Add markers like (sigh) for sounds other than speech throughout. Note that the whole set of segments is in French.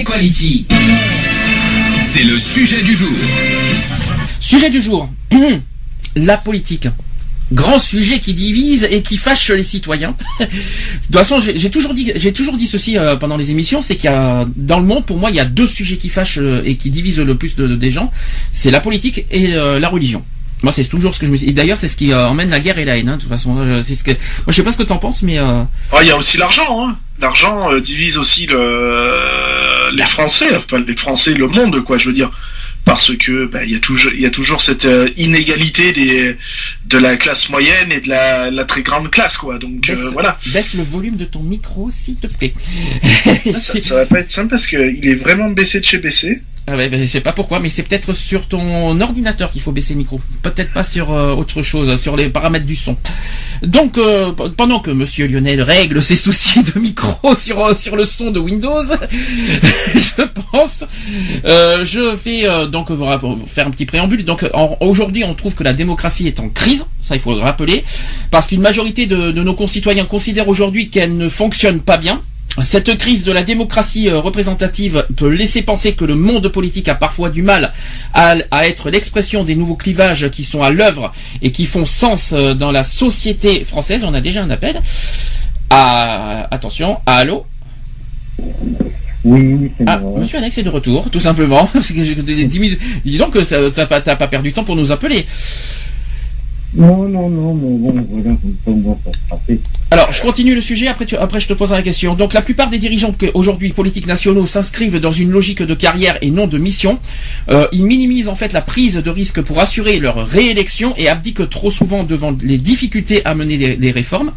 Equality. C'est le sujet du jour. Sujet du jour. (clears throat) La politique. Grand sujet qui divise et qui fâche les citoyens. (laughs) de toute façon, j'ai toujours dit, j'ai toujours dit ceci euh, pendant les émissions, c'est qu'il y a dans le monde, pour moi, il y a deux sujets qui fâchent euh, et qui divisent le plus de- des gens. C'est la politique et euh, la religion. Moi, c'est toujours ce que je me dis. Et d'ailleurs, c'est ce qui euh, emmène la guerre et la haine. hein, de toute façon, Euh, c'est ce que. Moi, je sais pas ce que t'en penses, mais euh, Ah, Il y a aussi l'argent. Hein. L'argent euh, divise aussi le... les Français, enfin les Français, le monde, quoi. Je veux dire, parce que il y a toujours, il y a toujours cette euh, inégalité des de la classe moyenne et de la, la très grande classe, quoi. Donc euh, baisse, voilà. baisse le volume de ton micro, s'il te plaît. Ça, ça va pas être simple parce que il est vraiment baissé de chez baissé. Ah ouais, ben, je sais pas pourquoi, mais c'est peut-être sur ton ordinateur qu'il faut baisser le micro. Peut-être pas sur euh, autre chose, sur les paramètres du son. Donc, euh, pendant que Monsieur Lionel règle ses soucis de micro (laughs) sur euh, sur le son de Windows, (laughs) je pense, euh, je vais euh, donc vous faire un petit préambule. Donc, aujourd'hui, on trouve que la démocratie est en crise. Ça, il faut le rappeler, parce qu'une majorité de, de nos concitoyens considèrent aujourd'hui qu'elle ne fonctionne pas bien. Cette crise de la démocratie euh, représentative peut laisser penser que le monde politique a parfois du mal à, à être l'expression des nouveaux clivages qui sont à l'œuvre et qui font sens euh, dans la société française. On a déjà un appel. Ah, attention, allô? Oui, c'est Ah, moi. monsieur Alex est de retour, tout simplement. (laughs) Parce que j'ai 10 minutes. Dis donc t'as pas, pas perdu de temps pour nous appeler. Non, non, non, mais bon, voilà, moi, ça sera fait. Alors, je continue le sujet, après, je te poserai la question. Donc, la plupart des dirigeants aujourd'hui politiques nationaux s'inscrivent dans une logique de carrière et non de mission. Euh, ils minimisent en fait la prise de risque pour assurer leur réélection et abdiquent trop souvent devant les difficultés à mener les, réformes.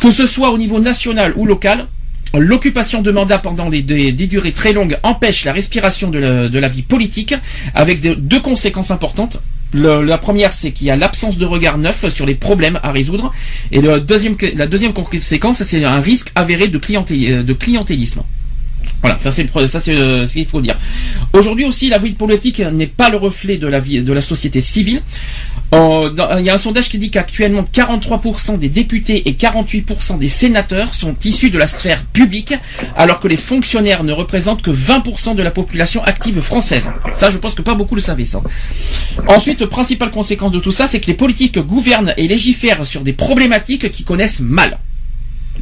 Que ce soit au niveau national ou local, L'occupation de mandats pendant des, des durées très longues empêche la respiration de la, vie politique, avec de- deux conséquences importantes. La première, c'est qu'il y a l'absence de regard neuf sur les problèmes à résoudre, et la deuxième conséquence, c'est un risque avéré de, euh, de clientélisme. Voilà, ça c'est ça c'est euh, ce qu'il faut dire. Aujourd'hui aussi, la vie politique n'est pas le reflet de la vie de la société civile. Il y a un sondage qui dit qu'actuellement 43% des députés et 48% des sénateurs sont issus de la sphère publique, alors que les fonctionnaires ne représentent que 20% de la population active française. Ça, je pense que pas beaucoup le savaient ça. Ensuite, principale conséquence de tout ça, c'est que les politiques gouvernent et légifèrent sur des problématiques qui connaissent mal.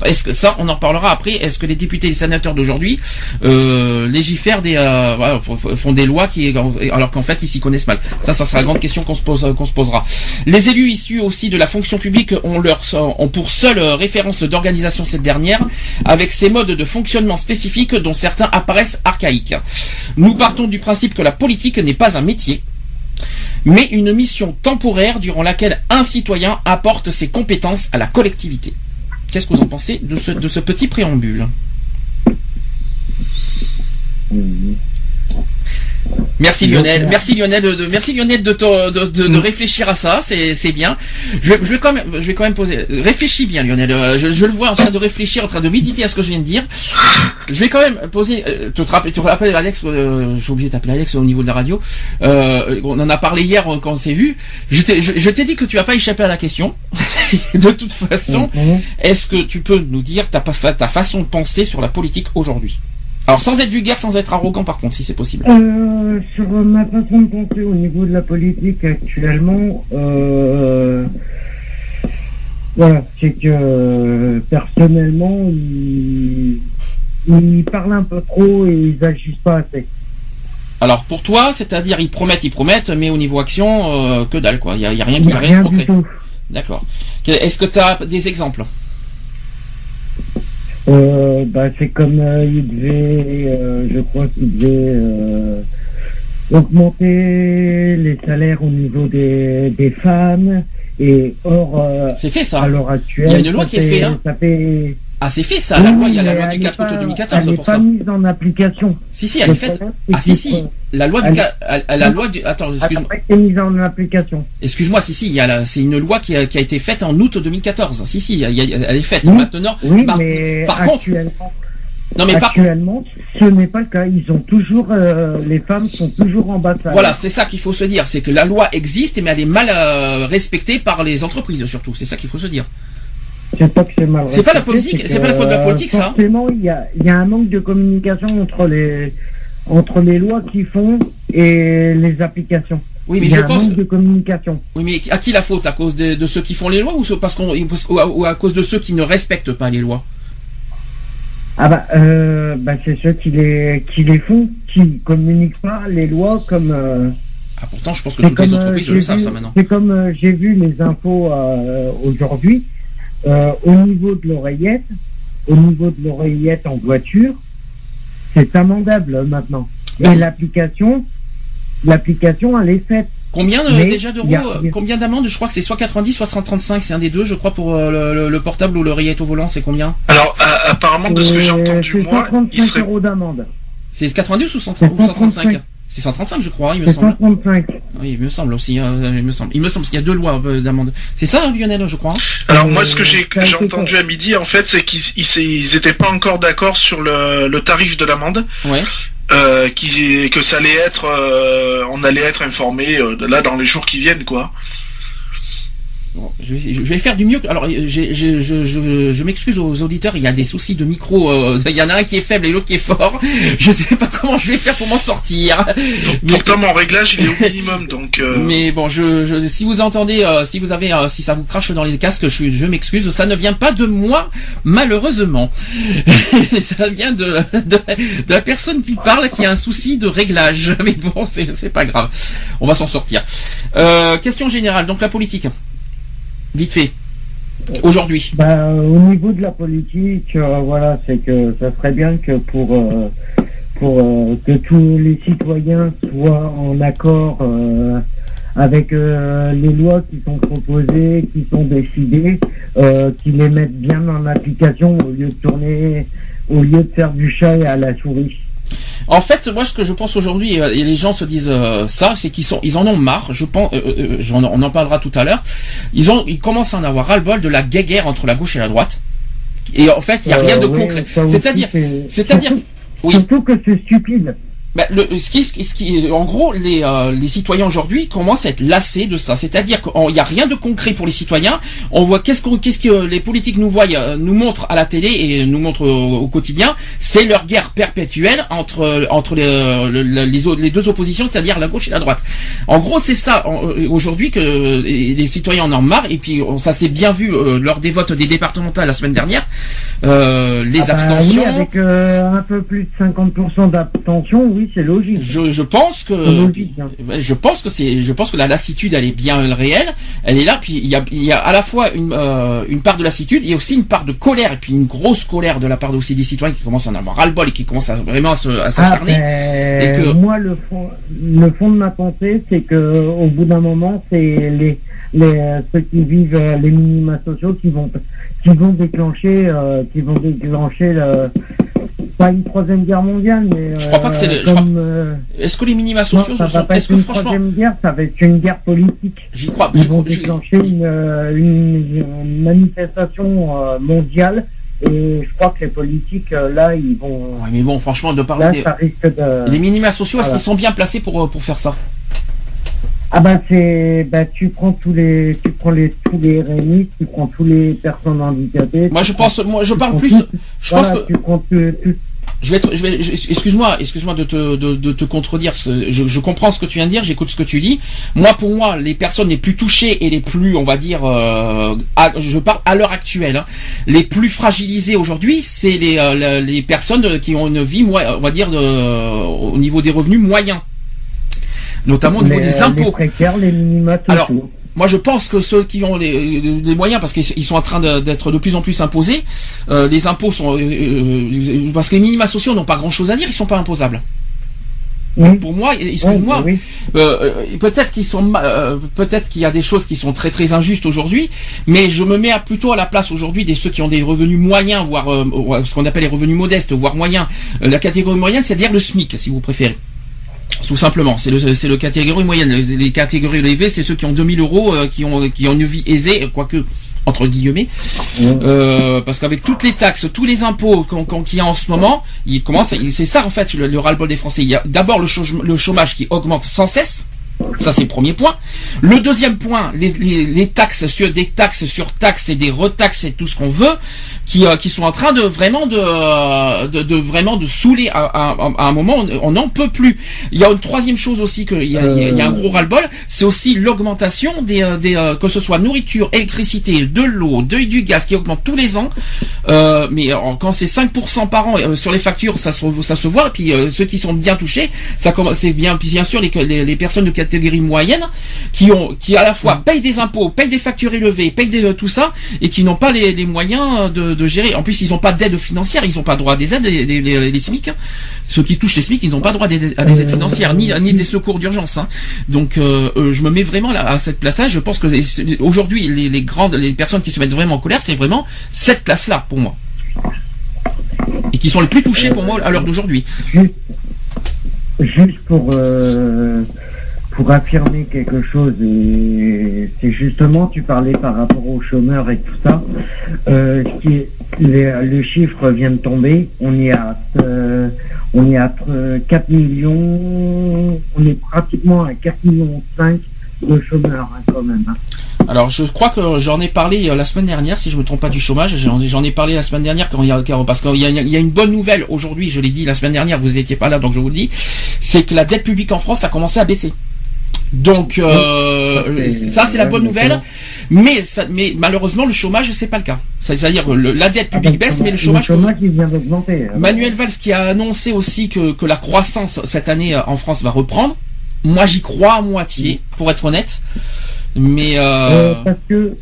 Est-ce que ça, on en parlera après. Est-ce que les députés et les sénateurs d'aujourd'hui euh, légifèrent des, euh, font des lois qui, alors qu'en fait ils s'y connaissent mal Ça, ça sera la grande question qu'on se se posera. Les élus issus aussi de la fonction publique ont pour seule référence d'organisation cette dernière, avec ses modes de fonctionnement spécifiques dont certains apparaissent archaïques. Nous partons du principe que la politique n'est pas un métier, mais une mission temporaire durant laquelle un citoyen apporte ses compétences à la collectivité. Qu'est-ce que vous en pensez de ce, petit préambule? Merci Lionel, merci Lionel, de, merci Lionel de, te- de, de- de réfléchir à ça, c'est bien. Je, vais- je vais quand même, je vais quand même poser. Réfléchis bien Lionel, euh, je, je le vois en train de réfléchir, en train de méditer à ce que je viens de dire. Je vais quand même poser. euh, Tu te rappelles, tu te rappelles Alex, euh, j'ai oublié de t'appeler Alex au niveau de la radio. Euh, on en a parlé hier euh, quand on s'est vu. Je t'ai dit que tu as pas échappé à la question. (laughs) de toute façon, est-ce que tu peux nous dire ta façon de penser sur la politique aujourd'hui? Alors sans être vulgaire, sans être arrogant par contre, si c'est possible. Euh, sur ma façon de penser au niveau de la politique actuellement, euh, voilà, c'est que euh, personnellement, ils, ils parlent un peu trop et ils agissent pas assez. Alors pour toi, c'est-à-dire ils promettent, ils promettent, mais au niveau action, euh, que dalle quoi. Il y a, rien qui Il y a a rien de rien du concret. tout. D'accord. Est-ce que tu as des exemples? Euh, bah, c'est comme euh, il devait, euh, je crois qu'il devait euh, augmenter les salaires au niveau des, des femmes et or euh, C'est fait ça. à l'heure actuelle. Il y a une loi qui est faite, hein. Ça fait Ah, c'est fait ça. La Oui, loi, il y a la loi elle du est 4 août pas- 2014 Elle n'est pour pas ça. mise en application. Si, si, elle est faite. Ah, si, si. La loi du, Elle- la loi du, attends, Elle n'a excuse-moi. pas été mise en application. Excuse-moi, si, si, il y a la- c'est une loi qui a, qui a été faite en août 2014. Si, si, il y a- il y a- elle est faite. Oui. Maintenant, Oui, par, mais par contre, actuellement, non, mais par, actuellement, ce n'est pas le cas. Ils ont toujours, euh, les femmes sont toujours en de voilà, c'est ça qu'il faut se dire. C'est que la loi existe, mais elle est mal euh, respectée par les entreprises, surtout. C'est ça qu'il faut se dire. C'est pas que c'est mal. C'est pas la politique- que, c'est pas la faute de la euh, politique, ça. Forcément, il y a, il y a un manque de communication entre les, entre les lois qu'ils font et les applications. Oui, mais il y je un pense, manque de communication. oui, mais à qui la faute? À cause de, de ceux qui font les lois ou, ce- parce qu'on, ou à, ou à cause de ceux qui ne respectent pas les lois? Ah bah, euh, bah c'est ceux qui les, qui les font, qui communiquent pas les lois comme. euh, Ah, pourtant, je pense que toutes les comme, euh, entreprises le savent, ça, maintenant. C'est comme j'ai vu les infos aujourd'hui. Euh, au niveau de l'oreillette, au niveau de l'oreillette en voiture, c'est amendable euh, maintenant. Et Oui. l'application, l'application, elle est faite. Combien euh, déjà d'euros, a- euh, combien d'amendes Je crois que c'est soit 90, soit 135. C'est un des deux, je crois, pour euh, le, le- le portable ou l'oreillette au volant. C'est combien Alors, a- apparemment, de ce que j'ai Euh, entendu, c'est moi, il 135 serait euros d'amende. C'est 90 ou, 130 C'est ou 135 135. C'est 135, je crois, il me semble. 135. Oui, il me semble aussi. euh, il me semble. Il me semble qu'il y a deux lois euh, d'amende. C'est ça, Lionel, je crois. Alors Euh, moi, ce que j'ai été entendu à midi, en fait, c'est qu'ils ils, s'est- ils étaient pas encore d'accord sur le, le tarif de l'amende, Ouais. euh, qui, que ça allait être, euh, on allait être informé euh, là dans les jours qui viennent, quoi. Bon, je, vais, je vais faire du mieux. Alors, je, je, je, je m'excuse aux auditeurs. Il y a des soucis de micro. euh, il y en a un qui est faible et l'autre qui est fort. (laughs) Je sais pas comment je vais faire pour m'en sortir. Mais- Pourtant, mon réglage, il est au minimum, donc. euh, Mais bon, je, je, si vous entendez, euh, si vous avez, euh, si ça vous crache dans les casques, je, je m'excuse. Ça ne vient pas de moi, malheureusement. (laughs) ça vient de, de, de la personne qui parle, qui a un souci de réglage. (laughs) Mais bon, c'est c'est pas grave. On va s'en sortir. Euh, question générale. Donc la politique. Vite fait. Aujourd'hui. Bah, au niveau de la politique, euh, voilà, c'est que ça serait bien que pour euh, pour euh, que tous les citoyens soient en accord avec les lois qui sont proposées, qui sont décidées, qu'ils les mettent bien en application au lieu de tourner, au lieu de faire du chat à la souris. En fait, moi, ce que je pense aujourd'hui, euh, et les gens se disent euh, ça, c'est qu'ils sont, ils en ont marre. Je pense, euh, euh, j'en- on en parlera tout à l'heure. Ils ont, ils commencent à en avoir ras-le-bol de la guéguerre entre la gauche et la droite. Et en fait, il y a rien de Euh, oui, concret. C'est-à-dire, c'est- c'est-à-dire, (laughs) oui. Surtout que c'est stupide. Bah, le, ce qui, ce qui, en gros, les, euh, les citoyens aujourd'hui commencent à être lassés de ça. C'est-à-dire qu'il n'y a rien de concret pour les citoyens. On voit qu'est-ce, qu'on, qu'est-ce que les politiques nous voient, euh, nous montrent à la télé et nous montrent au, au quotidien. C'est leur guerre perpétuelle entre entre les, le- le- les, deux oppositions, c'est-à-dire la gauche et la droite. En gros, c'est ça euh, aujourd'hui que les citoyens en ont marre. Et puis ça s'est bien vu euh, lors des votes des départementales la semaine dernière. Euh, les Ah bah abstentions. oui, avec euh, un peu plus de 50% d'abstention, oui, c'est logique. Je, je pense que logique, hein. Ouais, je pense que c'est je pense que la lassitude elle est bien réelle elle est là puis il y a, il y a à la fois une euh, une part de lassitude a aussi une part de colère et puis une grosse colère de la part aussi des citoyens qui commencent à en avoir ras le bol et qui commencent à vraiment à à Ah, s'acharner ben, Et que- Moi, le fond, le fond de ma pensée, c'est que au bout d'un moment, c'est les, les ceux qui vivent euh, les minima sociaux qui vont qui vont déclencher euh, qui vont déclencher le, pas une troisième guerre mondiale, mais Je crois pas que c'est le- je crois- comme est-ce que les minima non, sociaux ça ce va sont est-ce être que une franchement troisième guerre, ça va être une guerre politique. j'y crois Ils vont déclencher une, euh, une, une manifestation euh, mondiale et je crois que les politiques euh, là, ils vont Ouais, mais bon franchement de là, parler ça risque de des, les minima sociaux est-ce qu'ils sont bien placés pour pour faire ça? Ah bah c'est bah tu prends tous les tu prends les tous les RMI, tu prends tous les personnes handicapées. moi je pense moi je parle plus tout- je voilà, pense que tu prends tout, tout- Je vais, être, je vais, excuse-moi, excuse-moi de te, de, de te contredire. Je, je comprends ce que tu viens de dire, j'écoute ce que tu dis. Moi, pour moi, les personnes les plus touchées et les plus, on va dire, euh, à- je parle à l'heure actuelle, hein, les plus fragilisées aujourd'hui, c'est les, euh, les personnes qui ont une vie, moi, on va dire, de, au niveau des revenus moyens, notamment au niveau des les impôts. précaires, les minima sociaux. Alors, Moi, je pense que ceux qui ont les, les moyens, parce qu'ils ils sont en train d'être de plus en plus imposés, euh, les impôts sont euh, euh, parce que les minima sociaux n'ont pas grand-chose à dire, ils sont pas imposables. Pour moi, excuse-moi, Oui, euh, euh, peut-être qu'ils sont, euh, peut-être qu'il y a des choses qui sont très très injustes aujourd'hui, mais je me mets à- plutôt à la place aujourd'hui des ceux qui ont des revenus moyens, voire euh, ce qu'on appelle les revenus modestes, voire moyens. Euh, la catégorie moyenne, c'est-à-dire le SMIC, si vous préférez. Tout simplement, c'est le c'est le catégorie moyenne. Les, les catégories élevées, c'est ceux qui ont 2000 euros, euh, qui ont qui ont une vie aisée, quoique entre guillemets, euh, parce qu'avec toutes les taxes, tous les impôts qu'il y a en ce moment, il commence, c'est ça en fait le, le ras-le-bol des Français. Il y a d'abord le, chômage qui augmente sans cesse. Ça c'est le premier point. Le deuxième point, les, les, les taxes sur des taxes sur taxes et des retaxes et tout ce qu'on veut, qui, euh, qui sont en train de vraiment de, euh, de, de vraiment de saouler à, à- à un moment. on- n'en peut plus. Il y a une troisième chose aussi que il y a, il y y a un gros ras-le-bol, c'est aussi l'augmentation des, euh, des euh, que ce soit nourriture, électricité, de l'eau, de, du gaz qui augmente tous les ans. Euh, mais euh, quand c'est 5% par an euh, sur les factures, ça se ça se voit. Et puis euh, ceux qui sont bien touchés, ça commence c'est bien bien sûr les, les, les personnes de catégorie moyenne qui ont qui à la fois payent des impôts, payent des factures élevées, payent des, euh, tout ça et qui n'ont pas les, les moyens de, de gérer. En plus, ils n'ont pas d'aide financière, ils n'ont pas droit à des aides les, SMIC. hein. Ceux qui touchent les SMIC, ils n'ont pas droit à des, aides financières ni ni des secours d'urgence. hein. Donc euh, euh, je me mets vraiment là, à cette place-là. Je pense que aujourd'hui les, les grandes les personnes qui se mettent vraiment en colère, c'est vraiment cette classe-là pour moi et qui sont les plus touchés pour moi à l'heure d'aujourd'hui. Juste pour euh, pour affirmer quelque chose et c'est justement tu parlais par rapport aux chômeurs et tout ça. Euh, qui est, le, le chiffre vient de tomber. On est à euh, on est à euh, 4 millions. On est pratiquement à 4 millions 5 de chômeurs hein, quand même. hein. Alors je crois que j'en ai parlé euh, la semaine dernière, si je me trompe pas du chômage, j'en ai, parlé la semaine dernière quand il y a, parce qu'il y y a une bonne nouvelle aujourd'hui, je l'ai dit la semaine dernière, vous étiez pas là donc je vous le dis, c'est que la dette publique en France a commencé à baisser. Donc euh, ça c'est la bonne nouvelle, mais ça, mais malheureusement le chômage c'est pas le cas. C'est-à-dire la dette publique baisse, mais le chômage le chômage il vient d'augmenter. hein. Manuel Valls qui a annoncé aussi que, que la croissance cette année euh, en France va reprendre. Moi j'y crois à moitié, pour être honnête. Mais Euh, euh, parce que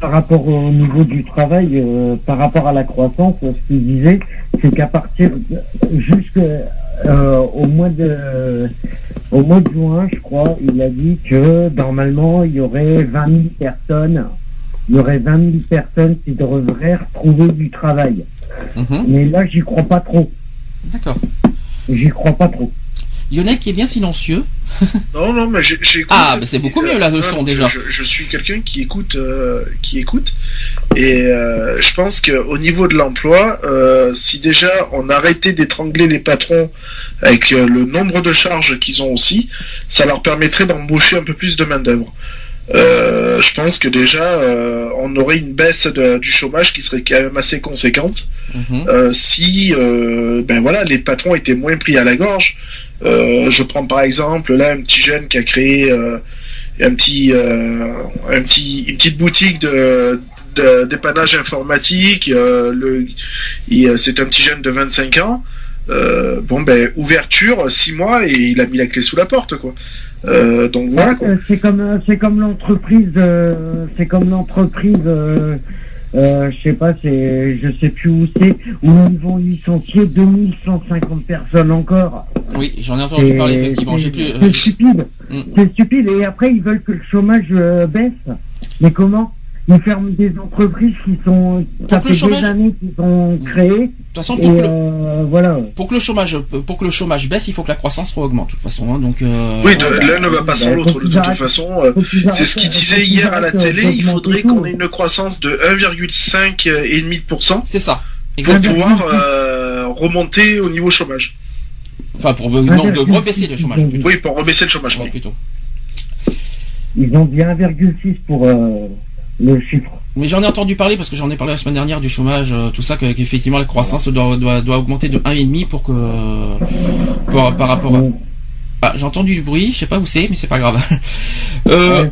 par rapport au niveau du travail, euh, par rapport à la croissance, ce qu'il disait, c'est qu'à partir jusque euh, au mois de au mois de juin, je crois, il a dit que normalement il y aurait 20 000 personnes, il y aurait 20 000 personnes qui devraient retrouver du travail. mhm, Mais là, j'y crois pas trop. d'accord. J'y crois pas trop. Qui est bien silencieux. (laughs) Non, non, mais j'écoute. Ah, mais c'est beaucoup mieux, là, le son, je- déjà. Je, je suis quelqu'un qui écoute, euh, qui écoute, et euh, je pense que au niveau de l'emploi, euh, si déjà on arrêtait d'étrangler les patrons avec euh, le nombre de charges qu'ils ont aussi, ça leur permettrait d'embaucher un peu plus de main d'œuvre. Euh, je pense que déjà euh, on aurait une baisse de- du chômage qui serait quand même assez conséquente Mhm. euh, si euh, ben voilà les patrons étaient moins pris à la gorge. Euh, je prends par exemple là un petit jeune qui a créé euh, un petit euh, un petit une petite boutique de dépannage informatique. euh, le c'est un petit jeune de 25 ans. Euh, bon ben ouverture six mois et il a mis la clé sous la porte quoi. Euh, donc voilà. Euh, C'est comme euh, c'est comme l'entreprise euh, c'est comme l'entreprise euh, euh, je sais pas c'est je sais plus où c'est où ils vont licencier 2150 personnes encore. Oui, j'en ai entendu parler effectivement. c'est- J'ai plus. euh, C'est stupide. Mm. C'est stupide et après ils veulent que le chômage euh, baisse. Mais comment? Ils ferment des entreprises qui sont ça Pour que le fait chômage- des années qu'ils sont créées De toute façon, et pour que, le, euh, voilà. pour que le chômage, pour que le chômage baisse, il faut que la croissance augmente. De toute façon, hein, donc. euh, Oui, l'un ne va pas sans Bah, l'autre de toute façon. euh, C'est ce qu'il disait hier à la télé. Il faudrait qu'on ait une croissance de 1,5 et demi de pourcent C'est ça. pour pouvoir euh, remonter au niveau chômage. Enfin, pour non, de rebaisser le chômage. plutôt. Oui, pour rebaisser le chômage. Ouais, plutôt. Ils ont dit 1,6 pour euh, le chiffre. Mais j'en ai entendu parler parce que j'en ai parlé la semaine dernière du chômage, euh, tout ça, que- qu'effectivement la croissance doit, doit, doit augmenter de 1,5 pour que par, par rapport à. Donc, Ah, j'ai entendu du bruit, je sais pas où c'est, mais c'est pas grave. (laughs) Euh,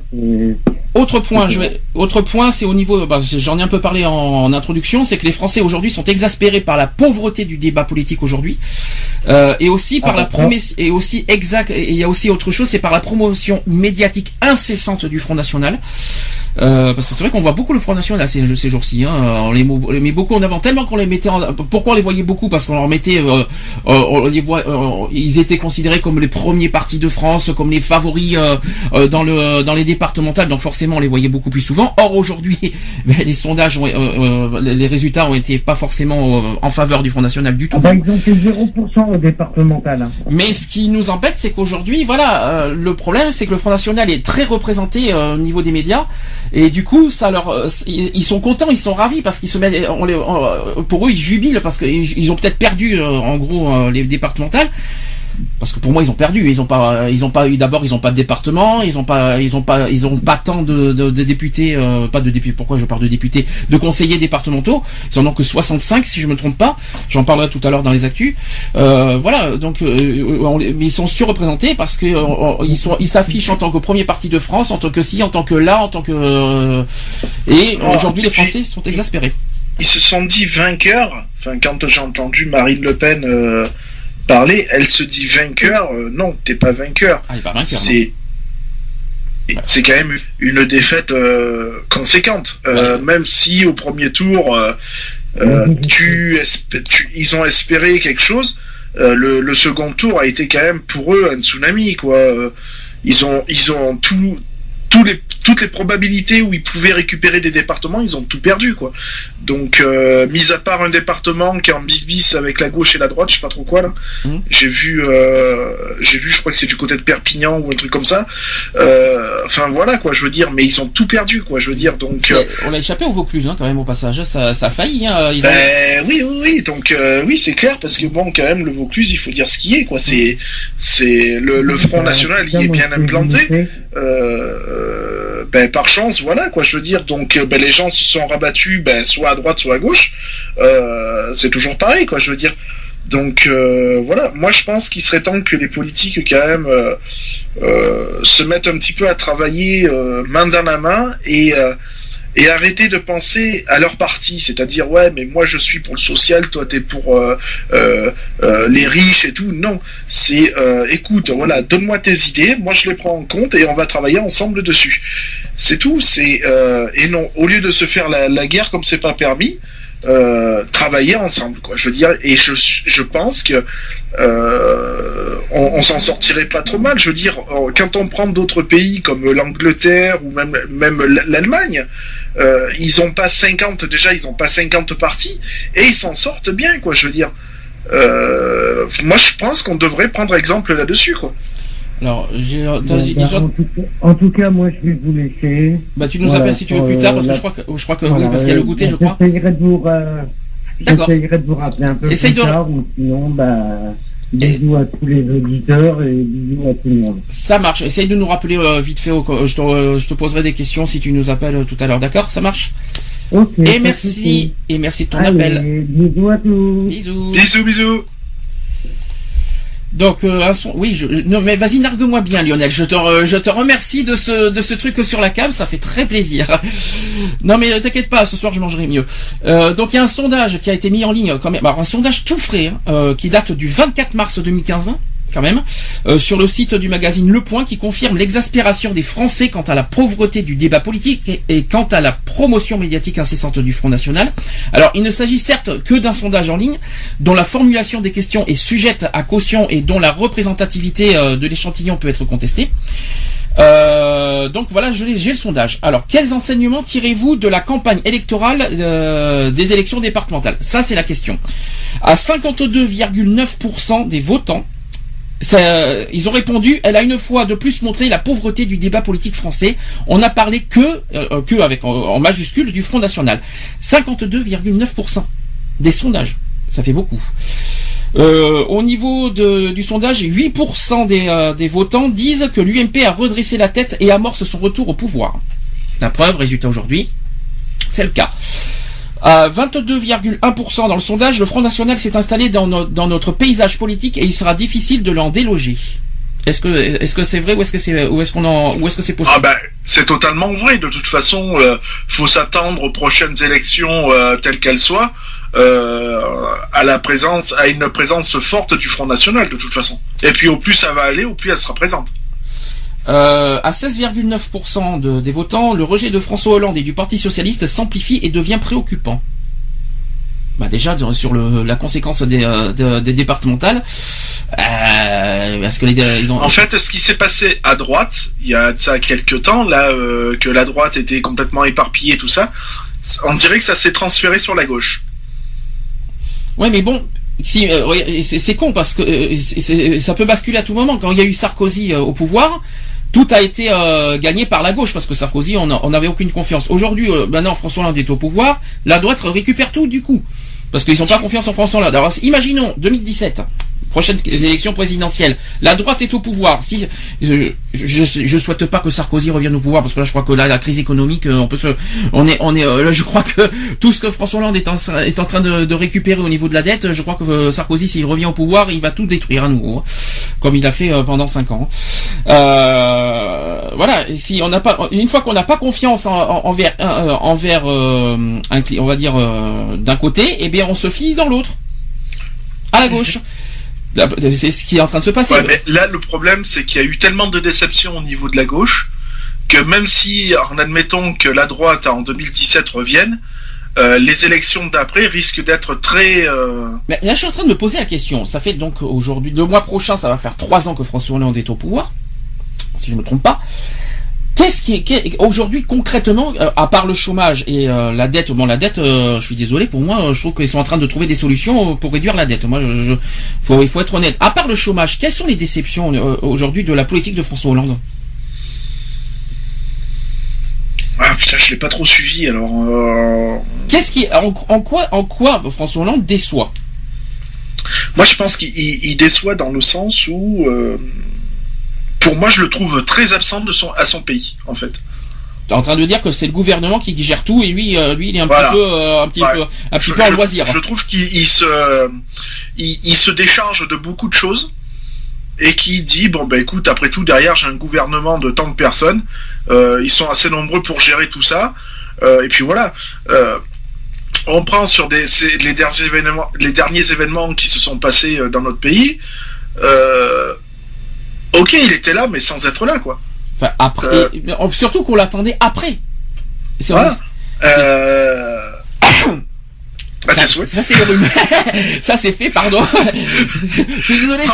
Autre point, je vais, autre point, c'est au niveau, bah, j'en ai un peu parlé en, en introduction, c'est que les Français aujourd'hui sont exaspérés par la pauvreté du débat politique aujourd'hui, euh, et aussi par Ah, la promesse, et aussi exact, et il y a aussi autre chose, c'est par la promotion médiatique incessante du Front National. Euh, parce que c'est vrai qu'on voit beaucoup le Front National ces, ces jours-ci. Hein. On les met beaucoup en avant tellement qu'on les mettait. En, pourquoi on les voyait beaucoup? Parce qu'on leur mettait, on les voit, ils étaient considérés comme les premiers partis de France, comme les favoris dans le dans les départementales. Donc forcément, on les voyait beaucoup plus souvent. Or aujourd'hui, (laughs) ben, les sondages, ont, les résultats ont été pas forcément en faveur du Front National du tout. Ah bah, ils ont fait 0% au départemental. Hein. Mais ce qui nous embête, c'est qu'aujourd'hui, voilà, le problème, c'est que le Front National est très représenté au niveau des médias. Et du coup, ça leur, euh, ils sont contents, ils sont ravis parce qu'ils se mettent, on les, pour eux, ils jubilent parce qu'ils ont peut-être perdu, euh, en gros, euh, les départementales parce que pour moi ils ont perdu. Ils ont pas ils ont pas eu d'abord ils ont pas de département ils ont pas ils ont pas ils ont pas tant de, de, députés euh, pas de députés. Pourquoi je parle de députés? De conseillers départementaux. Ils en ont que 65 si je me trompe pas. J'en parlerai tout à l'heure dans les actus. Euh, voilà. Donc euh, mais ils sont surreprésentés parce que ils sont ils s'affichent en tant que premier parti de France en tant que si en tant que là en tant que et aujourd'hui les Français sont exaspérés. ils se sont dit vainqueurs. Enfin quand j'ai entendu Marine Le Pen parler, elle se dit vainqueur. Euh, non, t'es pas vainqueur. Ah, pas vainqueur. C'est c'est quand même une défaite euh, conséquente. Euh, même si au premier tour, tu, tu, ils ont espéré quelque chose, le, le, second tour a été quand même pour eux un tsunami. Quoi. Ils ont, ils ont tout, les, toutes les probabilités où ils pouvaient récupérer des départements, ils ont tout perdu, quoi. Donc, euh, mis à part un département qui est en bis-bis avec la gauche et la droite, je sais pas trop quoi là. Mmh. J'ai vu, euh, j'ai vu, je crois que c'est du côté de Perpignan ou un truc comme ça. Euh, enfin voilà, quoi. Je veux dire, mais ils ont tout perdu, quoi. Je veux dire, donc. On a échappé au Vaucluse, hein, quand même au passage. Ça, ça a failli. Hein, ben, oui, oui, oui. Donc oui, c'est clair parce que bon, quand même, le Vaucluse, il faut dire ce qui est, quoi. C'est, c'est le, le Front National, il est bien implanté. Euh, ben, par chance, voilà quoi, je veux dire. Donc ben, les gens se sont rabattus, ben, soit à droite, soit à gauche. Euh, c'est toujours pareil, quoi, je veux dire. Donc euh, voilà, moi je pense qu'il serait temps que les politiques quand même se mettent un petit peu à travailler main dans la main et et arrêter de penser à leur parti, c'est-à-dire ouais mais moi je suis pour le social, toi t'es pour euh, euh, euh les riches et tout. Non, c'est euh, écoute voilà donne-moi tes idées, moi je les prends en compte et on va travailler ensemble dessus. C'est tout. C'est euh, et non au lieu de se faire la, la guerre comme c'est pas permis. Euh, travailler ensemble quoi je veux dire et je je pense que euh, on, s'en sortirait pas trop mal je veux dire quand on prend d'autres pays comme l'Angleterre ou même même l'Allemagne euh, ils ont pas 50 déjà, ils ont pas 50 parties et ils s'en sortent bien, quoi. Je veux dire, euh, moi je pense qu'on devrait prendre exemple là-dessus, quoi. Alors, j'ai en, tout cas, moi je vais vous laisser. Bah, tu nous appelles si tu veux plus tard parce que je crois que je crois que oui, parce qu'il y a le goûter, je crois. J'essayerai de vous, euh, de vous rappeler un peu plus tard ou sinon, bah. Bisous à tous les auditeurs et bisous à tout le monde. Ça marche. Essaye de nous rappeler euh, vite fait. je, te, euh, je te poserai des questions si tu nous appelles tout à l'heure. D'accord? Ça marche? Et merci. Et merci de ton appel. Bisous à tous. Bisous. Bisous, bisous. Donc euh, un son, oui, je, non mais vas-y nargue-moi bien Lionel. Je te, je te remercie de ce de ce truc sur la cave, ça fait très plaisir. (laughs) non mais t'inquiète pas, ce soir je mangerai mieux. Euh, donc il y a un sondage qui a été mis en ligne quand même, alors un sondage tout frais hein, euh, qui date du 24 mars 2015 quand même, euh, sur le site du magazine Le Point qui confirme l'exaspération des Français quant à la pauvreté du débat politique et, quant à la promotion médiatique incessante du Front National. Alors, il ne s'agit certes que d'un sondage en ligne dont la formulation des questions est sujette à caution et dont la représentativité euh, de l'échantillon peut être contestée. Euh, donc voilà, j'ai le sondage. Alors, quels enseignements tirez-vous de la campagne électorale des élections départementales? Ça, c'est la question. À 52,9% des votants, ils ont répondu, elle a une fois de plus montré la pauvreté du débat politique français. On n'a parlé que, euh, que avec en, majuscule du Front National. 52,9% des sondages. Ça fait beaucoup. Euh, au niveau du sondage, 8% des, euh, des votants disent que l'UMP a redressé la tête et amorce son retour au pouvoir. La preuve, résultat aujourd'hui, c'est le cas. À 22,1% dans le sondage, le Front National s'est installé dans, notre paysage politique et il sera difficile de l'en déloger. Est-ce que c'est vrai ou est-ce que c'est qu'on en ou est-ce que c'est possible? Ah ben c'est totalement vrai. De toute façon, euh, faut s'attendre aux prochaines élections euh, telles qu'elles soient euh, à la présence à une présence forte du Front National de toute façon. Et puis au plus ça va aller, au plus elle sera présente. Euh, à 16,9% de, des votants, le rejet de François Hollande et du Parti socialiste s'amplifie et devient préoccupant. Bah déjà sur le, la conséquence des, euh, des départementales, euh, parce que les, ils ont. En fait, ce qui s'est passé à droite, il y a ça quelques temps, là euh, que la droite était complètement éparpillée et tout ça, on dirait que ça s'est transféré sur la gauche. Ouais, mais bon, si euh, c'est con parce que euh, ça peut basculer à tout moment. Quand il y a eu Sarkozy euh, au pouvoir, tout a été gagné par la gauche parce que Sarkozy, on n'avait aucune confiance. Aujourd'hui, maintenant François Hollande est au pouvoir, la droite récupère tout du coup parce qu'ils n'ont pas confiance en François Hollande. Alors imaginons 2017 prochaines élections présidentielles. La droite est au pouvoir. Si je, je, souhaite pas que Sarkozy revienne au pouvoir parce que là je crois que là la crise économique euh, on peut se on est on est euh, là je crois que tout ce que François Hollande est en, en train de, récupérer au niveau de la dette, je crois que euh, Sarkozy s'il revient au pouvoir, il va tout détruire à nouveau hein, comme il a fait pendant cinq ans. voilà, si on n'a pas une fois qu'on n'a pas confiance envers envers un on va dire d'un côté, eh bien on se fie dans l'autre à la gauche. C'est ce qui est en train de se passer. mais là, le problème, c'est qu'il y a eu tellement de déceptions au niveau de la gauche que même si, en admettant que la droite en 2017 revienne, euh, les élections d'après risquent d'être très. Euh... Mais là, je suis en train de me poser la question. Ça fait donc aujourd'hui, le mois prochain, ça va faire trois ans que François Hollande est au pouvoir, si je ne me trompe pas. Qu'est-ce qui est, aujourd'hui concrètement, euh, à part le chômage et euh, la dette, bon la dette, euh, je suis désolé pour moi, je trouve qu'ils sont en train de trouver des solutions pour réduire la dette. Moi, je, faut, il faut être honnête. À part le chômage, quelles sont les déceptions aujourd'hui de la politique de François Hollande? Ah putain, je l'ai pas trop suivi alors. Qu'est-ce qui, en, quoi, en quoi François Hollande déçoit? Moi, je pense qu'il déçoit dans le sens où pour moi, je le trouve très absent de son, à son pays, en fait. T'es en train de dire que c'est le gouvernement qui gère tout et lui, euh, lui, il est un petit peu, euh, un petit peu, un petit peu en loisir. Je trouve qu'il se, il, se décharge de beaucoup de choses et qui dit bon ben écoute, après tout, derrière j'ai un gouvernement de tant de personnes, euh, ils sont assez nombreux pour gérer tout ça, et puis voilà. on prend sur des, les derniers événements, les derniers événements qui se sont passés dans notre pays. Euh, Ok, il était là, mais sans être là, quoi. Enfin, après, euh. surtout qu'on l'attendait après. C'est Euh... Bah, (coughs) ça, ça c'est (laughs) ça c'est fait, pardon. (laughs) je suis désolé,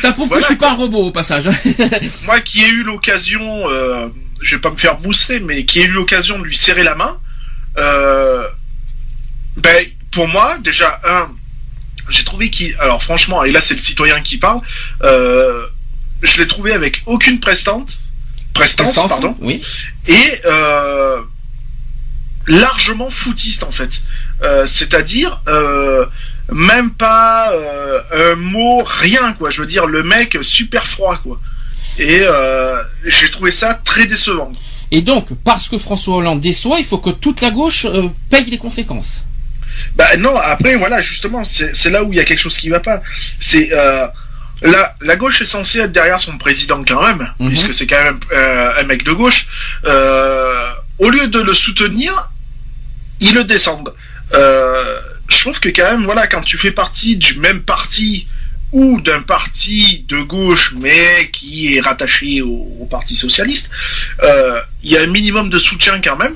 ça prouve que je suis pas un robot au passage. (laughs) Moi qui ai eu l'occasion, euh, je vais pas me faire booster, mais qui ai eu l'occasion de lui serrer la main, euh, ben pour moi déjà un, j'ai trouvé qu'il, alors franchement, et là c'est le citoyen qui parle, euh, je l'ai trouvé avec aucune prestante, prestance, pardon, oui. et euh, largement foutiste en fait. Euh, c'est-à-dire euh, même pas un mot, rien quoi. Je veux dire, le mec super froid quoi. Et j'ai trouvé ça très décevant. Et donc, parce que François Hollande déçoit, il faut que toute la gauche paye les conséquences. Bah non, après voilà, justement, c'est là où il y a quelque chose qui va pas. C'est la, la gauche est censée être derrière son président quand même, mhm. puisque c'est quand même euh, un mec de gauche. Euh, au lieu de le soutenir, ils le descendent. Euh, je trouve que quand même, voilà, quand tu fais partie du même parti ou d'un parti de gauche mais qui est rattaché au, au Parti socialiste, il y a un minimum de soutien quand même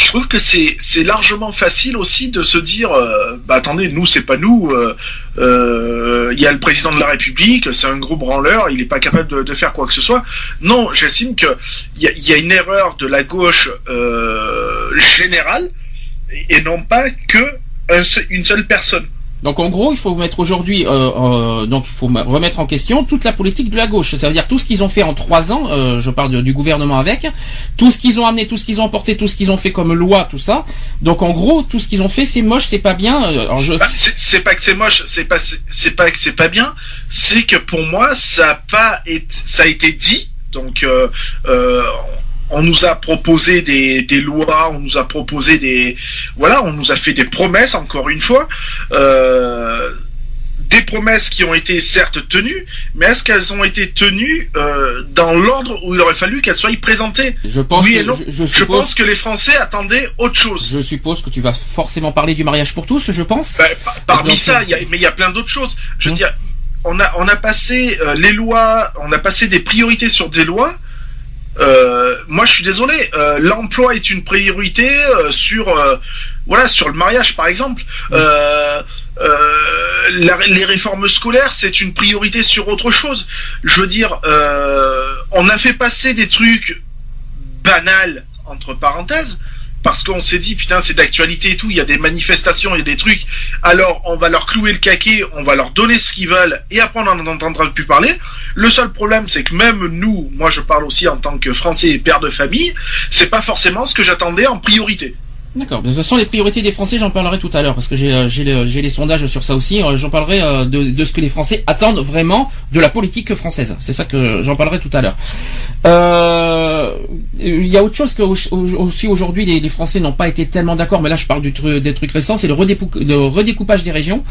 je trouve que c'est c'est largement facile aussi de se dire euh, bah attendez nous c'est pas nous euh, euh, il y a le président de la République c'est un gros branleur il est pas capable de, de faire quoi que ce soit. Non j'estime que il y a, y a, une erreur de la gauche générale et non pas que une seule personne donc en gros, il faut mettre aujourd'hui, euh, euh, donc il faut remettre en question toute la politique de la gauche. Ça veut dire tout ce qu'ils ont fait en trois ans. Euh, je parle du gouvernement avec tout ce qu'ils ont amené, tout ce qu'ils ont apporté, tout ce qu'ils ont fait comme loi, tout ça. Donc en gros, tout ce qu'ils ont fait, c'est moche, c'est pas bien. Alors, je... Bah, c'est pas que c'est moche, c'est pas c'est pas que c'est pas bien. C'est que pour moi, ça a pas été, ça a été dit. Donc euh, on nous a proposé des, des, lois, on nous a proposé des voilà, on nous a fait des promesses encore une fois, euh, des promesses qui ont été certes tenues, mais est-ce qu'elles ont été tenues euh, dans l'ordre où il aurait fallu qu'elles soient présentées? Je pense. Oui Je, je, pense que les Français attendaient autre chose. Je suppose que tu vas forcément parler du mariage pour tous, je pense. Ben, parmi ça, y a, mais il y a plein d'autres choses. Je veux hum. dire, on a on a passé euh, les lois, on a passé des priorités sur des lois. Euh, moi, je suis désolé. euh, L'emploi est une priorité euh, sur euh, voilà sur le mariage, par exemple. Euh, euh, la- les réformes scolaires, c'est une priorité sur autre chose. Je veux dire, euh, on a fait passer des trucs banals entre parenthèses parce qu'on s'est dit putain c'est d'actualité et tout, il y a des manifestations, il y a des trucs. Alors on va leur clouer le caquet, on va leur donner ce qu'ils veulent et après on n'en entendra plus parler. Le seul problème c'est que même nous, moi je parle aussi en tant que Français et père de famille, c'est pas forcément ce que j'attendais en priorité. D'accord. De toute façon, les priorités des Français, j'en parlerai tout à l'heure parce que j'ai euh, j'ai le- les sondages sur ça aussi. Euh, J'en parlerai euh, de, de ce que les Français attendent vraiment de la politique française. C'est ça que j'en parlerai tout à l'heure. Euh, Il y a autre chose que au- au- aussi aujourd'hui les, les Français n'ont pas été tellement d'accord, mais là je parle du tru- des trucs récents, c'est le, redécoupage des régions.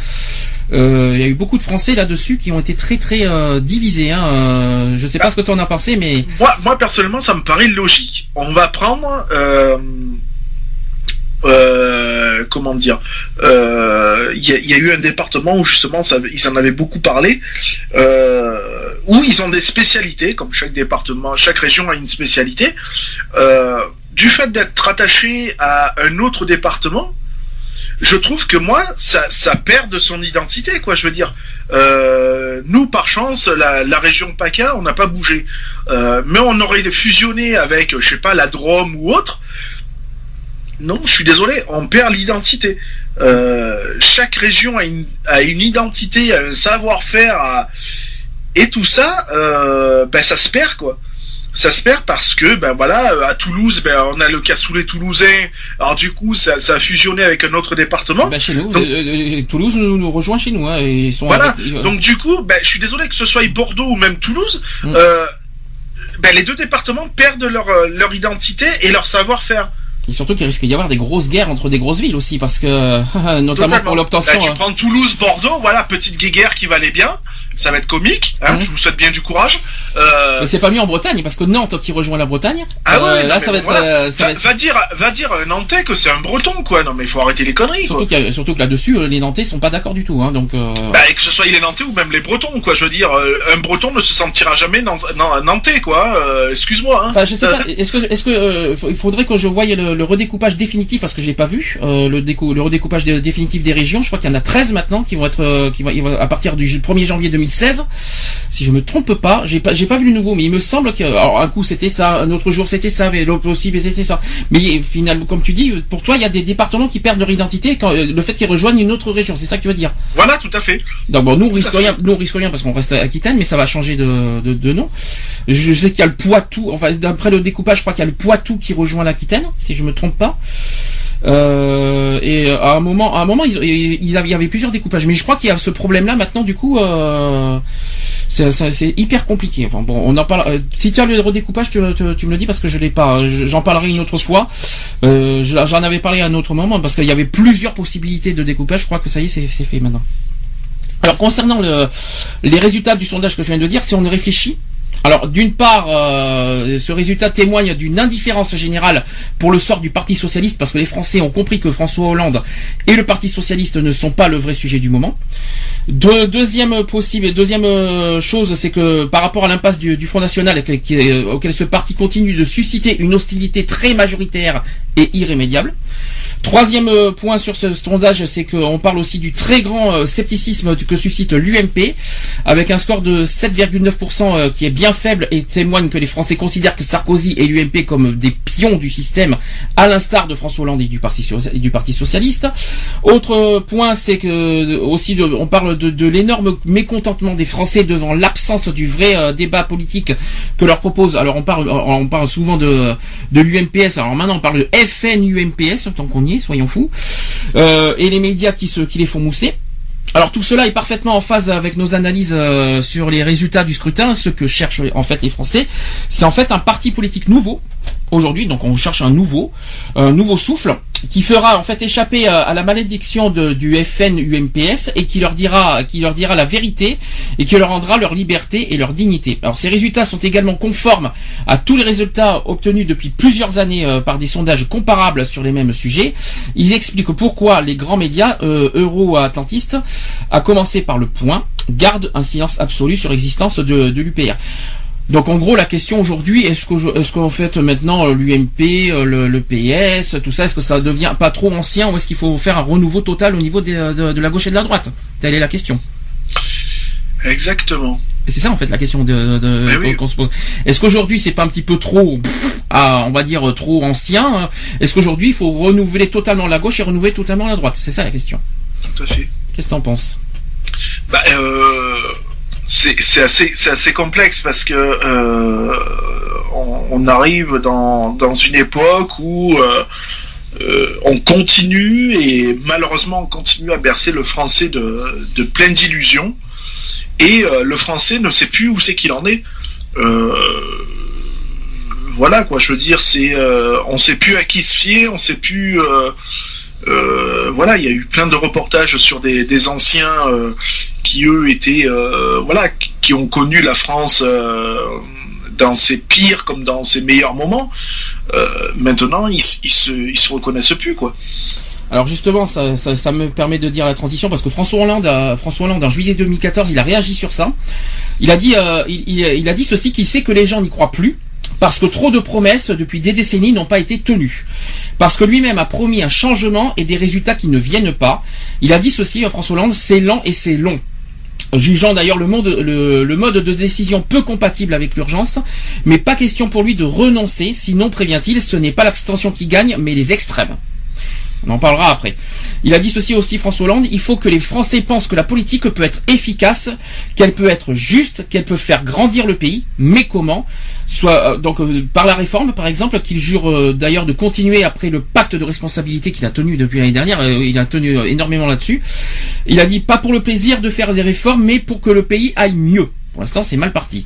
Euh, Il y a eu beaucoup de Français là-dessus qui ont été très très euh, divisés. Hein. Je sais pas ce que tu en as pensé, mais Moi, moi personnellement, ça me paraît logique. On va prendre, euh, euh, comment dire, euh, il y, a, il y a eu un département où justement, ça, ils en avaient beaucoup parlé, euh, où ils ont des spécialités, comme chaque département, chaque région a une spécialité. Euh, du fait d'être rattaché à un autre département, je trouve que moi, ça, ça perd de son identité, quoi. Je veux dire, euh, nous, par chance, la, la région PACA, on n'a pas bougé. Euh, mais on aurait fusionné avec, je sais pas, la Drôme ou autre. Non, je suis désolé, on perd l'identité. Euh, chaque région a une, a une identité, a un savoir-faire, a- et tout ça, euh, ben ça se perd quoi. Ça se perd parce que ben voilà, à Toulouse, ben on a le cassoulet toulousain. Alors du coup, ça, ça a fusionné avec un autre département. bah, chez nous, Donc- euh, euh, Toulouse nous, nous rejoint chez nous. Hein, et ils sont Voilà. avec- euh, Donc du coup, ben, je suis désolé que ce soit Bordeaux ou même Toulouse, Mm. euh, ben, les deux départements perdent leur, leur identité et leur savoir-faire. Et surtout qu'il risque d'y avoir des grosses guerres entre des grosses villes aussi, parce que (laughs) notamment Totalement. pour l'obtention. Là, tu hein. prends Toulouse, Bordeaux, voilà, petite guéguerre qui va aller bien. Ça va être comique. Hein. Je vous souhaite bien du courage. Euh, Mais c'est pas mieux en Bretagne, parce que Nantes qui rejoint la Bretagne. ah ouais, euh, là ça va être, voilà. euh, ça va, va être- va dire, va dire un Nantais que c'est un Breton, quoi. Non, mais il faut arrêter les conneries, Surtout, quoi. y a- surtout que là-dessus, euh, les Nantais sont pas d'accord du tout. Hein, donc, euh, Bah, et que ce soit les Nantais ou même les Bretons, quoi. Je veux dire, euh, un Breton ne se sentira jamais dans, dans un Nantais, quoi. Euh, Excuse-moi. Hein. Enfin, je sais Euh, pas. Est-ce que, est-ce que, euh, il faudrait que je voie le, le redécoupage définitif parce que je l'ai pas vu. euh, le, décou- le redécoupage dé- définitif des régions. Je crois qu'il y en a 13 maintenant qui vont être, euh, qui vont, à partir du 1er janvier 2016. Si je me trompe pas, j'ai pas, j'ai pas vu le nouveau, mais il me semble que, alors un coup c'était ça, un autre jour c'était ça, mais l'autre aussi mais c'était ça. Mais finalement, comme tu dis, pour toi, il y a des départements qui perdent leur identité quand euh, le fait qu'ils rejoignent une autre région. C'est ça que tu veux dire? Voilà, tout à fait. Donc bon, nous on risque rien, nous rien parce qu'on reste à Aquitaine, mais ça va changer de, de, de nom. Je sais qu'il y a le Poitou, enfin d'après le découpage, je crois qu'il y a le Poitou qui rejoint l'Aquitaine, si je me trompe pas. Euh, et à un moment, à un moment, il y avait plusieurs découpages, mais je crois qu'il y a ce problème-là maintenant. Du coup, euh, c'est hyper compliqué. Enfin bon, on en parle. euh, si tu as le redécoupage, tu, tu, tu me le dis parce que je l'ai pas. Je- J'en parlerai une autre fois. Euh, je- J'en avais parlé à un autre moment parce qu'il y avait plusieurs possibilités de découpage. Je crois que ça y est, c'est fait maintenant. Alors concernant le, les résultats du sondage que je viens de dire, si on réfléchit, alors d'une part, euh, ce résultat témoigne d'une indifférence générale pour le sort du Parti socialiste, parce que les Français ont compris que François Hollande et le Parti socialiste ne sont pas le vrai sujet du moment. De, deuxième possible, deuxième euh, chose, c'est que par rapport à l'impasse du, Front National, auquel ce parti continue de susciter une hostilité très majoritaire et irrémédiable. Troisième euh, point sur ce sondage, c'est qu'on parle aussi du très grand euh, scepticisme que suscite l'UMP, avec un score de 7,9% euh, qui est bien faible et témoigne que les Français considèrent que Sarkozy et l'UMP comme des pions du système, à l'instar de François Hollande et du Parti, et du Parti Socialiste. Autre point, c'est que aussi on parle de, l'énorme mécontentement des Français devant l'absence du vrai débat politique que leur propose. Alors on parle, on parle souvent de, l'UMPS. Alors maintenant on parle de FN-UMPS, tant qu'on soyons fous. Euh, et les médias qui, se, qui les font mousser. Alors tout cela est parfaitement en phase avec nos analyses euh, sur les résultats du scrutin. Ce que cherchent en fait les Français, c'est en fait un parti politique nouveau aujourd'hui. Donc on cherche un nouveau, un nouveau souffle qui fera en fait échapper euh, à la malédiction du FN UMPS et qui leur dira, qui leur dira la vérité et qui leur rendra leur liberté et leur dignité. Alors ces résultats sont également conformes à tous les résultats obtenus depuis plusieurs années euh, par des sondages comparables sur les mêmes sujets. Ils expliquent pourquoi les grands médias euh, euro-atlantistes, à commencer par le Point, garde un silence absolu sur l'existence de l'UPR. Donc en gros la question aujourd'hui est-ce que est-ce qu'en fait maintenant euh, l'UMP, euh, le, le, PS, tout ça est-ce que ça devient pas trop ancien ou est-ce qu'il faut faire un renouveau total au niveau de, de, la gauche et de la droite? Telle est la question. Exactement. Et c'est ça en fait la question de, qu'on se pose. Est-ce qu'aujourd'hui c'est pas un petit peu trop, ah, on va dire trop ancien Est-ce qu'aujourd'hui il faut renouveler totalement la gauche et renouveler totalement la droite? C'est ça la question. Tout à fait. Qu'est-ce que t'en penses? Bah, euh, c'est assez c'est assez complexe parce que euh, on, arrive dans dans une époque où euh, euh, on continue et malheureusement on continue à bercer le français de de plein d'illusions et le français ne sait plus où c'est qu'il en est. voilà quoi, je veux dire, c'est on sait plus à qui se fier, on sait plus euh, voilà, il y a eu plein de reportages sur des, anciens euh, qui eux étaient, euh, voilà, qui ont connu la France dans ses pires comme dans ses meilleurs moments. maintenant, ils, se, reconnaissent plus, quoi. Alors justement, ça, me permet de dire la transition parce que François Hollande, François Hollande en juillet 2014, il a réagi sur ça. Il a dit, il, a dit ceci qu'il sait que les gens n'y croient plus parce que trop de promesses depuis des décennies n'ont pas été tenues. Parce que lui-même a promis un changement et des résultats qui ne viennent pas. Il a dit ceci, euh, François Hollande, c'est lent et c'est long jugeant d'ailleurs le, le, mode de décision peu compatible avec l'urgence, mais pas question pour lui de renoncer, sinon prévient-il, ce n'est pas l'abstention qui gagne, mais les extrêmes. On en parlera après. Il a dit ceci aussi, François Hollande, il faut que les Français pensent que la politique peut être efficace, qu'elle peut être juste, qu'elle peut faire grandir le pays, mais comment? Soit euh, donc euh, par la réforme, par exemple, qu'il jure euh, d'ailleurs de continuer après le pacte de responsabilité qu'il a tenu depuis l'année dernière. il a tenu énormément là-dessus. Il a dit pas pour le plaisir de faire des réformes, mais pour que le pays aille mieux. Pour l'instant, c'est mal parti.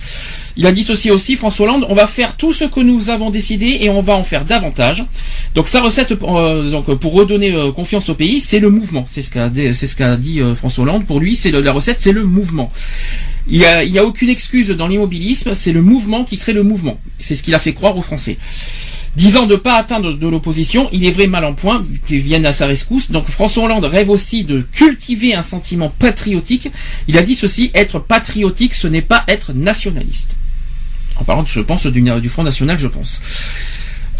Il a dissocié aussi, François Hollande, on va faire tout ce que nous avons décidé et on va en faire davantage. Donc sa recette euh, donc, pour redonner euh, confiance au pays, c'est le mouvement. C'est ce qu'a dit euh, François Hollande. Pour lui, c'est la recette, c'est le mouvement. Il n'y a aucune excuse dans l'immobilisme, c'est le mouvement qui crée le mouvement. C'est ce qu'il a fait croire aux Français disant de ne pas atteindre de l'opposition, il est vrai mal en point, qu'ils viennent à sa rescousse. Donc François Hollande rêve aussi de cultiver un sentiment patriotique. Il a dit ceci, être patriotique, ce n'est pas être nationaliste. En parlant, je pense, du, Front National, je pense.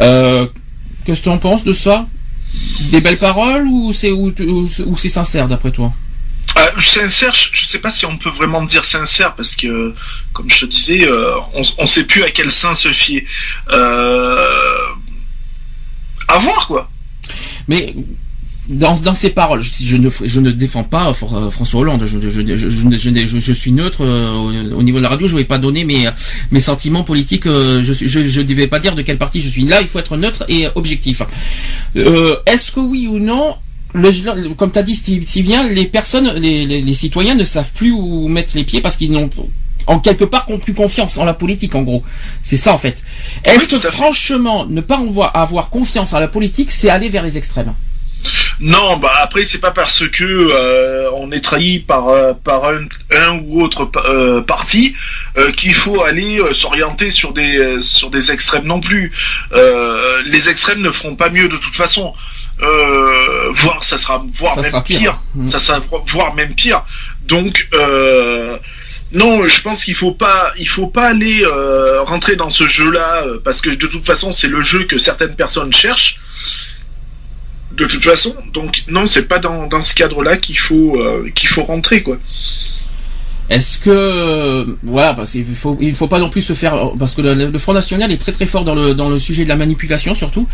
Euh, Qu'est-ce que tu en penses de ça? Des belles paroles ou c'est sincère d'après toi? Euh, sincère, je ne sais pas si on peut vraiment dire sincère parce que, comme je te disais, euh, on ne sait plus à quel sein se fier. Euh, à voir quoi. Mais dans, dans ses paroles, je, ne, je ne défends pas euh, François Hollande, je, je, je, suis neutre au niveau de la radio, je ne vais pas donner mes, mes sentiments politiques, je ne vais pas dire de quel parti je suis. Là, il faut être neutre et objectif. Est-ce que oui ou non, comme tu as dit si bien, les personnes, les, citoyens ne savent plus où mettre les pieds parce qu'ils n'ont en quelque part plus confiance en la politique en gros. C'est ça en fait. Est-ce que franchement ne pas avoir confiance en la politique, c'est aller vers les extrêmes? Non, bah après c'est pas parce que euh, on est trahi par euh, par un, ou autre euh, parti qu'il faut aller s'orienter sur des sur des extrêmes non plus. les extrêmes ne feront pas mieux de toute façon. Voire ça sera voire même pire. Mmh. Ça sera voire même pire. Donc non, je pense qu'il faut pas, il faut pas aller rentrer dans ce jeu-là parce que de toute façon c'est le jeu que certaines personnes cherchent de toute façon. Donc non, c'est pas dans, dans ce cadre-là qu'il faut euh, qu'il faut rentrer quoi. Est-ce que voilà parce qu'il faut il faut pas non plus se faire parce que le, Front National est très très fort dans le dans le sujet de la manipulation surtout.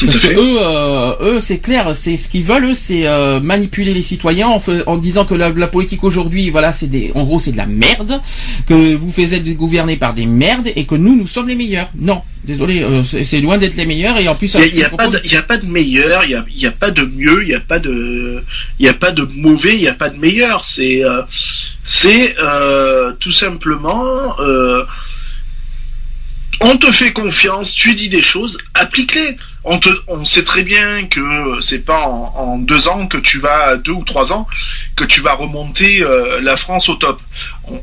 Parce que eux euh, eux c'est clair c'est ce qu'ils veulent eux c'est euh, manipuler les citoyens en, en disant que la, la politique aujourd'hui voilà c'est des en gros c'est de la merde que vous faites gouverner par des merdes et que nous nous sommes les meilleurs. Non. Désolé, euh, c'est loin d'être les meilleurs et en plus il n'y a, pas de, y a pas de meilleur, il n'y a, pas de mieux, il n'y a pas de, il a pas de mauvais, il n'y a pas de meilleur. C'est, euh, c'est euh, tout simplement, on te fait confiance, tu dis des choses, applique-les. On, sait très bien que c'est pas en, deux ans que tu vas, deux ou trois ans, que tu vas remonter la France au top.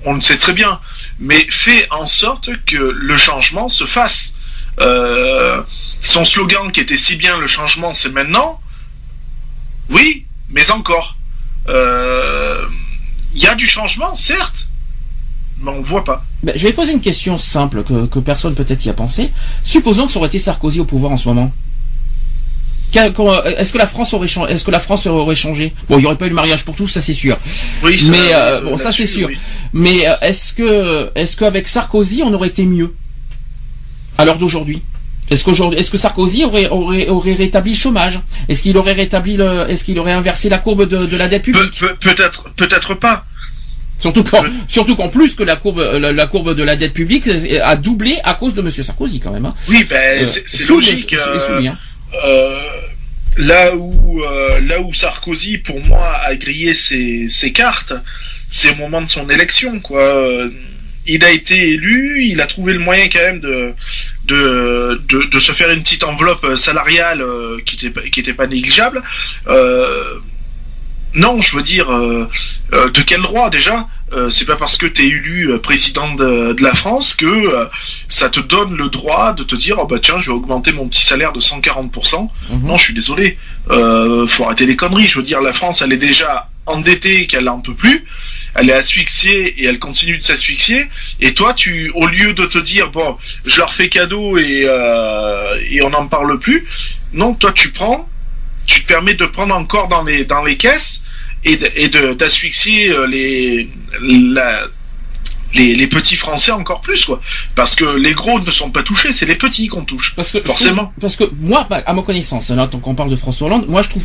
On, le sait très bien. Mais fais en sorte que le changement se fasse. Euh, son slogan qui était si bien le changement c'est maintenant, oui, mais encore. Euh, il y a du changement, certes, mais on ne voit pas. Ben, je vais poser une question simple que, que personne peut-être y a pensé. Supposons que ça aurait été Sarkozy au pouvoir en ce moment. Est-ce que la France aurait changé Est-ce que la France aurait changé? Bon, il n'y aurait pas eu le mariage pour tous, ça c'est sûr. Oui, ça, Mais euh, euh, bon, ça c'est sûr. oui. Mais euh, est-ce que est-ce qu'avec Sarkozy on aurait été mieux? À l'heure d'aujourd'hui Est-ce qu'aujourd'hui est-ce que Sarkozy aurait aurait aurait rétabli le chômage? Est-ce qu'il aurait rétabli le Est-ce qu'il aurait inversé la courbe de, de la dette publique? pe- Peut-être, peut-être pas. Surtout qu'en surtout qu'en plus que la courbe la, la courbe de la dette publique a doublé à cause de Monsieur Sarkozy quand même. Hein. Oui, ben Euh, c'est logique. euh, hein. euh, où euh, là où Sarkozy, pour moi, a grillé ses, ses cartes, c'est au moment de son élection, quoi. Il a été élu, il a trouvé le moyen quand même de de, de, de se faire une petite enveloppe salariale euh, qui était pas- qui était pas négligeable. Euh, non, je veux dire, euh, euh, de quel droit déjà? Euh, C'est pas parce que tu es élu président de, de la France que euh, ça te donne le droit de te dire oh bah tiens je vais augmenter mon petit salaire de 140%. Mhm. Non, je suis désolé. Euh, faut arrêter les conneries. Je veux dire, la France, elle est déjà endettée, qu'elle en peut plus. Elle est asphyxiée et elle continue de s'asphyxier. Et toi, tu, au lieu de te dire bon, je leur fais cadeau et euh, et on n'en parle plus. Non, toi, tu prends, tu te permets de prendre encore dans les dans les caisses et de- et d'asphyxier euh, les la les, les petits Français encore plus quoi parce que les gros ne sont pas touchés c'est les petits qu'on touche Parce que Forcément. trouve- parce que moi, bah, à ma connaissance, là, tant qu'on parle de François Hollande, moi je trouve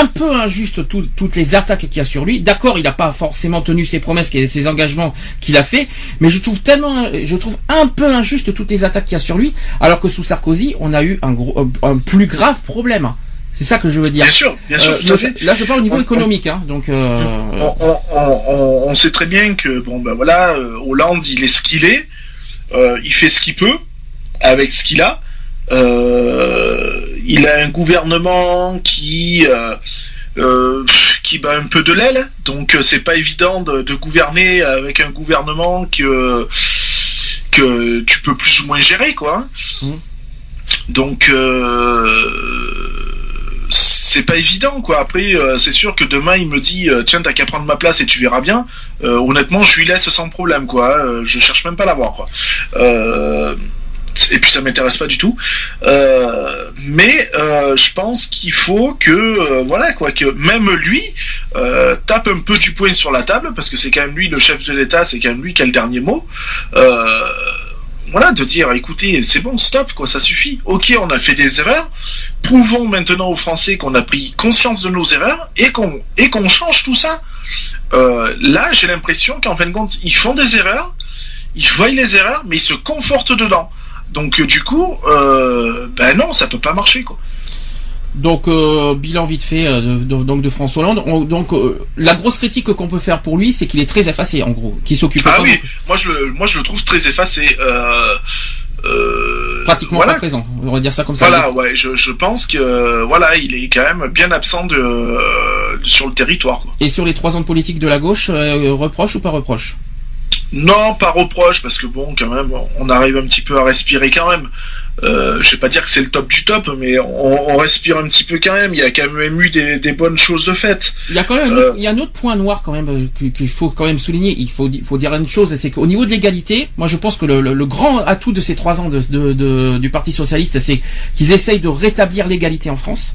un peu injuste tout- toutes les attaques qu'il y a sur lui. D'accord, il n'a pas forcément tenu ses promesses, et ses engagements qu'il a fait, mais je trouve tellement, je trouve un peu injuste toutes les attaques qu'il y a sur lui, alors que sous Sarkozy, on a eu un gros, un plus grave problème. C'est ça que je veux dire. bien sûr bien sûr Euh, tout à fait. là, je parle au niveau On- économique, hein, donc. Euh, on sait très bien que bon ben voilà euh, Hollande il est ce qu'il est euh, il fait ce qu'il peut avec ce qu'il a Euh, il a un gouvernement qui euh, euh, qui bat un peu de l'aile donc euh, c'est pas évident de, de gouverner avec un gouvernement que que tu peux plus ou moins gérer quoi Mhm. donc euh, c'est pas évident quoi. Après euh, c'est sûr que demain il me dit tiens t'as qu'à prendre ma place et tu verras bien. Honnêtement je lui laisse sans problème quoi. Je cherche même pas à l'avoir quoi. Et puis ça m'intéresse pas du tout. Euh, mais euh, je pense qu'il faut que euh, voilà quoi que même lui tape un peu du poing sur la table parce que c'est quand même lui le chef de l'État, c'est quand même lui qui a le dernier mot. Voilà, de dire, écoutez, c'est bon, stop, quoi, ça suffit. Ok, on a fait des erreurs. Prouvons maintenant aux Français qu'on a pris conscience de nos erreurs et qu'on et qu'on change tout ça. Là, j'ai l'impression qu'en fin de compte, ils font des erreurs, ils voient les erreurs, mais ils se confortent dedans. Donc euh, du coup, euh, ben non, ça peut pas marcher, quoi. Donc euh, bilan vite fait euh, de, donc de François Hollande. On- donc euh, la grosse critique qu'on peut faire pour lui, c'est qu'il est très effacé en gros, qu'il s'occupe Ah pas oui, moi je le, moi je le trouve très effacé. Pratiquement voilà, pas présent. On va dire ça comme ça. Voilà, ouais, je, je pense que voilà, il est quand même bien absent de, sur le territoire. Quoi. Et sur les trois ans de politique de la gauche, reproche ou pas reproche? Non, pas reproche, parce que bon, quand même, on arrive un petit peu à respirer quand même. Euh, je vais pas dire que c'est le top du top, mais on, on respire un petit peu quand même. Il y a quand même eu des, des bonnes choses de fait. Il y a quand même un, Euh. autre- il y a un autre point noir quand même euh, qu'il faut quand même souligner. Il faut, di- faut dire une chose, c'est qu'au niveau de l'égalité, moi je pense que le, le- le grand atout de ces trois ans de, de- de- du Parti socialiste, c'est qu'ils essayent de rétablir l'égalité en France.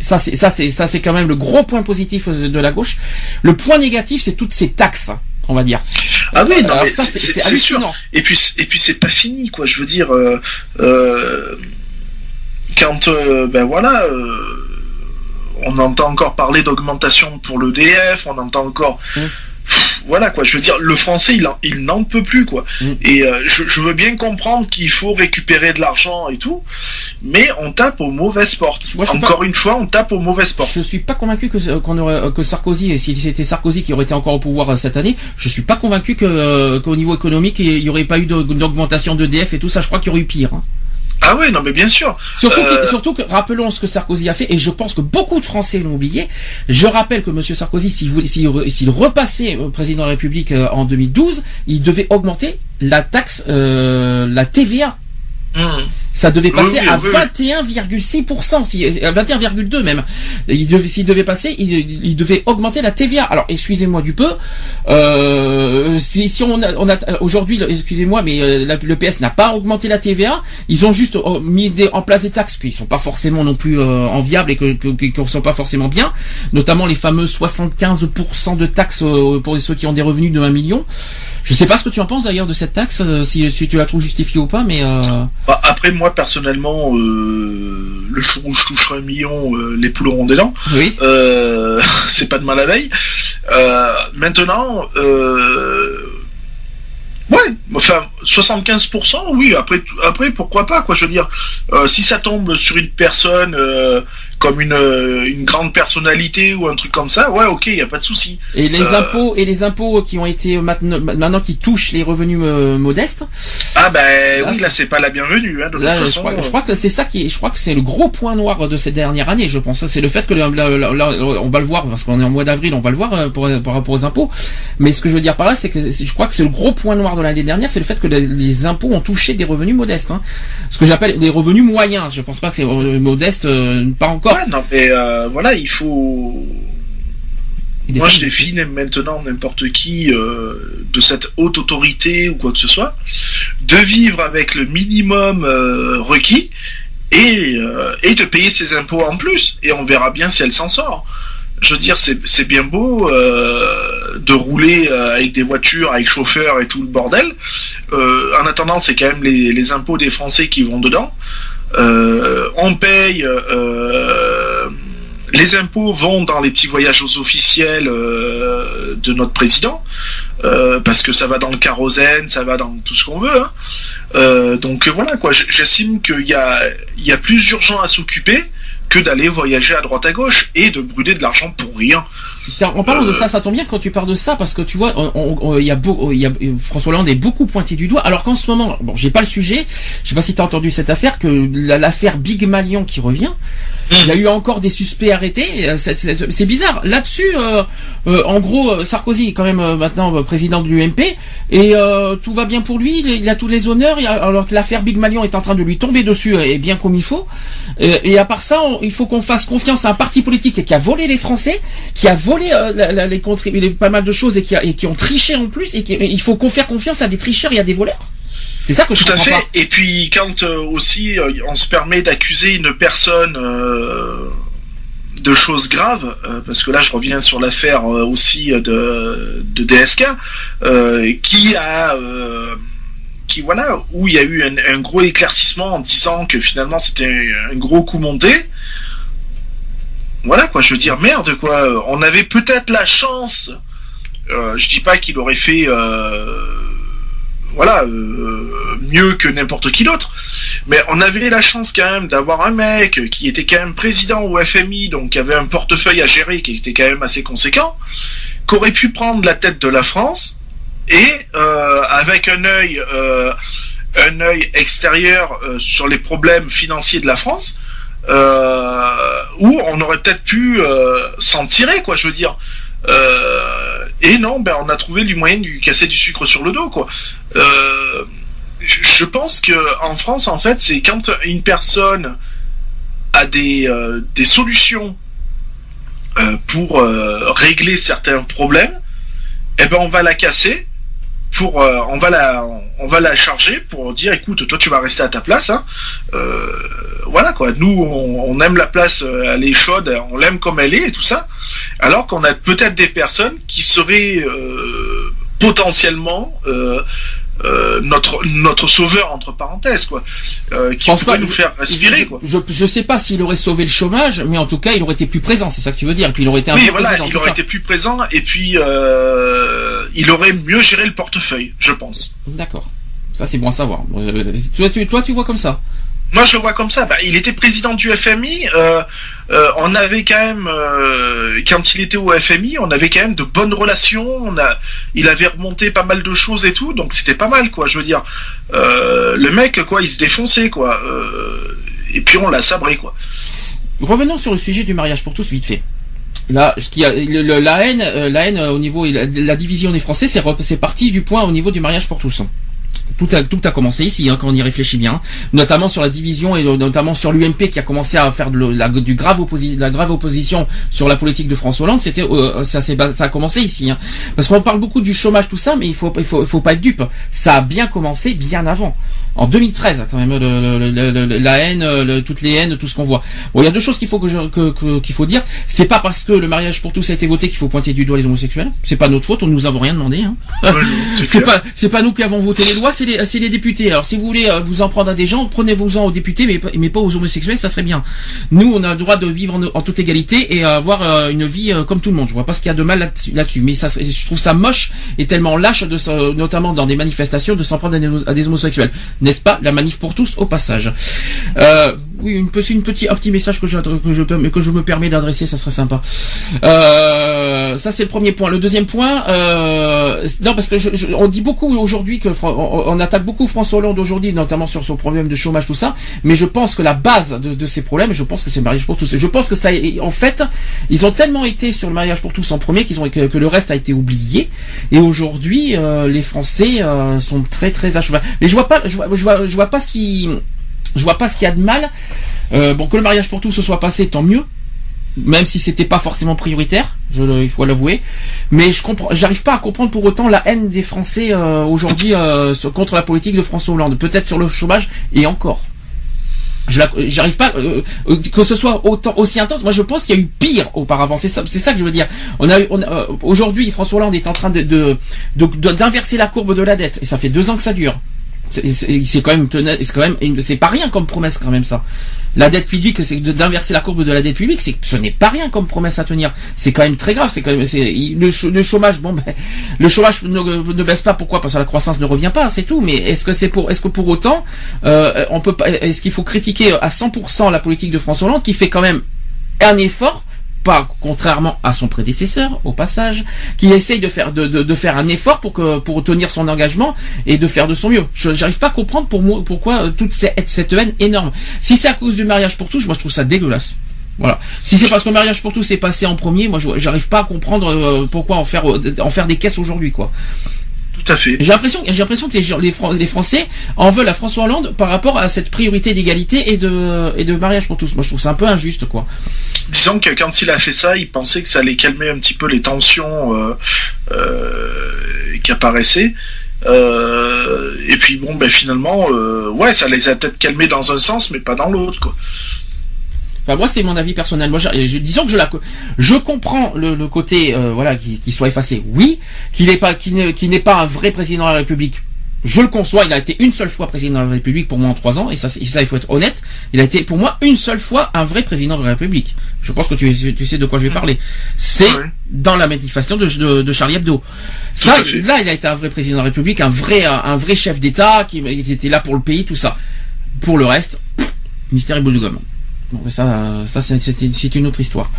Ça c'est ça c'est ça c'est quand même le gros point positif de la gauche. Le point négatif, c'est toutes ces taxes, on va dire. Ah oui, non, c'est- sûr. Et puis, et puis c'est pas fini, quoi. Je veux dire, euh, euh, quand, euh, ben voilà, on entend encore parler d'augmentation pour l'EDF, on entend encore, Mm. Voilà quoi. Je veux dire, le français, il, en- il n'en peut plus, quoi. Mm. Et euh, je, je veux bien comprendre qu'il faut récupérer de l'argent et tout, mais on tape aux mauvaises portes. Moi, Encore une fois, on tape aux mauvaises portes. Je suis pas convaincu que euh, qu'on aurait que Sarkozy, et si c'était Sarkozy qui aurait été encore au pouvoir euh, cette année, je suis pas convaincu que euh, qu'au niveau économique il y aurait pas eu d'aug- d'augmentation d'EDF et tout ça. Je crois qu'il y aurait eu pire. hein. Ah oui, non, mais bien sûr. Surtout, Euh, que, surtout que rappelons ce que Sarkozy a fait et je pense que beaucoup de Français l'ont oublié. Je rappelle que Monsieur Sarkozy, s'il repassait euh, président de la République euh, en 2012, il devait augmenter la taxe, euh, la TVA. Mm. Ça devait passer oui, à oui, oui. 21,6%, si, euh, 21,2 même. Il devait, s'il devait passer, il, il devait augmenter la TVA. Alors, excusez-moi du peu. Euh, si, si on a, on a aujourd'hui, excusez-moi, mais euh, la- le PS n'a pas augmenté la TVA. Ils ont juste euh, mis des- en place des taxes qui sont pas forcément non plus euh, enviables et que, que, qui ne sont pas forcément bien. Notamment les fameux 75% de taxes euh, pour ceux qui ont des revenus de 1 million. Je sais pas ce que tu en penses d'ailleurs de cette taxe, euh, si, si tu la trouves justifiée ou pas, mais euh, Bah, après, moi, personnellement, euh, le jour où je toucherai un million, euh, les poules auront des dents. oui. Euh, (laughs) c'est pas de mal à veille. Maintenant, ouais, enfin, 75%, oui, après, après, pourquoi pas, quoi, je veux dire, euh, si ça tombe sur une personne, euh, comme une, euh, une grande personnalité ou un truc comme ça, ouais, ok, y a pas de souci. Et les Euh, impôts et les impôts qui ont été maintenant, maintenant qui touchent les revenus modestes. Ah, ben, Là, oui, là, c'est pas la bienvenue, hein, de Là, toute je, façon. crois, je crois que c'est ça qui, est- je crois que c'est le gros point noir de ces dernières années. Je pense, c'est le fait que le- on va le voir parce qu'on est en mois d'avril, on va le voir pour, par rapport aux impôts. Mais ce que je veux dire par là, c'est que je crois que c'est le gros point noir de l'année dernière, c'est le fait que les, les impôts ont touché des revenus modestes. Hein. Ce que j'appelle des revenus moyens. Je pense pas que c'est modeste, euh, pas encore. Ouais, non, mais euh, voilà, il faut. Moi, je défie maintenant n'importe qui euh, de cette haute autorité ou quoi que ce soit de vivre avec le minimum euh, requis et, et de payer ses impôts en plus. Et on verra bien si elle s'en sort. Je veux dire, c'est c'est bien beau euh, de rouler euh, avec des voitures, avec chauffeur et tout le bordel. Euh, en attendant, c'est quand même les, impôts des Français qui vont dedans. Euh, on paye. Les impôts vont dans les petits voyages officiels de notre président, parce que ça va dans le kérosène, ça va dans tout ce qu'on veut. hein. Donc voilà quoi, j'estime qu'il y a, y a plus urgent à s'occuper que d'aller voyager à droite à gauche et de brûler de l'argent pour rien. En parlant de Euh, ça, ça tombe bien quand tu parles de ça, parce que tu vois, il y a beau, y a, François Hollande est beaucoup pointé du doigt, alors qu'en ce moment, bon, j'ai pas le sujet, je sais pas si tu as entendu cette affaire, que la- l'affaire Big Malion qui revient, il y a eu encore des suspects arrêtés, euh, c'est- bizarre. Là-dessus, euh, euh, en gros, Sarkozy est quand même euh, maintenant président de l'UMP, et tout va bien pour lui, il, il a tous les honneurs, a- alors que l'affaire Big Malion est en train de lui tomber dessus, et bien comme il faut. Et, et à part ça, on- il faut qu'on fasse confiance à un parti politique qui a volé les Français, qui a volé euh, la- la- les, pas mal de choses et qui, a- et qui ont triché en plus, et qui- il faut qu'on fasse confiance à des tricheurs et à des voleurs. C'est ça que je Tout à fait. pas. Et puis quand euh, aussi euh, on se permet d'accuser une personne euh, de choses graves, parce que là je reviens sur l'affaire aussi de, de DSK, qui a qui voilà où il y a eu un, gros éclaircissement en disant que finalement c'était un gros coup monté. Voilà quoi, je veux dire merde quoi. On avait peut-être la chance. Euh, je dis pas qu'il aurait fait euh, voilà euh, mieux que n'importe qui d'autre. Mais on avait la chance quand même d'avoir un mec qui était quand même président au FMI, donc qui avait un portefeuille à gérer qui était quand même assez conséquent, qui aurait pu prendre la tête de la France et euh, avec un œil euh, un œil extérieur euh, sur les problèmes financiers de la France, où on aurait peut-être pu s'en tirer, quoi. Je veux dire. Et non, ben on a trouvé le moyen de casser du sucre sur le dos, quoi. Je pense que en France, en fait, c'est quand une personne a des, des solutions pour régler certains problèmes, eh ben on va la casser pour euh, on va la on va la charger pour dire écoute toi tu vas rester à ta place hein. Euh, voilà quoi nous on, aime la place euh, elle est chaude on l'aime comme elle est et tout ça alors qu'on a peut-être des personnes qui seraient potentiellement euh, notre notre sauveur entre parenthèses quoi euh, qui pourrait pas- nous faire respirer quoi Je, je sais pas s'il aurait sauvé le chômage, mais en tout cas, il aurait été plus présent, c'est ça que tu veux dire. Et puis il aurait été un oui voilà il aurait ça. été plus présent et puis euh, il aurait mieux géré le portefeuille je pense D'accord. Ça, c'est bon à savoir. Euh, toi, tu, toi, tu vois comme ça. Moi, je le vois comme ça. Bah, il était président du FMI. Euh, euh, on avait quand même, euh, quand il était au FMI, on avait quand même de bonnes relations. Il avait remonté pas mal de choses et tout, donc c'était pas mal, quoi. Je veux dire, le mec, quoi, il se défonçait, quoi. Et puis on l'a sabré, quoi. Revenons sur le sujet du mariage pour tous, vite fait. Là, ce qui a, la haine, la haine au niveau, la, division des Français, c'est parti du point au niveau du mariage pour tous. Tout a, tout a commencé ici, hein, quand on y réfléchit bien, notamment sur la division et notamment sur l'UMP qui a commencé à faire de la, du grave opposition sur la politique de François Hollande. C'était euh, ça, ça a commencé ici, hein. parce qu'on parle beaucoup du chômage, tout ça, mais il faut, il faut, il faut pas être dupe. Ça a bien commencé bien avant en 2013 quand même la haine, toutes les haines, tout ce qu'on voit. Bon, il y a deux choses qu'il faut que, qu'il faut dire. C'est pas parce que le mariage pour tous a été voté qu'il faut pointer du doigt les homosexuels. C'est pas notre faute, on nous avons rien demandé. Hein. c'est (laughs) pas c'est pas nous qui avons voté les lois, c'est les c'est les députés. Alors si vous voulez euh, vous en prendre à des gens, prenez-vous-en aux députés, mais mais pas aux homosexuels, ça serait bien. Nous, on a le droit de vivre en, toute égalité et avoir euh, une vie euh, comme tout le monde. Je vois pas ce qu'il y a de mal là-dessus, mais ça je trouve ça moche et tellement lâche de notamment dans des manifestations de s'en prendre à des homosexuels n'est-ce pas La manif pour tous au passage. Euh, oui, une petit, un petit message que je, que je, que je me permets d'adresser, ça serait sympa. Euh, ça c'est le premier point. Le deuxième point, euh, non parce que je, on dit beaucoup aujourd'hui que on, attaque beaucoup François Hollande aujourd'hui, notamment sur son problème de chômage tout ça, mais je pense que la base de, de ces problèmes, je pense que c'est le mariage pour tous. Je pense que ça, en fait, ils ont tellement été sur le mariage pour tous en premier qu'ils ont que, que, le reste a été oublié. Et aujourd'hui, euh, les Français euh, sont très très à cheval. Mais je vois pas, je vois, je vois, je vois pas ce qui, je vois pas ce qu'il y a de mal. Euh, bon, que le mariage pour tous se soit passé, tant mieux. Même si c'était pas forcément prioritaire, je, il faut l'avouer. Mais je comprends, j'arrive pas à comprendre pour autant la haine des Français euh, aujourd'hui euh, contre la politique de François Hollande. Peut-être sur le chômage et encore. J'arrive pas que ce soit autant aussi intense. Moi, je pense qu'il y a eu pire auparavant. C'est ça, que je veux dire. Aujourd'hui, François Hollande est en train de, de, d'inverser la courbe de la dette et ça fait deux ans que ça dure. C'est quand même c'est pas rien comme promesse quand même ça. La dette publique, c'est d'inverser la courbe de la dette publique, c'est ce n'est pas rien comme promesse à tenir. C'est quand même très grave. C'est quand même le, le, chômage. Bon, ben, le chômage ne, baisse pas. Pourquoi? Parce que la croissance ne revient pas. C'est tout. Mais est-ce que c'est pour est-ce que pour autant euh, on peut pas Est-ce qu'il faut critiquer à 100% la politique de François Hollande qui fait quand même un effort pas contrairement à son prédécesseur au passage, qui essaye de faire de, de, faire un effort pour que pour tenir son engagement et de faire de son mieux. Je j'arrive pas à comprendre pourquoi toute cette, cette haine énorme. Si c'est à cause du mariage pour tous, moi je trouve ça dégueulasse. Voilà. Si c'est parce que le mariage pour tous est passé en premier, moi j'arrive pas à comprendre euh, pourquoi en faire en faire des caisses aujourd'hui quoi. Tout à fait. J'ai l'impression, j'ai l'impression que les, les, les, Français en veulent à François Hollande par rapport à cette priorité d'égalité et de, et de mariage pour tous. Moi, je trouve ça un peu injuste, quoi. Disons que quand il a fait ça, il pensait que ça allait calmer un petit peu les tensions euh, euh, qui apparaissaient. Euh, et puis bon, ben finalement, euh, ouais, ça les a peut-être calmés dans un sens, mais pas dans l'autre, quoi. Enfin moi c'est mon avis personnel. Moi je, disons que je la je comprends le, le côté euh, voilà qui soit effacé. Oui, qu'il n'est pas qu'il n'est pas un vrai président de la République. Je le conçois, il a été une seule fois président de la République pour moi en trois ans, et ça, ça il faut être honnête, il a été pour moi une seule fois un vrai président de la République. Je pense que tu, tu sais de quoi je vais parler. C'est dans la manifestation de, de, de, Charlie Hebdo. Ça, là, il a été un vrai président de la République, un vrai, un, vrai chef d'État qui, était là pour le pays, tout ça. Pour le reste, mystère et bout de gomme. Bon, ça, ça c'est une autre histoire.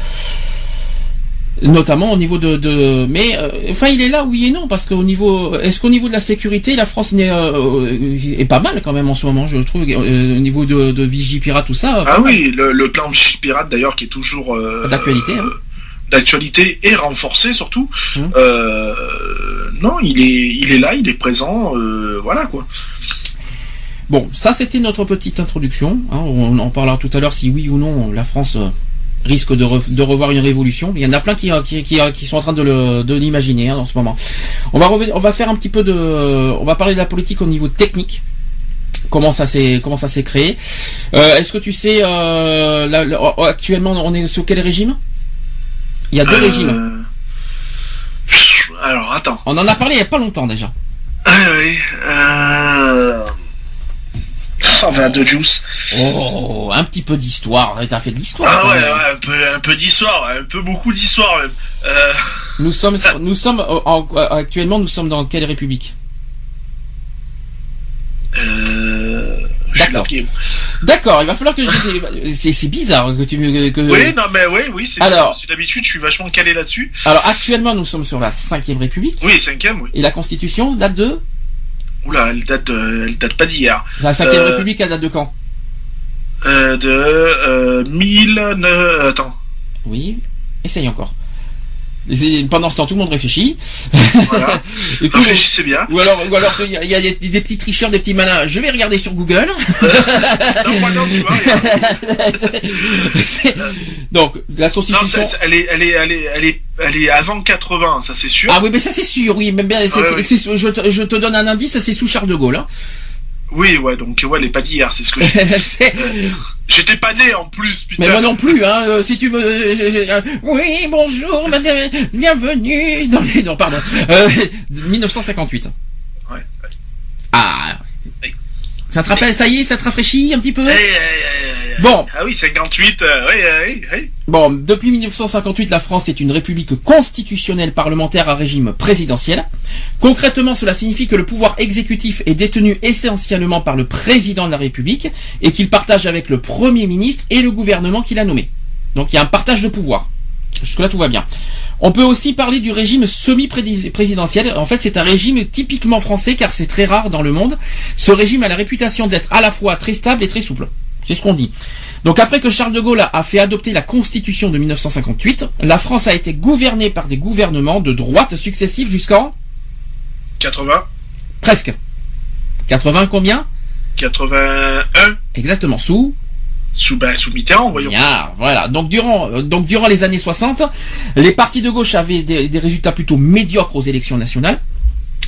Notamment au niveau de, de mais euh, enfin il est là oui et non parce qu'au niveau est-ce qu'au niveau de la sécurité la France n'est euh, est pas mal quand même en ce moment je trouve euh, au niveau de, de Vigipirate tout ça ah oui le, le, plan Vigipirate d'ailleurs qui est toujours d'actualité hein. d'actualité et renforcé surtout hum. non il est il est là il est présent voilà quoi Bon, ça c'était notre petite introduction. Hein. on en parlera tout à l'heure si oui ou non la France euh, risque de, revoir une révolution. Il y en a plein qui, euh, euh, qui, sont en train de l'imaginer hein, en ce moment. On va, on va faire un petit peu de... On va parler de la politique au niveau technique. Comment ça s'est comment ça s'est créé Est-ce que tu sais actuellement on est sous quel régime? Il y a deux régimes. Alors attends. On en a parlé il y a pas longtemps déjà. Ah oui. Oh, de Juice. Oh, un petit peu d'histoire. T'as fait de l'histoire. Ah ouais, ouais, un peu, un peu d'histoire, un peu beaucoup d'histoire même. Euh... Nous sommes, (laughs) nous sommes actuellement, nous sommes dans quelle république? Euh... D'accord. D'accord, il va falloir que je... (laughs) c'est bizarre que tu que... Oui, non mais oui, oui, c'est Alors, d'habitude je suis vachement calé là-dessus. Alors actuellement nous sommes sur la cinquième République. Oui, cinquième, oui. Et la Constitution date de? Oula, elle date, elle date pas d'hier. La 5 euh, République, elle date de quand? euh, De euh, 1009... Attends. Oui, essaye encore. Pendant ce temps, tout le monde réfléchit. Voilà. (laughs) Et tout- Réfléchissez bien. ou alors, ou alors il y a, il y a des, des petits tricheurs, des petits malins. Je vais regarder sur Google. (laughs) Non, non, (laughs) Donc la Non, Constitution. c'est- elle est, elle est, elle est, elle est, elle est avant 80, ça c'est sûr. Ah oui, mais ça c'est sûr, oui. Ouais. c'est- je, te, je te donne un indice, c'est sous Charles de Gaulle. Hein. Oui, ouais, donc ouais, elle est pas d'hier, c'est ce que j'ai- (laughs) C'est- j'étais pas né en plus, putain. mais moi non plus, hein. euh, Si tu me, euh, je- euh, oui, bonjour, madame, bienvenue dans les, non, pardon, euh, (laughs) 1958. Ouais. Ah. Ça te rappelle, ça y est, ça te rafraîchit un petit peu? Eh, eh, eh, Bon. Ah oui, 58, euh, oui, euh, oui, oui. Bon, depuis 1958, la France est une république constitutionnelle parlementaire à régime présidentiel. Concrètement, cela signifie que le pouvoir exécutif est détenu essentiellement par le président de la République et qu'il partage avec le Premier ministre et le gouvernement qu'il a nommé. Donc il y a un partage de pouvoir. Jusque-là, tout va bien. On peut aussi parler du régime semi-présidentiel. En fait, c'est un régime typiquement français car c'est très rare dans le monde. Ce régime a la réputation d'être à la fois très stable et très souple. C'est ce qu'on dit. Donc après que Charles de Gaulle a- fait adopter la Constitution de 1958, la France a été gouvernée par des gouvernements de droite successifs jusqu'en 80, presque 80 combien? 81, Exactement sous? Sous, bah, sous Mitterrand, voyons. Bien, voilà. Donc durant, euh, donc durant les années 60, les partis de gauche avaient des, des résultats plutôt médiocres aux élections nationales.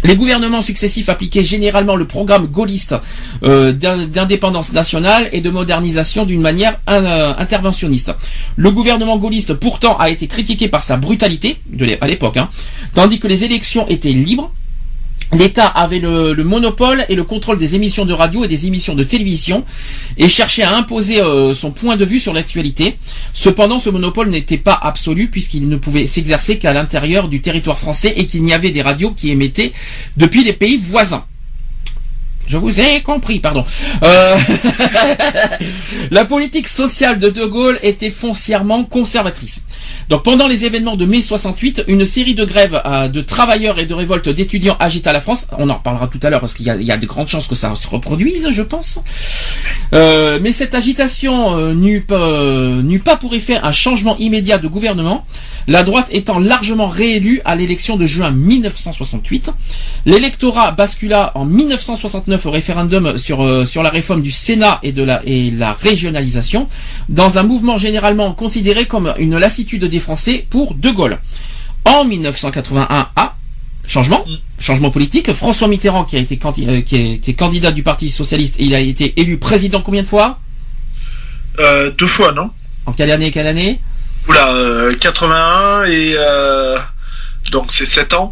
Les gouvernements successifs appliquaient généralement le programme gaulliste euh, d'in- d'indépendance nationale et de modernisation d'une manière euh, interventionniste. Le gouvernement gaulliste pourtant a été critiqué par sa brutalité à l'époque, hein, tandis que les élections étaient libres. L'État avait le, le monopole et le contrôle des émissions de radio et des émissions de télévision et cherchait à imposer euh, son point de vue sur l'actualité. Cependant, ce monopole n'était pas absolu puisqu'il ne pouvait s'exercer qu'à l'intérieur du territoire français et qu'il n'y avait des radios qui émettaient depuis les pays voisins. Je vous ai compris, pardon. Euh, (laughs) la politique sociale de De Gaulle était foncièrement conservatrice. Donc pendant les événements de mai 68, une série de grèves euh, de travailleurs et de révoltes d'étudiants agita la France. On en reparlera tout à l'heure parce qu'il y a, de grandes chances que ça se reproduise, je pense. Euh, mais cette agitation n'eut pas pour effet un changement immédiat de gouvernement, la droite étant largement réélue à l'élection de juin 1968. L'électorat bascula en 1969 au référendum sur, euh, sur la réforme du Sénat et de la, et la régionalisation, dans un mouvement généralement considéré comme une lassitude des Français pour De Gaulle. En 1981, ah, changement, changement politique, François Mitterrand qui a été, euh, qui a été candidat du Parti Socialiste et il a été élu président combien de fois? Euh, deux fois, non? En quelle année, quelle année? Oula, euh, 81 et donc c'est 7 ans.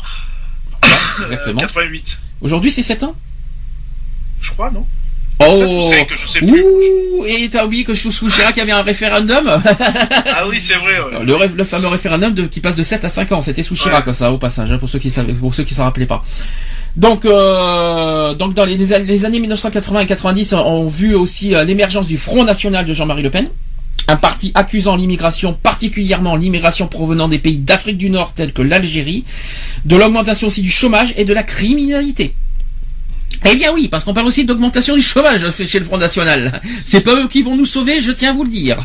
Exactement. 88, Aujourd'hui c'est 7 ans? Je crois, non Oh C'est que je sais plus. Ouh Et t'as oublié que sous sous Chirac il y avait un référendum (laughs) Ah oui, c'est vrai. ouais. le, fameux référendum de- qui passe de 7 à 5 ans, c'était sous Chirac ça au passage, hein, pour ceux qui savaient, pour ceux qui s'en rappelaient pas. Donc, euh, donc dans les, les années 1980 et 90, on on vu aussi euh, l'émergence du Front National de Jean-Marie Le Pen, un parti accusant l'immigration, particulièrement l'immigration provenant des pays d'Afrique du Nord tels que l'Algérie, de l'augmentation aussi du chômage et de la criminalité. Eh bien oui, parce qu'on parle aussi d'augmentation du chômage (laughs) chez le Front National. C'est pas eux qui vont nous sauver, je tiens à vous le dire.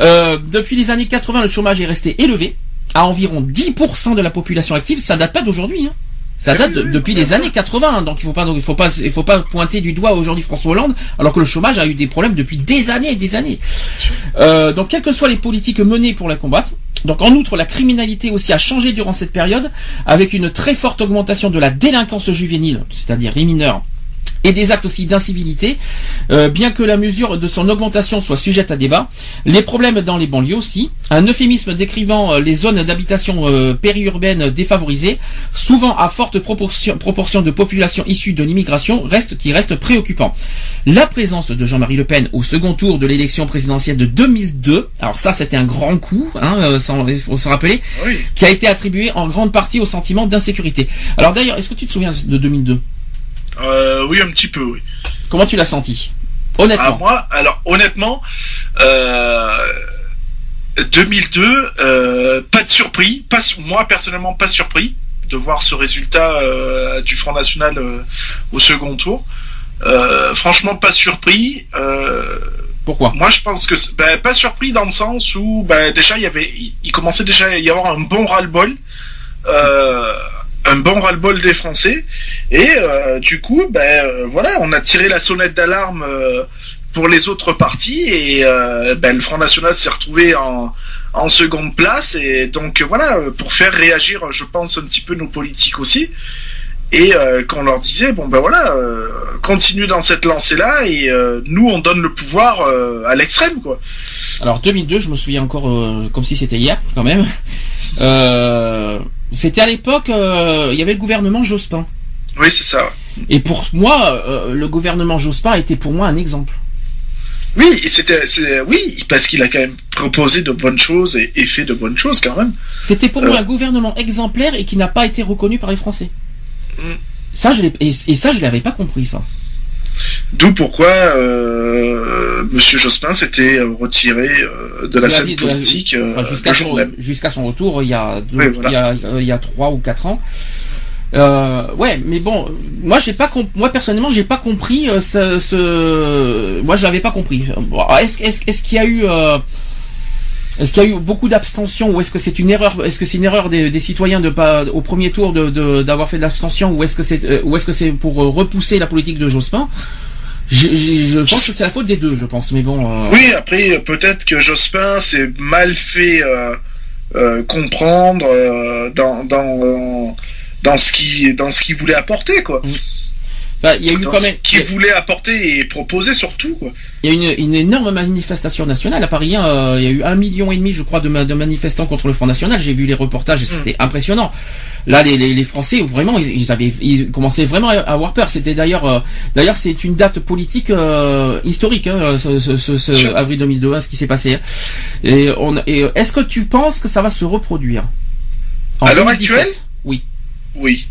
Euh, depuis les années 80, le chômage est resté élevé, à environ 10% de la population active. Ça date pas d'aujourd'hui. Hein. Ça date de- depuis les années 80, hein. donc il faut donc il faut pas, faut pas pointer du doigt aujourd'hui François Hollande, alors que le chômage a eu des problèmes depuis des années et des années. Euh, donc quelles que soient les politiques menées pour la combattre, donc en outre la criminalité aussi a changé durant cette période, avec une très forte augmentation de la délinquance juvénile, c'est-à-dire les mineurs, et des actes aussi d'incivilité, euh, bien que la mesure de son augmentation soit sujette à débat. Les problèmes dans les banlieues aussi, un euphémisme décrivant euh, les zones d'habitation euh, périurbaines défavorisées, souvent à forte proportion, proportion de population issue de l'immigration, reste qui reste préoccupant. La présence de Jean-Marie Le Pen au second tour de l'élection présidentielle de 2002, alors ça c'était un grand coup, hein, euh, sans- faut se rappeler, Oui. qui a été attribué en grande partie au sentiment d'insécurité. Alors d'ailleurs, est-ce que tu te souviens de 2002 Euh, oui, un petit peu, oui. Comment tu l'as senti? Honnêtement. Ah, moi, alors honnêtement, euh, 2002, euh, pas de surpris, pas moi personnellement pas surpris de voir ce résultat euh, du Front National euh, au second tour. Euh, franchement pas surpris. Euh, Pourquoi? Moi, je pense que ben, pas surpris dans le sens où ben, déjà il y avait, il, il commençait déjà à y avoir un bon ras-le-bol, euh, un bon ras-le-bol des Français, et euh, du coup, ben euh, voilà, on a tiré la sonnette d'alarme euh, pour les autres partis et euh, ben, le Front National s'est retrouvé en en seconde place et donc voilà pour faire réagir, je pense un petit peu nos politiques aussi. Et euh, qu'on leur disait bon ben voilà euh, continue dans cette lancée là et nous on donne le pouvoir à l'extrême quoi. Alors 2002, je me souviens encore comme si c'était hier quand même. Euh, c'était à l'époque, euh, il y avait le gouvernement Jospin. Oui c'est ça. Et pour moi, euh, le gouvernement Jospin était pour moi un exemple. Oui c'était oui parce qu'il a quand même proposé de bonnes choses et, et fait de bonnes choses quand même. C'était pour Euh. moi un gouvernement exemplaire et qui n'a pas été reconnu par les Français. Mm. Ça, je l'ai et, et ça, je l'avais pas compris ça. D'où pourquoi euh, Monsieur Jospin s'était euh, retiré euh, de la De scène la- politique euh, Enfin, jusqu'à son, même. jusqu'à son retour il y a deux- Oui, voilà. il y a euh, il y a trois ou quatre ans. Euh, ouais, mais bon, moi j'ai pas moi personnellement j'ai pas compris euh, ce, ce- moi je l'avais pas compris. Bon, Est-ce est-ce est-ce qu'il y a eu est-ce qu'il y a eu beaucoup d'abstention ou est-ce que c'est une erreur est-ce que c'est une erreur des, des citoyens de pas au premier tour de de- d'avoir fait de l'abstention ou est-ce que c'est euh, ou est-ce que c'est pour euh, repousser la politique de Jospin? Je, je, je pense que c'est la faute des deux, je pense. Mais bon. euh, Oui, après, euh, peut-être que Jospin s'est mal fait euh, euh, comprendre euh, dans, dans, euh, dans ce qu'il dans ce qu'il voulait apporter, quoi. Enfin, il y a eu Dans quand ce même. qu'il voulait apporter et proposer surtout, quoi. Il y a une, une énorme manifestation nationale à Paris. hein, euh, il y a eu un million et demi, je crois, de, ma- de manifestants contre le Front National. J'ai vu les reportages et c'était impressionnant. Là, les, les, les Français, vraiment, ils, ils avaient, ils commençaient vraiment à avoir peur. C'était d'ailleurs, euh, d'ailleurs, c'est une date politique euh, historique, hein, ce, ce, ce- ce avril 2002, hein, ce qui s'est passé. hein. Et, on, et est-ce que tu penses que ça va se reproduire? En À l'heure 2017? actuelle Oui. Oui.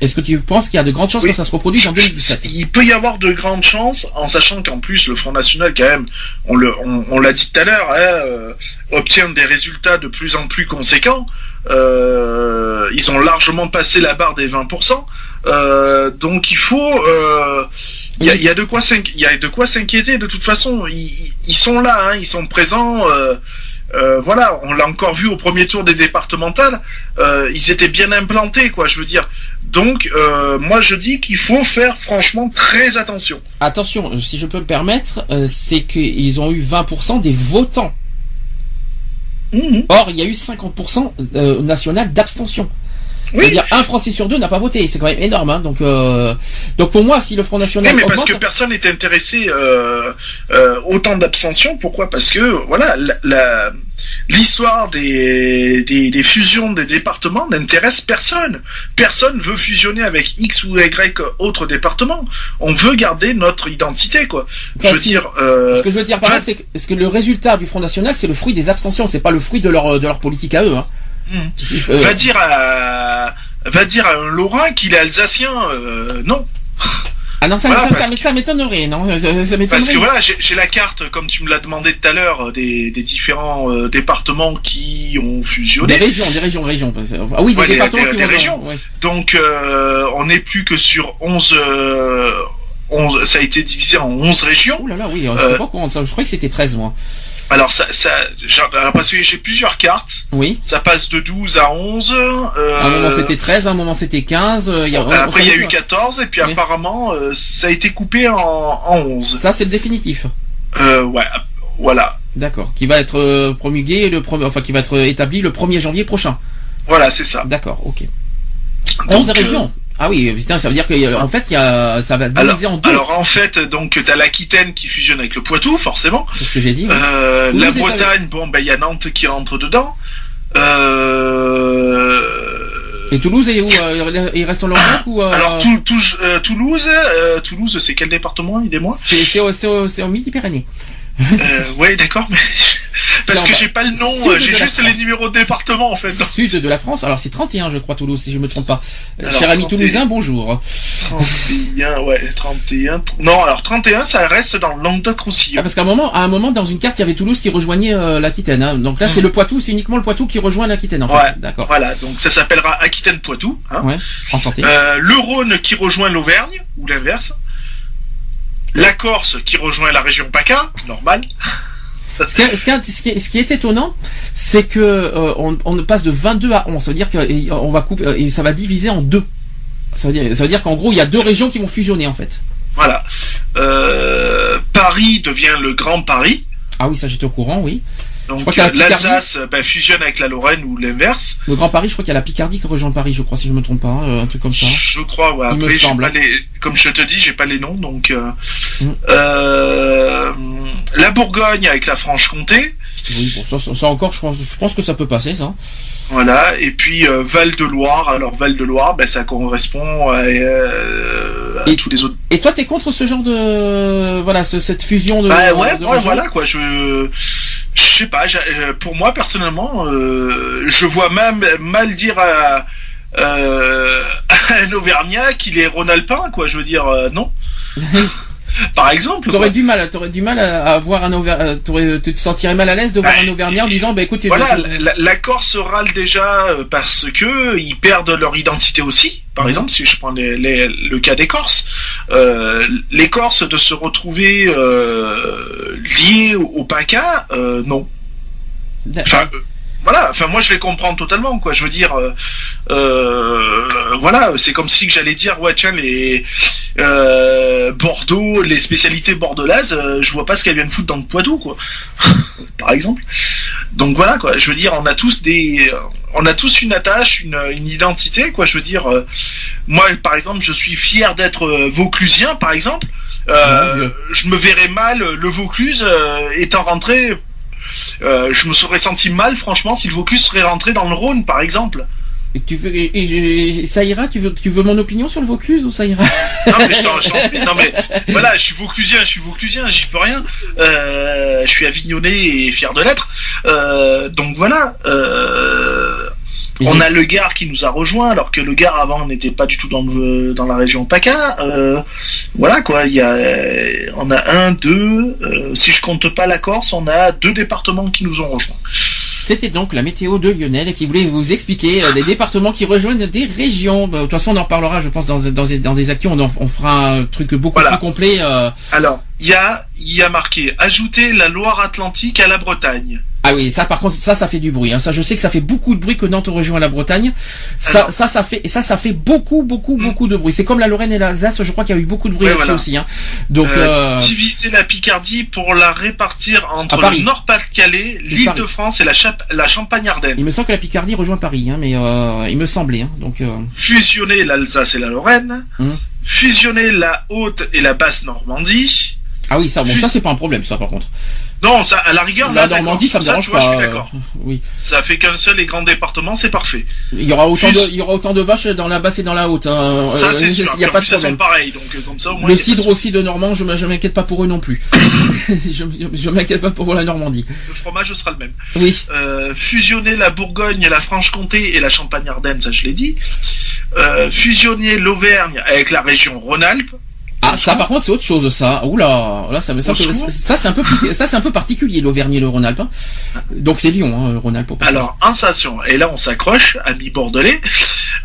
Est-ce que tu penses qu'il y a de grandes chances Oui. que ça se reproduise en 2017 Il peut y avoir de grandes chances, en sachant qu'en plus le Front National, quand même, on le, on, on l'a dit tout à l'heure, hein, euh, obtient des résultats de plus en plus conséquents. Euh, ils ont largement passé la barre des 20%. Euh, donc il faut, euh, il y, a de quoi y a de quoi s'inquiéter de toute façon. Ils, ils sont là, hein, ils sont présents. euh, euh, voilà, on l'a encore vu au premier tour des départementales. euh, ils étaient bien implantés, quoi. Je veux dire. Donc, euh, moi, je dis qu'il faut faire franchement très attention. Attention, euh, si je peux me permettre, euh, c'est qu'ils ont eu 20% des votants. Mhm. Or, il y a eu 50% euh, national d'abstention. Oui. C'est-à-dire un Français sur deux n'a pas voté. C'est quand même énorme. Hein. Donc, euh, donc pour moi, si le Front Oui, National mais parce augmente, que personne n'est intéressé euh, euh, autant d'abstention. Pourquoi? Parce que voilà, la- la- l'histoire des, des, des fusions des départements n'intéresse personne. Personne veut fusionner avec X ou Y autre département. On veut garder notre identité, quoi. Enfin, je veux si. dire. euh, ce que je veux dire par là, Ouais. c'est que, que le résultat du Front National, c'est le fruit des abstentions. C'est pas le fruit de leur de leur politique à eux. Hein. Euh, va dire à va dire à un Lorrain qu'il est alsacien. euh, non. ah non, ça, Voilà, ça, ça, parce m'é- que- ça m'étonnerait, non Ça, Parce que voilà, j'ai la carte, comme tu me l'as demandé tout à l'heure, des, des différents euh, départements qui ont Des fusionné. régions, des régions, régions. Ah oui, des Ouais, des- départements des- qui des régions. ouais. Donc, euh, on n'est plus que sur 11, euh, 11... Ça a été divisé en 11 régions. Ouh là là, oui, je Euh, sais pas de ça. Je croyais que c'était 13 mois. Alors, ça, ça, parce que j'ai plusieurs cartes. Oui. Ça passe de 12 à 11. Euh, À un moment c'était 13, à un moment c'était 15. euh, il y a- Après, il y a eu pas. 14, et puis Oui. apparemment, euh, ça a été coupé en, en 11. Ça c'est le définitif. Euh, ouais, voilà. D'accord. Qui va être euh, promulgué le premier, enfin qui va être euh, établi le 1er janvier prochain. Voilà, c'est ça. D'accord, ok. Donc, 11 régions. Ah oui, putain, ça veut dire qu'en fait, il y a, ça va Alors, diviser en deux. alors en fait, donc t'as l'Aquitaine qui fusionne avec le Poitou, forcément. C'est ce que j'ai dit. Euh, la Bretagne, bon, ben il y a Nantes qui rentre dedans. Euh... Et Toulouse, où euh, il reste en Languedoc ou euh, Alors Tou- Tou- Toulouse, Toulouse, c'est quel département, aidez-moi? C'est au Midi-Pyrénées. euh, Ouais, d'accord, mais parce que bas. j'ai pas le nom, j'ai juste les numéros de département en fait. Sud de la France. Alors c'est 31, je crois, Toulouse, si je me trompe pas. Euh, Alors, Cher ami 31. toulousain, bonjour. 31, ouais, 31. tr- Non, alors 31, ça reste dans le Ah, Languedoc-Roussillon. parce qu'à un moment, à un moment, dans une carte, il y avait Toulouse qui rejoignait euh, l'Aquitaine. Hein. Donc là, c'est le Poitou, c'est uniquement le Poitou qui rejoint l'Aquitaine. En fait. Ouais. D'accord. Voilà, donc ça s'appellera Aquitaine-Poitou. Hein. Ouais. En santé. Euh, le Rhône qui rejoint l'Auvergne, ou l'inverse. la Corse qui rejoint la région PACA, normal. Ce qui, est, ce, qui est, ce, qui est, ce qui est étonnant, c'est que euh, on, on passe de 22 à 11. Ça veut dire que on va couper et ça va diviser en deux. Ça veut dire, ça veut dire qu'en gros, il y a deux régions qui vont fusionner en fait. Voilà. Euh, Paris devient le Grand Paris. Ah oui, ça j'étais au courant, oui. Donc l'Alsace bah, fusionne avec la Lorraine ou l'inverse. Le Grand Paris, je crois qu'il y a la Picardie qui rejoint Paris, je crois, si je me trompe pas, hein, un truc comme ça. Je crois, ouais. Il me Après, semble. pas les- comme je te dis, j'ai pas les noms, donc. Euh, Mm. euh, la Bourgogne avec la Franche-Comté, Oui, bon, ça, encore, je pense, je pense que ça peut passer, ça. voilà. Et puis euh, Val-de-Loire. Alors Val-de-Loire, ben ça correspond à, euh, à Et- tous les autres. Et toi, t'es contre ce genre de, voilà, ce- cette fusion de. Bah ouais, de ouais, voilà quoi. Je, je sais pas. euh, Pour moi personnellement, euh, je vois même mal dire à, (laughs) à un Auvergnat qu'il est Rhône-Alpin, quoi. Je veux dire, non. (laughs) Par exemple. T'aurais du mal, t'aurais du mal à, à voir un Auvergnat, t'aurais, tu te sentirais mal à l'aise de voir Bah, un Auvergnat en disant, bah écoute, Voilà, la, la Corse râle déjà euh, parce que ils perdent leur identité aussi. Par Mhm. exemple, si je prends les- les- le cas des Corses, euh, les Corses de se retrouver euh, liés au, au PACA, euh, non. Enfin, euh, voilà. Enfin, moi, je les comprends totalement, quoi. Je veux dire, euh, euh, voilà, c'est comme si que j'allais dire, ouais, tiens, les euh, Bordeaux, les spécialités bordelaises, euh, je vois pas ce qu'elles viennent foutre dans le Poitou, quoi. (laughs) Par exemple. Donc voilà, quoi. Je veux dire, on a tous des, on a tous une attache, une, une identité, quoi. Je veux dire, euh, moi, par exemple, je suis fier d'être Vauclusien, par exemple. Je me verrais mal le Vaucluse euh, étant rentré euh, je me serais senti mal, franchement, si le Vaucluse serait rentré dans le Rhône, par exemple. Et tu veux, et, et- ça ira, tu veux, tu veux mon opinion sur le Vaucluse ou ça ira Non, mais je t'en- je t'en prie, non, mais voilà, je suis Vauclusien, je suis Vauclusien, j'y peux rien. Euh, je suis avignonnais et fier de l'être. Euh, donc voilà. Euh, on a le Gard qui nous a rejoint, alors que le Gard avant n'était pas du tout dans le dans la région PACA. Euh, voilà quoi, il y a, on a un, deux. euh, si je compte pas la Corse, on a deux départements qui nous ont rejoints. C'était donc la météo de Lionel qui voulait vous expliquer euh, les départements qui rejoignent des régions. Bah, de toute façon, on en parlera, je pense, dans, dans, des- dans des actions. On, en- on fera un truc beaucoup Voilà. plus complet. euh. Alors, il y a, il y a marqué ajouter la Loire-Atlantique à la Bretagne. Ah oui, ça par contre, ça, ça fait du bruit. Hein. Ça, je sais que ça fait beaucoup de bruit que Nantes rejoint la Bretagne. Ça, Alors. ça, ça fait, ça, ça fait beaucoup, beaucoup, Mm. beaucoup de bruit. C'est comme la Lorraine et l'Alsace. Je crois qu'il y a eu beaucoup de bruit là-dessus voilà. aussi. Hein. Donc, Euh, euh, Diviser la Picardie pour la répartir entre le Nord-Pas-de-Calais, l'Île-de-France et la, Champagne-Ardenne. il me semble que la Picardie rejoint Paris, hein, mais euh, il me semblait. Hein. Donc, euh, Fusionner l'Alsace et la Lorraine. Hum. Fusionner la Haute et la Basse-Normandie. ah oui, ça, bon, ça c'est pas un problème, ça par contre. Non, ça, à la rigueur, La là. Normandie, ça me Ça, dérange vois, pas. Je suis euh, d'accord. oui. Ça fait qu'un seul et grand département, c'est parfait. Il y aura autant de, il y aura autant de vaches dans la basse et dans la haute. Hein. ça, Euh, c'est sûr. Il n'y a pas de problème. pareilles, donc euh, comme ça, au moins. Le y pas cidre aussi de Normand, je, je m'inquiète pas pour eux non plus. (laughs) je je m'inquiète pas pour la Normandie. Le fromage sera le même. Oui. Euh, fusionner la Bourgogne, la Franche-Comté et la Champagne-Ardenne, ça je l'ai dit. Euh, fusionner l'Auvergne avec la région Rhône-Alpes. Ah, ça par contre c'est autre chose ça. Oula, là ça me secours. ça c'est un peu plus- ça c'est un peu particulier l'Auvergne et le Rhône-Alpes. hein. Donc c'est Lyon, hein, Rhône-Alpes. Alors, en station, et là on s'accroche, amis bordelais,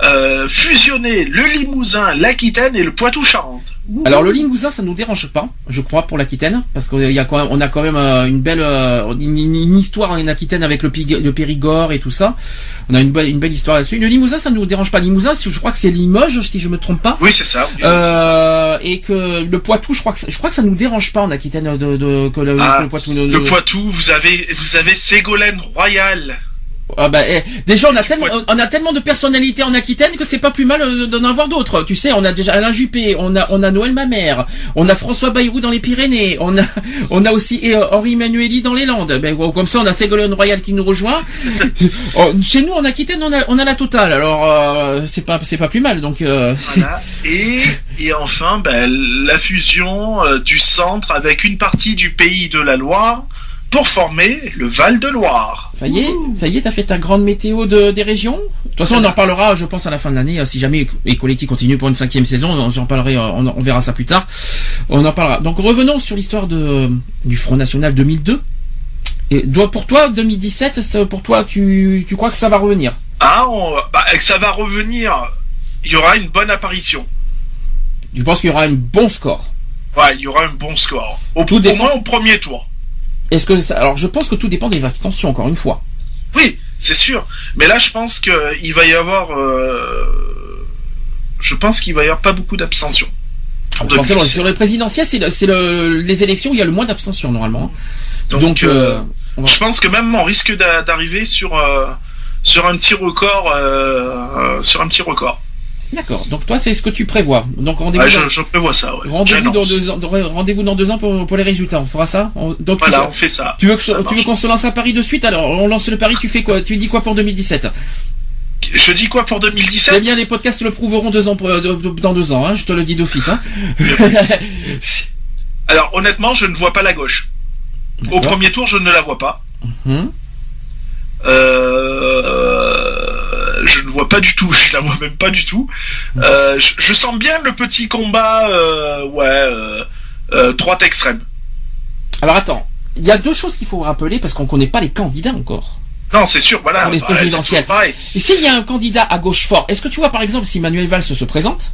euh, fusionner le Limousin, l'Aquitaine et le Poitou-Charentes. Alors le Limousin, ça nous dérange pas, je crois, pour l'Aquitaine, parce qu'on a quand même, on a quand même euh, une belle, euh, une, histoire en Aquitaine avec le, Périgord et tout ça. On a une belle, une belle histoire là-dessus. Le Limousin, ça nous dérange pas. Limousin, je crois que c'est Limoges, si je me trompe pas. Oui, c'est ça. oui, Euh, et que le Poitou, je crois que ça- je crois que ça nous dérange pas en Aquitaine de, de que le, Ah, que le Poitou. Le Poitou, vous avez, vous avez Ségolène Royal. Ah bah, eh, déjà on a tellement on a tellement de personnalités en Aquitaine que c'est pas plus mal euh, d'en avoir d'autres. Tu sais, on a déjà Alain Juppé, on a on a Noël Mamère, on a François Bayrou dans les Pyrénées, on a (laughs) on a aussi euh, Henri Manueli dans les Landes. Ben bon, comme ça on a Ségolène Royal qui nous rejoint. (laughs) Oh, Chez nous en Aquitaine on a on a la totale. Alors euh, c'est pas c'est pas plus mal. Donc euh, c'est- (laughs) Voilà. Et, et enfin, ben, la fusion euh, du centre avec une partie du pays de la Loire pour former le Val de Loire. ça y est, ça y est, t'as fait ta grande météo de, des régions. De toute façon, on en parlera, je pense, à la fin de l'année. euh, Si jamais Equality continue pour une cinquième saison, j'en parlerai, euh, on, on verra ça plus tard. On en parlera. Donc revenons sur l'histoire de du Front National 2002. Et doit- pour toi, 2017, ça- pour toi, tu, tu crois que ça va revenir? Ah, on- bah, que ça va revenir. Il y aura une bonne apparition. Tu penses qu'il y aura un bon score? Ouais, il y aura un bon score. Au, Tout au moins au premier tour. Est-ce que ça... alors je pense que tout dépend des abstentions encore une fois. Oui, c'est sûr. Mais là, je pense que il va y avoir. euh, Je pense qu'il va y avoir pas beaucoup d'abstention. 2017. sur le présidentiel, c'est le- les élections où il y a le moins d'abstention normalement. Donc, Donc, euh, euh, va- je pense que même on risque d'a- d'arriver sur euh, sur un petit record, sur un petit record. D'accord. Donc toi, c'est ce que tu prévois. Donc rendez-vous. Dans- je, je prévois ça. Ouais. Rendez-vous dans deux ans. Rendez-vous dans deux ans pour, pour les résultats. On fera ça? On- donc tu, Voilà, fais- on fait ça. tu veux que Ça tu veux qu'on se lance un pari de suite? Alors on lance le pari. Tu fais quoi? Tu dis quoi pour 2017 Je dis quoi pour Eh 2017 bien, les podcasts le prouveront deux ans pour- euh, dans deux ans. Hein, je te le dis d'office. Hein. (laughs) (laughs) Alors honnêtement, je ne vois pas la gauche. Au premier tour, je ne la vois pas. Hum. Euh, je ne vois pas du tout. Je la vois même pas du tout. Euh, je, je sens bien le petit combat. Euh, ouais, euh, euh, droite extrême. Alors attends. Il y a deux choses qu'il faut rappeler parce qu'on connaît pas les candidats encore. Non, c'est sûr. Voilà. Pour les Bah, présidentielles. Et s'il y a un candidat à gauche fort, est-ce que tu vois par exemple si Manuel Valls se présente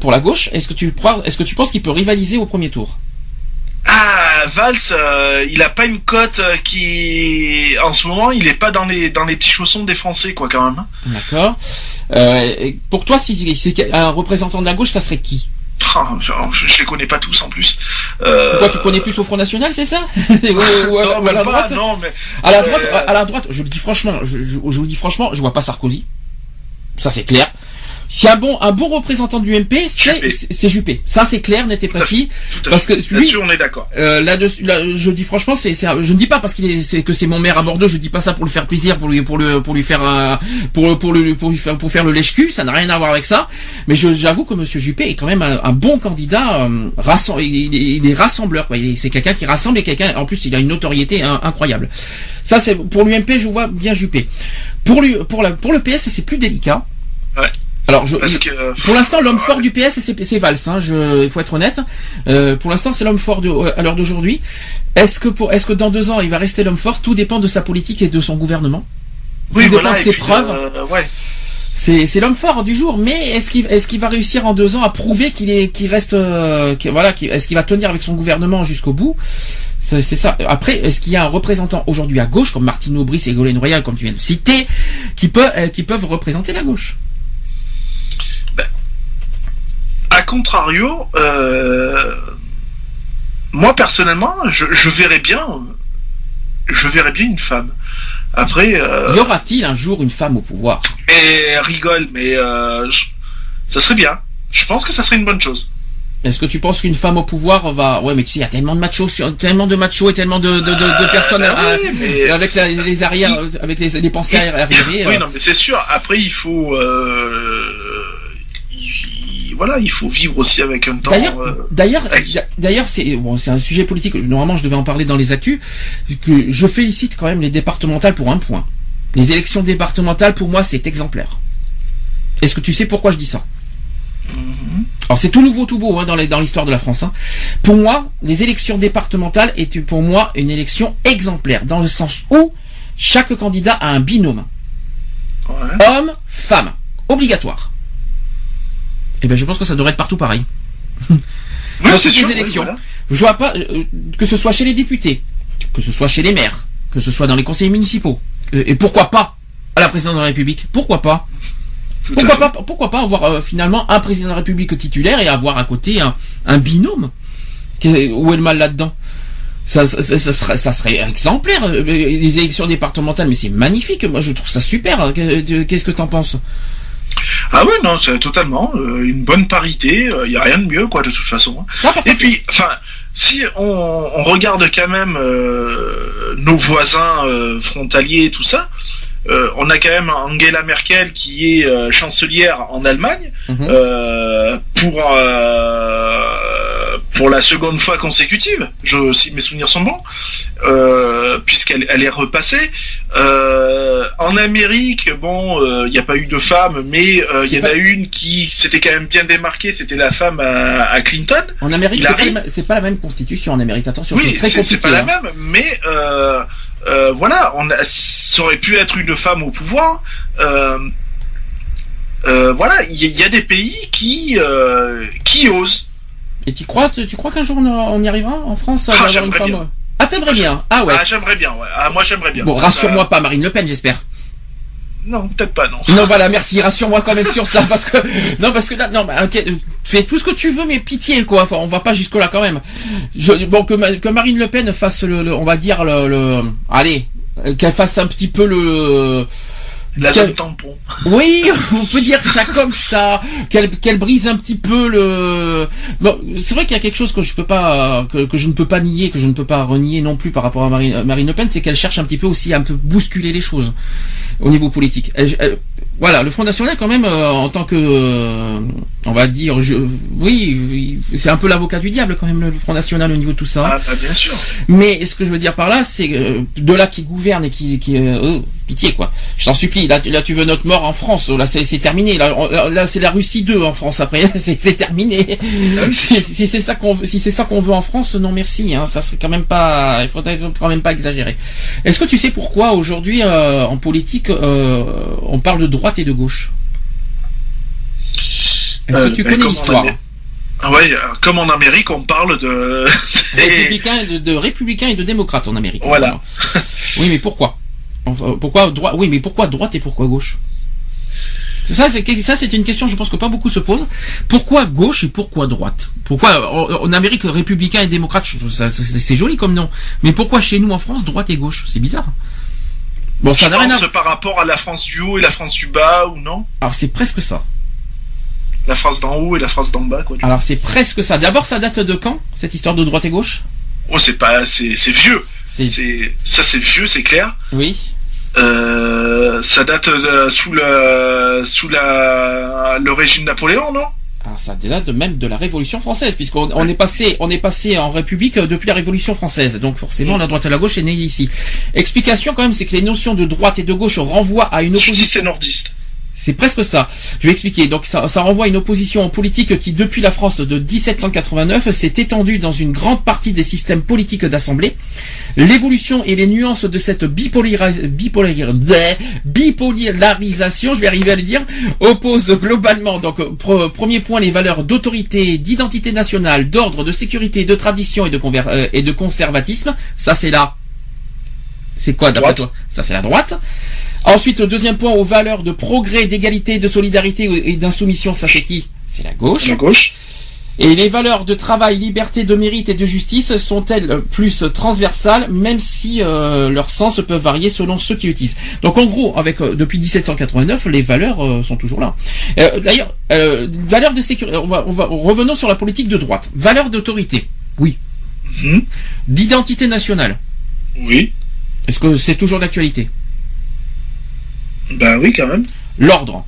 pour la gauche, est-ce que tu crois, est-ce que tu penses qu'il peut rivaliser au premier tour? Ah, Valls, euh, il a pas une cote euh, qui, en ce moment, il est pas dans les dans les petits chaussons des Français, quoi, quand même. hein. D'accord. Euh, pour toi, si c'est un représentant de la gauche, ça serait qui? Ah, je, je les connais pas tous en plus. Euh, Pourquoi tu connais plus au Front National, c'est ça? (laughs) Ou, à, non, ou à la pas, droite? non, mais À la droite, à la droite, je le dis franchement, je, je, je vous le dis franchement, je vois pas Sarkozy. Ça c'est clair. Si un bon un bon représentant du MP, c'est Juppé. c'est- c'est Juppé. Ça c'est clair, précis. tout à Parce que lui, on est d'accord. Euh, là-dessus, là, je dis franchement, c'est, je ne dis pas parce qu'il est, c'est que c'est mon maire à Bordeaux, je dis pas ça pour lui faire plaisir, pour lui, pour le, pour lui faire, un- pour, pour le, pour lui faire, pour faire le lèche-cul, ça n'a rien à voir avec ça. Mais je, j'avoue que Monsieur Juppé est quand même un, un bon candidat, euh, rassem- il, est- il est rassembleur, est- c'est quelqu'un qui rassemble et quelqu'un, en plus, il a une notoriété hein, incroyable. Ça, c'est pour l'UMP, je vois bien Juppé. Pour lui, pour la, pour le PS, c'est plus délicat. Ouais. Alors, je, Parce que euh, pour l'instant, l'homme fort du PS, c'est Valls. Hein, je, il faut être honnête. Euh, pour l'instant, c'est l'homme fort de, à l'heure d'aujourd'hui. Est-ce que pour, est-ce que dans deux ans, il va rester l'homme fort? Tout dépend de sa politique et de son gouvernement. oui, tout dépend de ses puis, preuves. euh, ouais. C'est, l'homme fort du jour. Mais est-ce qu'il, est-ce qu'il va réussir en deux ans à prouver qu'il est, qu'il reste, euh, qu'il- voilà, qu'il- est-ce qu'il va tenir avec son gouvernement jusqu'au bout? C'est, c'est ça. Après, est-ce qu'il y a un représentant aujourd'hui à gauche, comme Martine Aubry, Ségolène Royal, comme tu viens de citer, qui peut, euh, qui peuvent représenter la gauche? A contrario, euh, moi personnellement, je, je verrais bien, je verrais bien une femme. Après, euh, Y aura-t-il un jour une femme au pouvoir? Et rigole, mais euh, je- ça serait bien. Je pense que ça serait une bonne chose. Est-ce que tu penses qu'une femme au pouvoir va ouais mais tu sais il y a tellement de machos tellement de machos et tellement de de, de, de personnes bah euh, oui, mais- avec la- les arrières avec les, les pensées arriérées Oui, non, mais c'est sûr. Après, il faut, euh, voilà, il faut vivre aussi avec un temps. D'ailleurs, euh, d'ailleurs, c'est bon, c'est un sujet politique. Normalement, je devais en parler dans les actus. Que je félicite quand même les départementales pour un point. Les élections départementales, pour moi, c'est exemplaire. Est-ce que tu sais pourquoi je dis ça? Mhm. Alors c'est tout nouveau, tout beau hein, dans l'histoire de la France. hein. Pour moi, les élections départementales est pour moi une élection exemplaire dans le sens où chaque candidat a un binôme ouais. homme-femme obligatoire. Et ben je pense que ça devrait être partout pareil. (laughs) Oui, Dans toutes sûr, les oui, élections. voilà. Je vois pas euh, que ce soit chez les députés, que ce soit chez les maires, que ce soit dans les conseils municipaux, euh, et pourquoi pas à la présidence de la République. Pourquoi pas? Tout Pourquoi pas Pourquoi pas avoir euh, finalement un président de la République titulaire et avoir à côté un, un binôme Où est le mal là-dedans? Ça, ça, ça- ça serait, ça serait exemplaire les élections départementales, mais c'est magnifique. Moi, je trouve ça super. Qu'est-ce que t'en penses? Ah oui, non, c'est totalement euh, une bonne parité. Il y a rien de mieux, quoi, de toute façon. Par Et puis, enfin, si on, on regarde quand même euh, nos voisins euh, frontaliers et tout ça, euh, on a quand même Angela Merkel qui est euh, chancelière en Allemagne Mhm. euh, pour euh, pour la seconde fois consécutive, je, si mes souvenirs sont bons, euh, puisqu'elle elle est repassée. Euh, en Amérique, bon, il n'y a pas eu de femme, mais euh, il y C'est en pas- a une qui s'était quand même bien démarquée, c'était la femme à, à Clinton. En Amérique, c'est pas, la pas la même constitution en Amérique. Attention, Oui, c'est très compliqué. c'est pas la hein. même, mais euh, euh, voilà, on a, ça aurait pu être une femme au pouvoir. Euh, euh, voilà, il y, y a des pays qui euh, qui osent. Et tu crois, tu, tu crois qu'un jour on, y arrivera en France à Ah, avoir une femme bien. Ah, t'aimerais bien Ah ouais. Ah, j'aimerais bien, ouais. Ah, moi, j'aimerais bien. Bon, rassure-moi pas, Marine Le Pen, j'espère. Euh, Non, peut-être pas, non. Non, voilà, merci, rassure-moi quand même sur ça, (laughs) parce que non, parce que là, non, bah, ok, euh, fais tout ce que tu veux, mais pitié, quoi. Enfin, on va pas jusque là quand même. Je, bon, que, que Marine Le Pen fasse le, le- on va dire le, le allez, euh, qu'elle fasse un petit peu le, La Quel- tampon. oui, (laughs) on peut dire ça comme ça, qu'elle qu'elle brise un petit peu le. Bon, c'est vrai qu'il y a quelque chose que je peux pas, euh, que, que je ne peux pas nier, que je ne peux pas renier non plus par rapport à Marine, Marine Le Pen, c'est qu'elle cherche un petit peu aussi à un peu bousculer les choses au niveau politique. Elle- elle- voilà, le Front National quand même, euh, en tant que, euh, on va dire, je, oui, c'est un peu l'avocat du diable quand même le Front National au niveau de tout ça. Ah, bah, bien sûr. Mais ce que je veux dire par là, c'est euh, de là qui gouverne et qui, qui euh, oh, pitié quoi. Je t'en supplie. Là, tu- là, tu veux notre mort en France. Là, c'est terminé. Là, c'est la Russie 2 en France. Après, (laughs) c'est terminé. si si c'est ça qu'on veut, si c'est ça qu'on veut en France, non merci. Hein, ça serait quand même pas. Il faudrait quand même pas exagérer. Est-ce que tu sais pourquoi aujourd'hui euh, en politique euh, on parle de droite et de gauche? Est-ce Euh, que tu ben, connais l'histoire Ah ouais, euh, comme en Amérique, on parle de... (laughs) républicains et de, de républicains et de démocrates en Amérique. Voilà. Oui, mais pourquoi Enfin, Pourquoi droite Oui, mais pourquoi droite et pourquoi gauche? C'est ça, c'est ça, c'est une question. Je pense que pas beaucoup se posent. Pourquoi gauche et pourquoi droite? Pourquoi en, en Amérique républicain et démocrate je trouve ça- C'est joli comme nom. Mais pourquoi chez nous en France droite et gauche? C'est bizarre. Bon, ça n'a rien à pense par rapport à la France du haut et la France du bas, ou non? Alors c'est presque ça. La France d'en haut et la France d'en bas, quoi. Alors c'est presque ça. D'abord, ça date de quand cette histoire de droite et gauche? Oh, c'est pas... C'est c'est vieux. C'est C'est Ça, c'est vieux, c'est clair. oui. Euh, ça date de- sous le sous la le régime Napoléon, non? Alors ça date même de la Révolution française, puisqu'on on est passé, on est passé en République euh, depuis la Révolution française. Donc forcément, la droite et la gauche est née ici. Explication quand même, c'est que les notions de droite et de gauche renvoient à une Sudiste opposition. et nordiste. C'est presque ça. Je vais expliquer. Donc ça, ça renvoie à une opposition politique qui, depuis la France de 1789, s'est étendue dans une grande partie des systèmes politiques d'assemblée. L'évolution et les nuances de cette bipolarisation, je vais arriver à le dire, opposent globalement, donc pre- premier point, les valeurs d'autorité, d'identité nationale, d'ordre, de sécurité, de tradition et de, conver- euh, et de conservatisme. Ça c'est là. C'est quoi d'après toi? Ça c'est la droite. Ensuite, au deuxième point, aux valeurs de progrès, d'égalité, de solidarité et d'insoumission, ça c'est qui? C'est la gauche. La gauche. Et les valeurs de travail, liberté, de mérite et de justice sont-elles plus transversales, même si euh, leurs sens peuvent varier selon ceux qui utilisent. Donc en gros, avec euh, depuis 1789, les valeurs euh, sont toujours là. D'ailleurs, valeurs de sécurité. On va, on va revenons sur la politique de droite. Valeurs d'autorité. Oui. Mhm. D'identité nationale. Oui. Est-ce que c'est toujours d'actualité? Bah oui, quand même. L'ordre.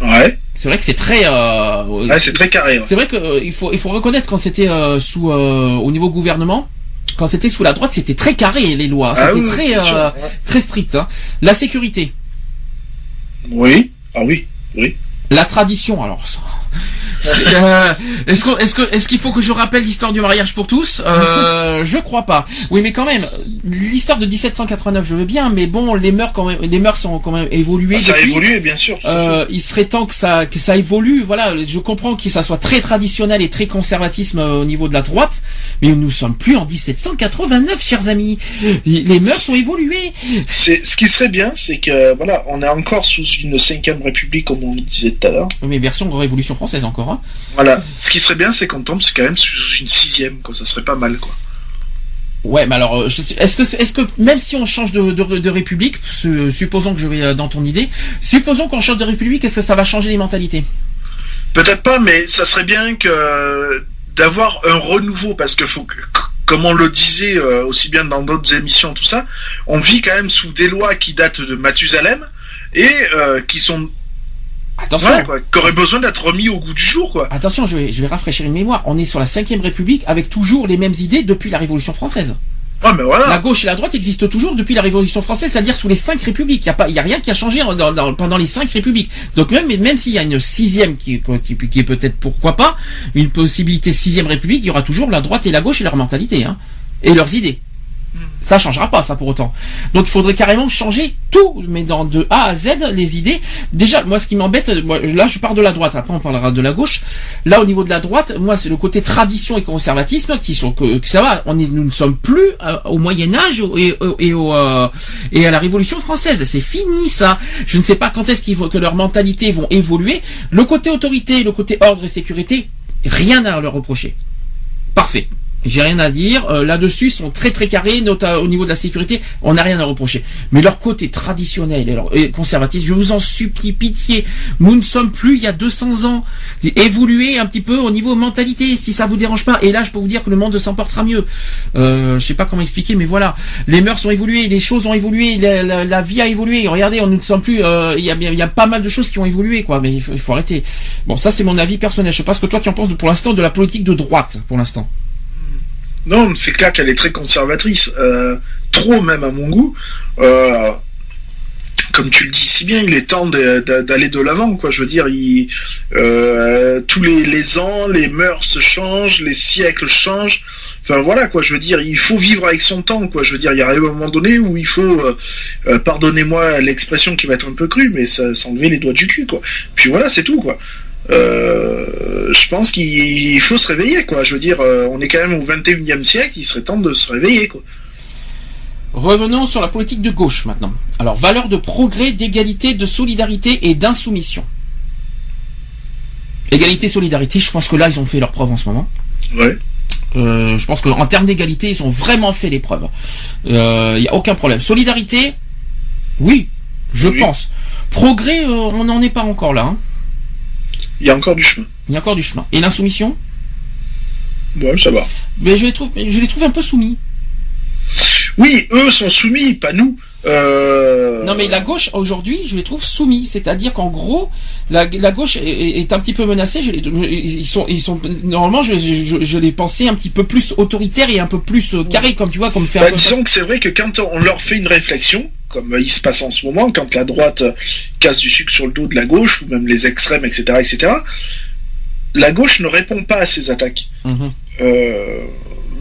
Ouais. C'est vrai que c'est très. euh, Ouais, c'est très carré. ouais. C'est vrai que euh, il faut il faut reconnaître quand c'était euh, sous euh, au niveau gouvernement, quand c'était sous la droite, c'était très carré les lois, Ah c'était oui, très sûr, euh, ouais. très strict. hein. La sécurité, Oui. Ah oui. Oui. la tradition. Alors, euh, est-ce qu'on- est-ce que est-ce qu'il faut que je rappelle l'histoire du mariage pour tous? Euh, Je crois pas. Oui, mais quand même, l'histoire de 1789, je veux bien, mais bon, les mœurs quand même, les mœurs sont quand même évoluées Ah, ça a depuis. évolué, bien sûr. Euh, il serait temps que ça que ça évolue. Voilà, je comprends que ça soit très traditionnel et très conservatisme euh, au niveau de la droite, mais nous sommes plus en 1789, chers amis. Les mœurs ont évolué. C'est ce qui serait bien, c'est que voilà, on est encore sous une cinquième république, comme on le disait tout à l'heure. Mais version Révolution française encore. Voilà. Ce qui serait bien, c'est qu'on tombe quand même sous une sixième, quoi. Ça serait pas mal, quoi. Ouais, mais alors, euh, est-ce que c'est- est-ce que même si on change de, de, de république, su- supposons que je vais euh, dans ton idée, supposons qu'on change de république, est-ce que ça va changer les mentalités? Peut-être pas, mais ça serait bien que d'avoir un renouveau, parce que faut que, comme on le disait euh, aussi bien dans d'autres émissions, tout ça, on vit quand même sous des lois qui datent de Mathusalem et euh, qui sont Attention. quoi, besoin d'être remis au goût du jour, quoi. Attention, je vais, je vais rafraîchir une mémoire. On est sur la 5 République avec toujours les mêmes idées depuis la Révolution française. Ouais, mais voilà. La gauche et la droite existent toujours depuis la Révolution française, c'est-à-dire sous les cinq républiques. Il y a pas, y a rien qui a changé en- dans- dans- pendant les cinq républiques. Donc même, même s'il y a une sixième qui, qui, qui est peut-être pourquoi pas une possibilité sixième république, il y aura toujours la droite et la gauche et leur mentalité, hein, et leurs idées. Ça changera pas, ça pour autant. Donc il faudrait carrément changer tout, mais dans de A à Z les idées. Déjà, moi ce qui m'embête, là je pars de la droite, après on parlera de la gauche. Là au niveau de la droite, moi c'est le côté tradition et conservatisme qui sont que, ça va. On nous ne sommes plus euh, au Moyen Âge euh, et à la Révolution française. C'est fini ça. Je ne sais pas quand est-ce qu'ils vont que leurs mentalités vont évoluer. Le côté autorité, le côté ordre et sécurité, rien à leur reprocher. Parfait. J'ai rien à dire. Euh, là-dessus, ils sont très très carrés, notamment au niveau de la sécurité. On n'a rien à reprocher. Mais leur côté traditionnel et, leur, conservatisme, je vous en supplie, pitié. Nous ne sommes plus il y a 200 ans. Évoluer un petit peu au niveau mentalité, si ça vous dérange pas. Et là, je peux vous dire que le monde s'en portera mieux. Euh, je sais pas comment expliquer, mais voilà. Les mœurs ont évolué, les choses ont évolué, la, vie a évolué. Regardez, on ne sommes plus. Euh, il y, a, y, a, pas mal de choses qui ont évolué, quoi. Mais il faut, il faut arrêter. Bon, ça c'est mon avis personnel. Je sais pas ce que toi tu en penses pour l'instant de la politique de droite, pour l'instant. Non, c'est clair qu'elle est très conservatrice, euh, trop même à mon goût. Euh, comme tu le dis si bien, il est temps d'aller de l'avant, quoi. Je veux dire, il, euh, tous les, ans, les mœurs changent, les siècles changent. Enfin voilà, quoi. Je veux dire, il faut vivre avec son temps, quoi. Je veux dire, il y a un moment donné où il faut, pardonnez-moi l'expression qui va être un peu crue, mais s'enlever les doigts du cul, quoi. Puis voilà, c'est tout, quoi. Euh, je pense qu'il faut se réveiller, quoi. Je veux dire, euh, on est quand même au 21e siècle, il serait temps de se réveiller, quoi. Revenons sur la politique de gauche maintenant. Alors, valeur de progrès, d'égalité, de solidarité et d'insoumission. Égalité, solidarité, je pense que là, ils ont fait leur preuve en ce moment. Ouais. Euh, je pense qu'en termes d'égalité, ils ont vraiment fait les preuves. Il n'y a aucun problème. Solidarité, oui, je pense. Progrès, on n'en est pas encore là. Hein. Il y a encore du chemin. Il y a encore du chemin. Et l'insoumission? Ouais, ça va. Mais je les trouve, je les trouve un peu soumis. Oui, eux sont soumis, pas nous. Euh... Non, mais la gauche aujourd'hui, je les trouve soumis. C'est-à-dire qu'en gros, la, gauche est, un petit peu menacée. Je ils sont, ils sont normalement, je, je, les pensais un petit peu plus autoritaires et un peu plus euh, carrés, comme tu vois, comme faire. Bah, disons que c'est vrai que quand on leur fait une réflexion, comme il se passe en ce moment, quand la droite casse du sucre sur le dos de la gauche, ou même les extrêmes, etc., etc., la gauche ne répond pas à ces attaques. Mhm. Euh,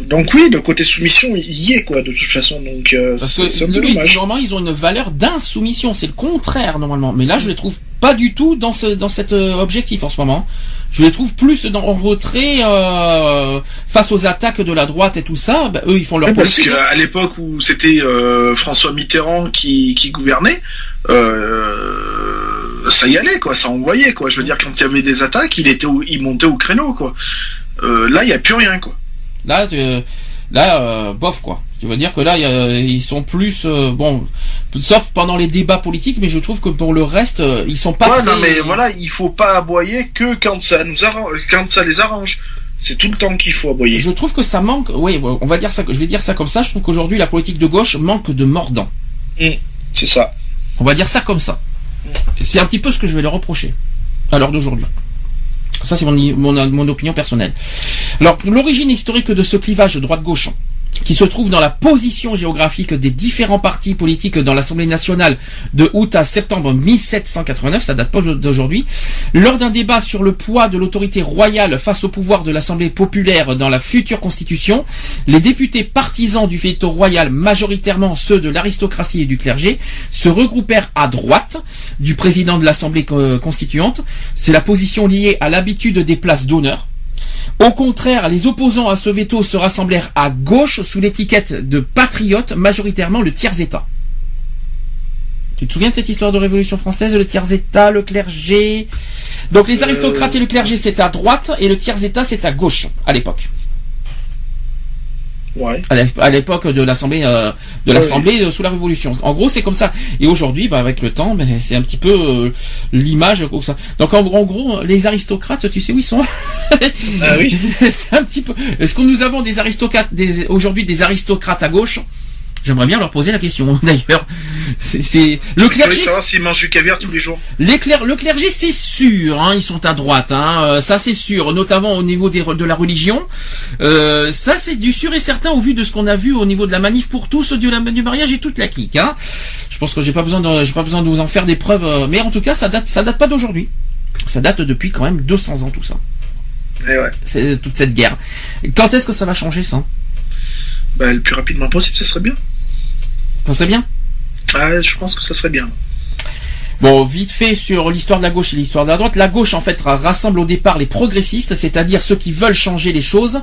donc oui, le côté soumission, il y est quoi de toute façon. Donc euh, un peu dommage. Normalement, ils ont une valeur d'insoumission. C'est le contraire normalement. Mais là, je les trouve pas du tout dans ce dans cet euh, objectif en ce moment. Je les trouve plus dans, en retrait euh, face aux attaques de la droite et tout ça. Bah, eux, ils font leur ouais, Parce qu'à l'époque où c'était euh, François Mitterrand qui, qui gouvernait, ça y allait quoi, ça envoyait quoi. Je veux dire, quand il y avait des attaques, il était, il montait au créneau quoi. là, il y a plus rien quoi. Là, là, euh, bof quoi. Tu veux dire que là, ils sont plus euh, bon, sauf pendant les débats politiques, mais je trouve que pour le reste, euh, ils sont pas. Ouais, non, mais voilà, il faut pas aboyer que quand ça nous arrange, quand ça les arrange. C'est tout le temps qu'il faut aboyer. Je trouve que ça manque. Oui, on va dire ça. Je vais dire ça comme ça. Je trouve qu'aujourd'hui, la politique de gauche manque de mordant. Mmh, c'est ça. On va dire ça comme ça. C'est un petit peu ce que je vais leur reprocher à l'heure d'aujourd'hui. Ça, c'est mon, opinion personnelle. Alors, l'origine historique de ce clivage droite-gauche qui se trouve dans la position géographique des différents partis politiques dans l'Assemblée nationale de août à septembre 1789, ça date pas d'aujourd'hui, lors d'un débat sur le poids de l'autorité royale face au pouvoir de l'Assemblée populaire dans la future constitution, les députés partisans du veto royal, majoritairement ceux de l'aristocratie et du clergé, se regroupèrent à droite du président de l'Assemblée constituante. C'est la position liée à l'habitude des places d'honneur au contraire, les opposants à ce veto se rassemblèrent à gauche sous l'étiquette de patriotes, majoritairement le tiers-État. Tu te souviens de cette histoire de Révolution française, le tiers-État, le clergé? Donc les aristocrates et le clergé c'est à droite et le tiers-État c'est à gauche à l'époque. Ouais. À l'époque de l'Assemblée, euh, de l'Assemblée euh, sous la Révolution. En gros, c'est comme ça. Et aujourd'hui, bah, avec le temps, ben, c'est un petit peu euh, l'image comme ça. Donc en, gros, les aristocrates, tu sais où ils sont? (laughs) Ah oui. (laughs) c'est un petit peu. Est-ce que nous avons des aristocrates, des, aujourd'hui des aristocrates à gauche? J'aimerais bien leur poser la question, (laughs) d'ailleurs. C'est le clergé. s'ils mangent du caviar tous les jours. Les le clergé, c'est sûr, hein, ils sont à droite, hein, euh, ça c'est sûr, notamment au niveau des, de la religion. Euh, ça c'est du sûr et certain au vu de ce qu'on a vu au niveau de la manif pour tous, du, du mariage et toute la clique. Hein. Je pense que j'ai pas besoin de, j'ai pas besoin de vous en faire des preuves, euh, mais en tout cas ça date, ça date pas d'aujourd'hui. Ça date depuis quand même 200 ans tout ça. Et eh ouais. C'est toute cette guerre. Quand est-ce que ça va changer ça? Bah, le plus rapidement possible, ce serait bien. Ça serait bien? Ah, je pense que ça serait bien. Bon, vite fait sur l'histoire de la gauche et l'histoire de la droite. La gauche, en fait, rassemble au départ les progressistes, c'est-à-dire ceux qui veulent changer les choses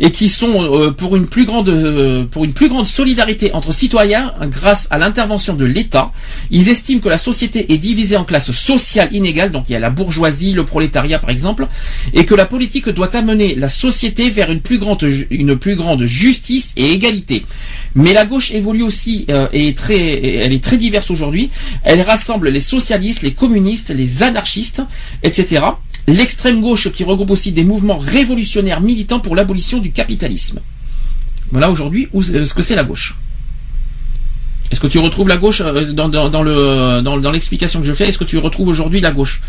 et qui sont euh, pour une plus grande euh, pour une plus grande solidarité entre citoyens grâce à l'intervention de l'État. Ils estiment que la société est divisée en classes sociales inégales, donc il y a la bourgeoisie, le prolétariat par exemple, et que la politique doit amener la société vers une plus grande une plus grande justice et égalité. Mais la gauche évolue aussi euh, et très elle est très diverse aujourd'hui. Elle rassemble les socialistes, les communistes, les anarchistes, etc. L'extrême gauche qui regroupe aussi des mouvements révolutionnaires militants pour l'abolition du capitalisme. Voilà aujourd'hui ce que c'est la gauche. Est-ce que tu retrouves la gauche euh, dans, le dans, l'explication que je fais? Est-ce que tu retrouves aujourd'hui la gauche?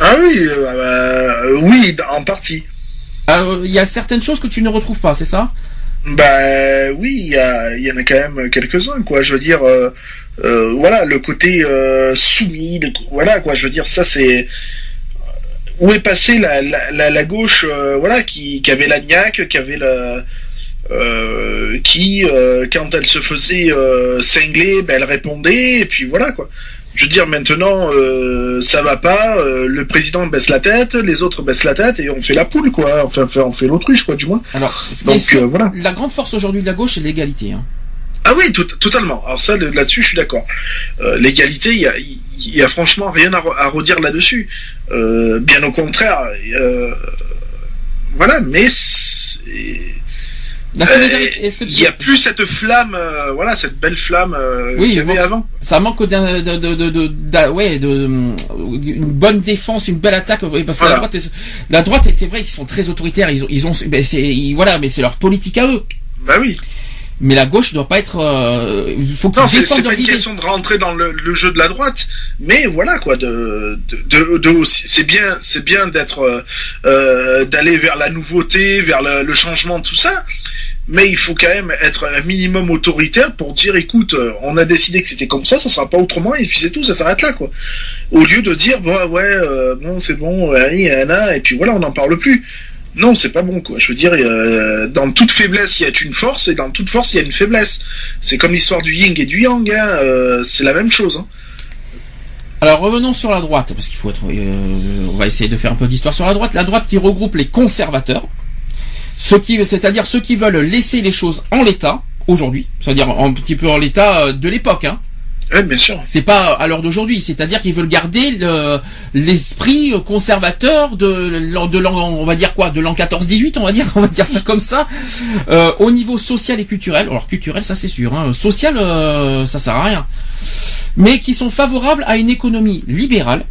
Ah oui, euh, bah, oui, en partie. Ah, il y a certaines choses que tu ne retrouves pas, c'est ça? Bah oui, il y, y, en a quand même quelques-uns, quoi. Je veux dire, euh, euh, voilà, le côté euh, soumis, voilà, quoi. Je veux dire, ça c'est où est passée la, la, la, gauche, voilà, qui, qui avait la niaque, qui avait la qui, quand elle se faisait cingler, ben, elle répondait, et puis voilà, quoi je veux dire maintenant euh, ça va pas, euh, le président baisse la tête, les autres baissent la tête et on fait la poule quoi, enfin on fait l'autruche quoi du moins. Alors donc euh, voilà. La grande force aujourd'hui de la gauche c'est l'égalité. Hein. Ah oui, totalement. Alors ça là-dessus je suis d'accord. l'égalité il y a, y a franchement rien à, à redire là-dessus. bien au contraire. voilà, mais il n'y a plus cette flamme, euh, voilà, cette belle flamme euh, qu'il y avait avant. Ça manque d'un, de, de, de, ouais, de, une bonne défense, une belle attaque, parce que la droite, la droite, c'est vrai qu'ils sont très autoritaires, ils ont, ils ont, ben, c'est, voilà, mais c'est leur politique à eux. Bah oui mais la gauche ne doit pas être. Euh, faut non, c'est pas une question de rentrer dans le, jeu de la droite, mais voilà quoi. De, de, de, c'est bien, c'est bien d'être, euh, euh, d'aller vers la nouveauté, vers le, changement, tout ça. Mais il faut quand même être un minimum autoritaire pour dire, écoute, euh, on a décidé que c'était comme ça, ça sera pas autrement, et puis c'est tout, ça s'arrête là, quoi. Au lieu de dire, bon, ouais, bon, c'est bon, et puis voilà, on n'en parle plus. Non, c'est pas bon quoi. Je veux dire, euh, dans toute faiblesse, il y a une force et dans toute force, il y a une faiblesse. C'est comme l'histoire du yin et du yang. Hein, euh, c'est la même chose. Hein. Alors revenons sur la droite, parce qu'il faut être. Euh, on va essayer de faire un peu d'histoire sur la droite. La droite qui regroupe les conservateurs, ceux qui, c'est-à-dire ceux qui veulent laisser les choses en l'état aujourd'hui, c'est-à-dire un petit peu en l'état de l'époque. Hein. C'est pas à l'heure d'aujourd'hui, c'est-à-dire qu'ils veulent garder l'esprit conservateur de, de l'an, on va dire quoi, de l'an 14-18, on va dire, (laughs) on va dire ça comme ça, euh, au niveau social et culturel. Alors culturel, ça c'est sûr, hein. social, euh, ça sert à rien, mais qui sont favorables à une économie libérale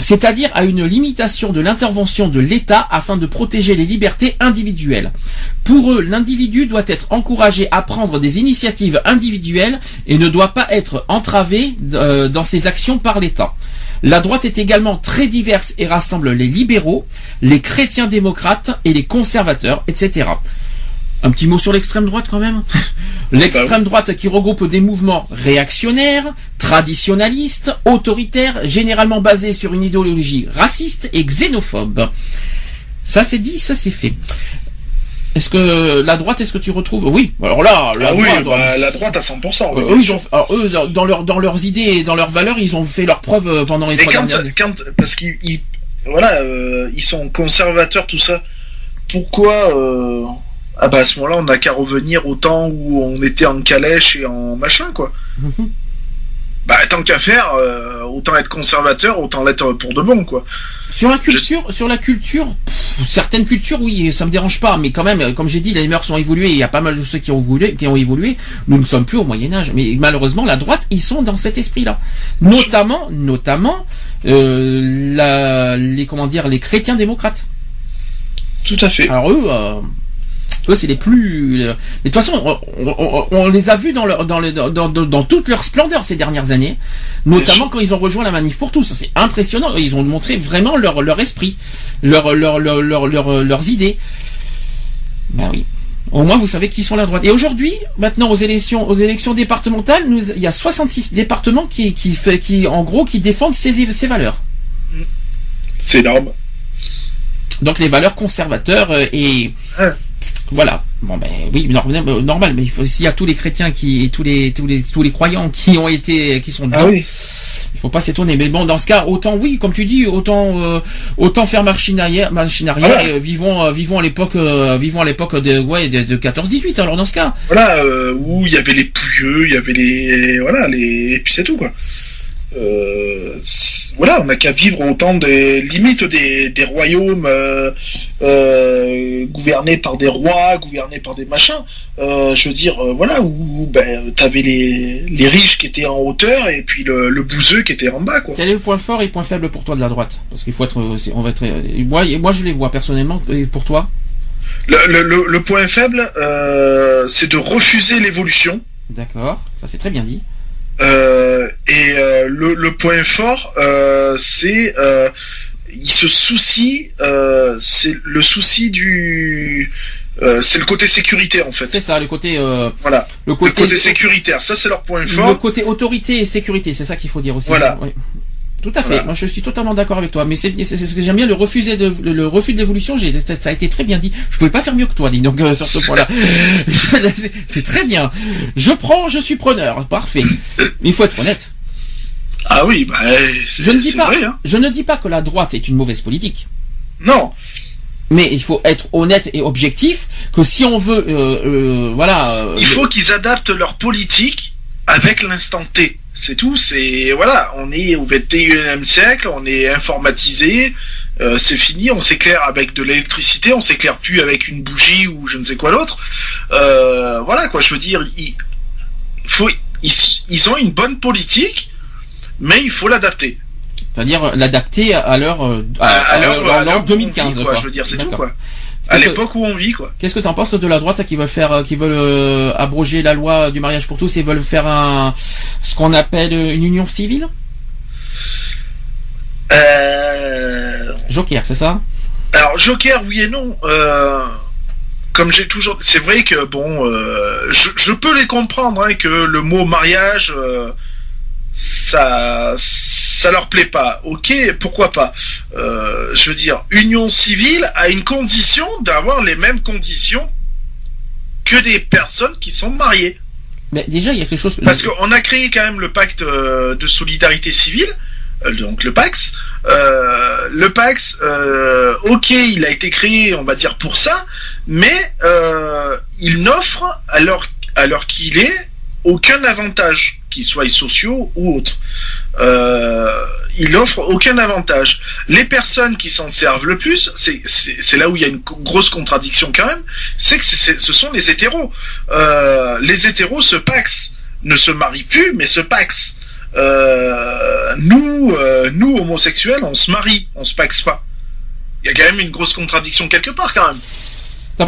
c'est-à-dire à une limitation de l'intervention de l'État afin de protéger les libertés individuelles. Pour eux, l'individu doit être encouragé à prendre des initiatives individuelles et ne doit pas être entravé euh, dans ses actions par l'État. La droite est également très diverse et rassemble les libéraux, les chrétiens démocrates et les conservateurs, etc. Un petit mot sur l'extrême droite quand même. (laughs) L'extrême droite qui regroupe des mouvements réactionnaires, traditionnalistes, autoritaires, généralement basés sur une idéologie raciste et xénophobe. Ça c'est dit, ça c'est fait. Est-ce que la droite, est-ce que tu retrouves? Oui, alors là, la, ah droite, bah, la droite à 100%. Oui, eux, ils ont, alors, eux, dans, leur, dans leurs idées et dans leurs valeurs, ils ont fait leurs preuves euh, pendant les trois quand, quand, parce qu'ils, voilà, euh, ils sont conservateurs, tout ça. Pourquoi euh, ah bah à ce moment-là, on n'a qu'à revenir au temps où on était en calèche et en machin, quoi. (laughs) Bah tant qu'à faire, euh, autant être conservateur, autant l'être pour de bon, quoi. Sur la culture, sur la culture, certaines cultures, oui, ça me dérange pas, mais quand même, comme j'ai dit, les mœurs ont évolué, il y a pas mal de ceux qui ont évolué, qui ont évolué. Nous ne sommes plus au Moyen Âge, mais malheureusement, la droite, ils sont dans cet esprit-là. Notamment, notamment, euh, la, les comment dire, les chrétiens démocrates. Tout à fait. Alors eux. Euh, c'est les plus. Mais de toute façon, on, les a vus dans, leur, dans, dans, dans, toute leur splendeur ces dernières années, notamment quand ils ont rejoint la manif pour tous. C'est impressionnant. Ils ont montré vraiment leur, leur esprit, leur, leur, leur, leur, leurs idées. Ben oui. Au moins, vous savez qui sont la droite. Et aujourd'hui, maintenant, aux élections, aux élections départementales, nous, il y a 66 départements qui, qui, fait, qui, en gros, qui défendent ces, ces valeurs. C'est énorme. Donc, les valeurs conservateurs euh, et, voilà. Bon ben oui, normal, mais s'il y a tous les chrétiens qui, tous les, tous les, tous les croyants qui ont été, qui sont ah oui il faut pas s'étonner. Mais bon, dans ce cas, autant oui, comme tu dis, autant euh, autant faire machine arrière, machine arrière. Et, euh, vivons euh, vivons à l'époque vivons à l'époque de ouais de, 14-18. Alors dans ce cas. Voilà où il y avait les pouilleux, il y avait les voilà les et puis c'est tout quoi. Euh, voilà, on n'a qu'à vivre au temps des limites des, des royaumes euh, euh, gouvernés par des rois, gouvernés par des machins. je veux dire, voilà, où, ben, t'avais les, les riches qui étaient en hauteur et puis le, le bouseux qui était en bas, quoi. Quel est le point fort et le point faible pour toi de la droite? Parce qu'il faut être, on va être, moi, moi je les vois personnellement. Et pour toi? Le, le, le, point faible, c'est de refuser l'évolution. D'accord, ça c'est très bien dit. Euh, et euh, le, le, point fort, euh, c'est il se soucie, c'est le souci du c'est le côté sécurité en fait. C'est ça, le côté voilà. Le côté, sécuritaire, ça c'est leur point fort. Le côté autorité et sécurité, c'est ça qu'il faut dire aussi. Voilà. Tout à fait. Moi, je suis totalement d'accord avec toi. Mais c'est ce que j'aime bien le refuser de le, refus de l'évolution. ça a été très bien dit. Je pouvais pas faire mieux que toi, dis donc euh, sur ce point-là. (laughs) (laughs) c'est très bien. Je prends, je suis preneur. Parfait. Mais il faut être honnête. Ah oui, bah, je ne dis pas. Hein. Je ne dis pas que la droite est une mauvaise politique. Non. Mais il faut être honnête et objectif que si on veut, euh, euh, voilà. il faut qu'ils adaptent leur politique avec l'instant T. C'est tout. C'est voilà, on est au 21e siècle, on est informatisé, euh, c'est fini, on s'éclaire avec de l'électricité, on s'éclaire plus avec une bougie ou je ne sais quoi d'autre. Euh, voilà quoi, je veux dire, il faut, ils, ont une bonne politique, mais il faut l'adapter. C'est-à-dire l'adapter à à, 2015 quoi, Je veux dire, c'est tout quoi à l'époque où on vit quoi. Qu'est-ce que tu en penses de la droite qui veut faire, euh, qui veulent euh, abroger la loi du mariage pour tous et veulent faire un ce qu'on appelle une union civile? Euh... Joker, c'est ça? Alors Joker, oui et non. Euh, comme j'ai toujours, c'est vrai que bon, je, je, peux les comprendre hein, que le mot mariage ça ça leur plaît pas. Ok, pourquoi pas? Euh, je veux dire, union civile a une condition d'avoir les mêmes conditions que des personnes qui sont mariées. Mais déjà, il y a quelque chose. Parce qu'on a créé quand même le pacte euh, de solidarité civile, euh, donc le Pax. le Pax, ok, il a été créé, on va dire pour ça, mais il n'offre alors alors qu'il est aucun avantage, qu'ils soient sociaux ou autres. Euh, il offre aucun avantage. Les personnes qui s'en servent le plus, c'est là où il y a une grosse contradiction quand même, c'est que ce sont les hétéros. Euh, les hétéros se paxent, ne se marient plus, mais se paxent. Euh, nous, nous homosexuels, on se marie, on se paxe pas. Il y a quand même une grosse contradiction quelque part quand même.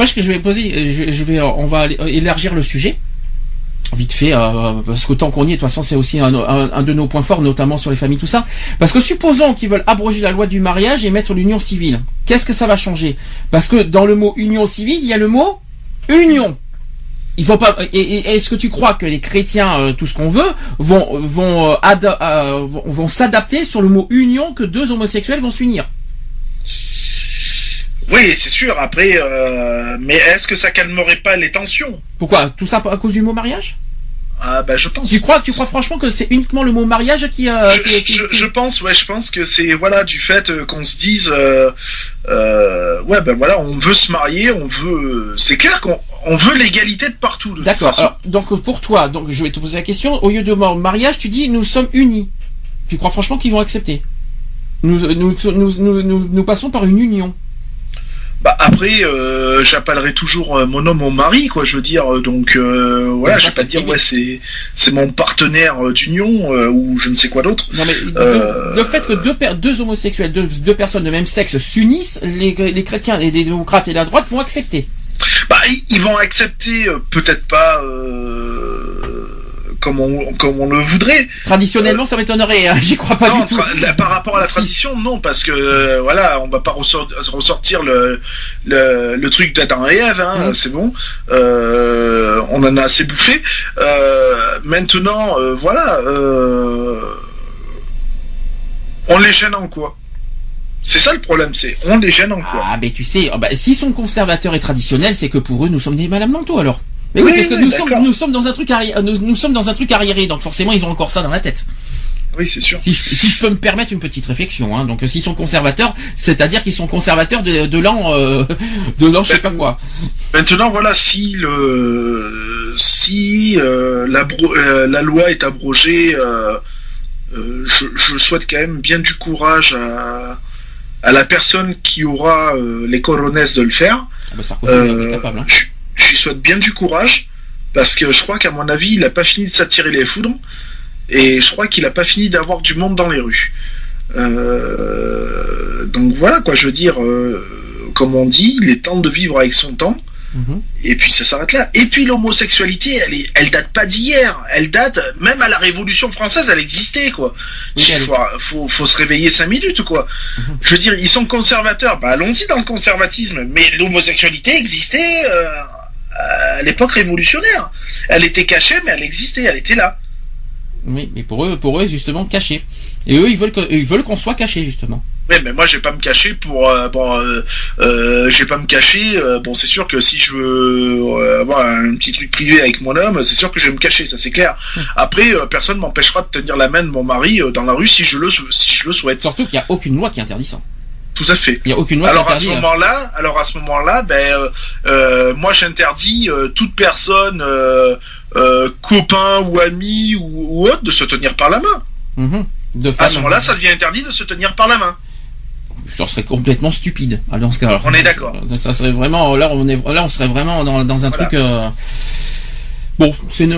Ce que je vais poser, on va élargir le sujet vite fait, euh, parce que tant qu'on y est, de toute façon, c'est aussi un, de nos points forts, notamment sur les familles, tout ça. Parce que supposons qu'ils veulent abroger la loi du mariage et mettre l'union civile. Qu'est-ce que ça va changer? Parce que dans le mot union civile, il y a le mot union. Il faut pas. Est-ce que tu crois que les chrétiens, euh, tout ce qu'on veut, vont vont euh, vont s'adapter sur le mot union que deux homosexuels vont s'unir? Oui, c'est sûr. Après, euh, mais est-ce que ça calmerait pas les tensions? Pourquoi? Tout ça à cause du mot mariage? Ah bah je pense. Tu crois, tu crois franchement que c'est uniquement le mot mariage qui, euh, je, pense, ouais, je pense que c'est voilà du fait euh, qu'on se dise, euh, euh, ouais ben voilà, on veut se marier, on veut, c'est clair qu'on on veut l'égalité de partout. D'accord. Donc pour toi, donc je vais te poser la question. Au lieu de mariage, tu dis nous sommes unis. Tu crois franchement qu'ils vont accepter? Nous nous, nous, nous, nous passons par une union. Bah après, euh, j'appellerai toujours euh, mon homme mon mari, quoi. Je veux dire, euh, donc euh, voilà, je vais pas dire ouais c'est c'est mon partenaire d'union ou je ne sais quoi d'autre. Non mais le fait que deux deux homosexuels, deux, deux personnes de même sexe s'unissent, les, les chrétiens, les démocrates et la droite vont accepter. Bah ils vont accepter, peut-être pas. Euh comme on, comme on le voudrait. Traditionnellement, ça m'étonnerait. Hein, J'y crois pas du tout. Par rapport à la tradition, non, parce que euh, voilà, on va pas ressortir le le, le truc d'Adam et Ève. Hein, C'est bon. Euh, on en a assez bouffé. Euh, maintenant, voilà, on les gêne en quoi? C'est ça le problème, c'est on les gêne en quoi? Ah, mais tu sais, oh, bah, s'ils sont conservateurs et traditionnels, c'est que pour eux, nous sommes des madame Manteau alors. Mais oui, Oui, parce que oui, nous sommes, d'accord. nous sommes dans un truc arri- nous, nous sommes dans un truc arriéré, donc forcément ils ont encore ça dans la tête. Oui, c'est sûr. Si je, si je peux me permettre une petite réflexion, hein, donc euh, s'ils sont conservateurs, c'est-à-dire qu'ils sont conservateurs de, de l'an, euh, (laughs) de l'an, je sais pas quoi. Maintenant, voilà, si le si euh, la, euh, loi est abrogée, euh, euh, je, je souhaite quand même bien du courage à, à la personne qui aura euh, les coronesses de le faire. Ah bah, Sarkozy Euh, est capable. Hein. je, je lui souhaite bien du courage parce que je crois qu'à mon avis, il n'a pas fini de s'attirer les foudres et je crois qu'il n'a pas fini d'avoir du monde dans les rues. Euh, donc voilà quoi, je veux dire, euh, comme on dit, il est temps de vivre avec son temps. Mhm. Et puis ça s'arrête là. Et puis l'homosexualité, elle est, elle date pas d'hier. Elle date même à la Révolution française, elle existait quoi. Oui, Il faut, faut se réveiller cinq minutes quoi. Mhm. Je veux dire, ils sont conservateurs. Bah allons-y dans le conservatisme. Mais l'homosexualité existait euh, à l'époque révolutionnaire. Elle était cachée, mais elle existait. Elle était là. Oui, mais pour eux, pour eux, justement, caché. Et eux, ils veulent que- ils veulent qu'on soit caché, justement. Ouais, mais moi, je vais pas me cacher pour euh, bon, euh, euh, je vais pas me cacher. euh, bon, c'est sûr que si je veux euh, avoir un petit truc privé avec mon homme, c'est sûr que je vais me cacher, ça c'est clair. Après, euh, personne m'empêchera de tenir la main de mon mari euh, dans la rue si je le si je le souhaite. Surtout qu'il n'y a aucune loi qui interdit ça. Tout à fait. Il n'y a aucune loi Alors qui à ce euh, moment-là, alors à ce moment-là, ben euh, euh, moi j'interdis euh, toute personne copain ou ami ou, ou autre de se tenir par la main. mhm, de À ce moment-là, ça devient interdit de se tenir par la main. ça serait complètement stupide. Ah, dans ce cas, On est d'accord. Ça serait vraiment là, on est là, on serait vraiment dans, dans un Voilà. truc. euh, Bon,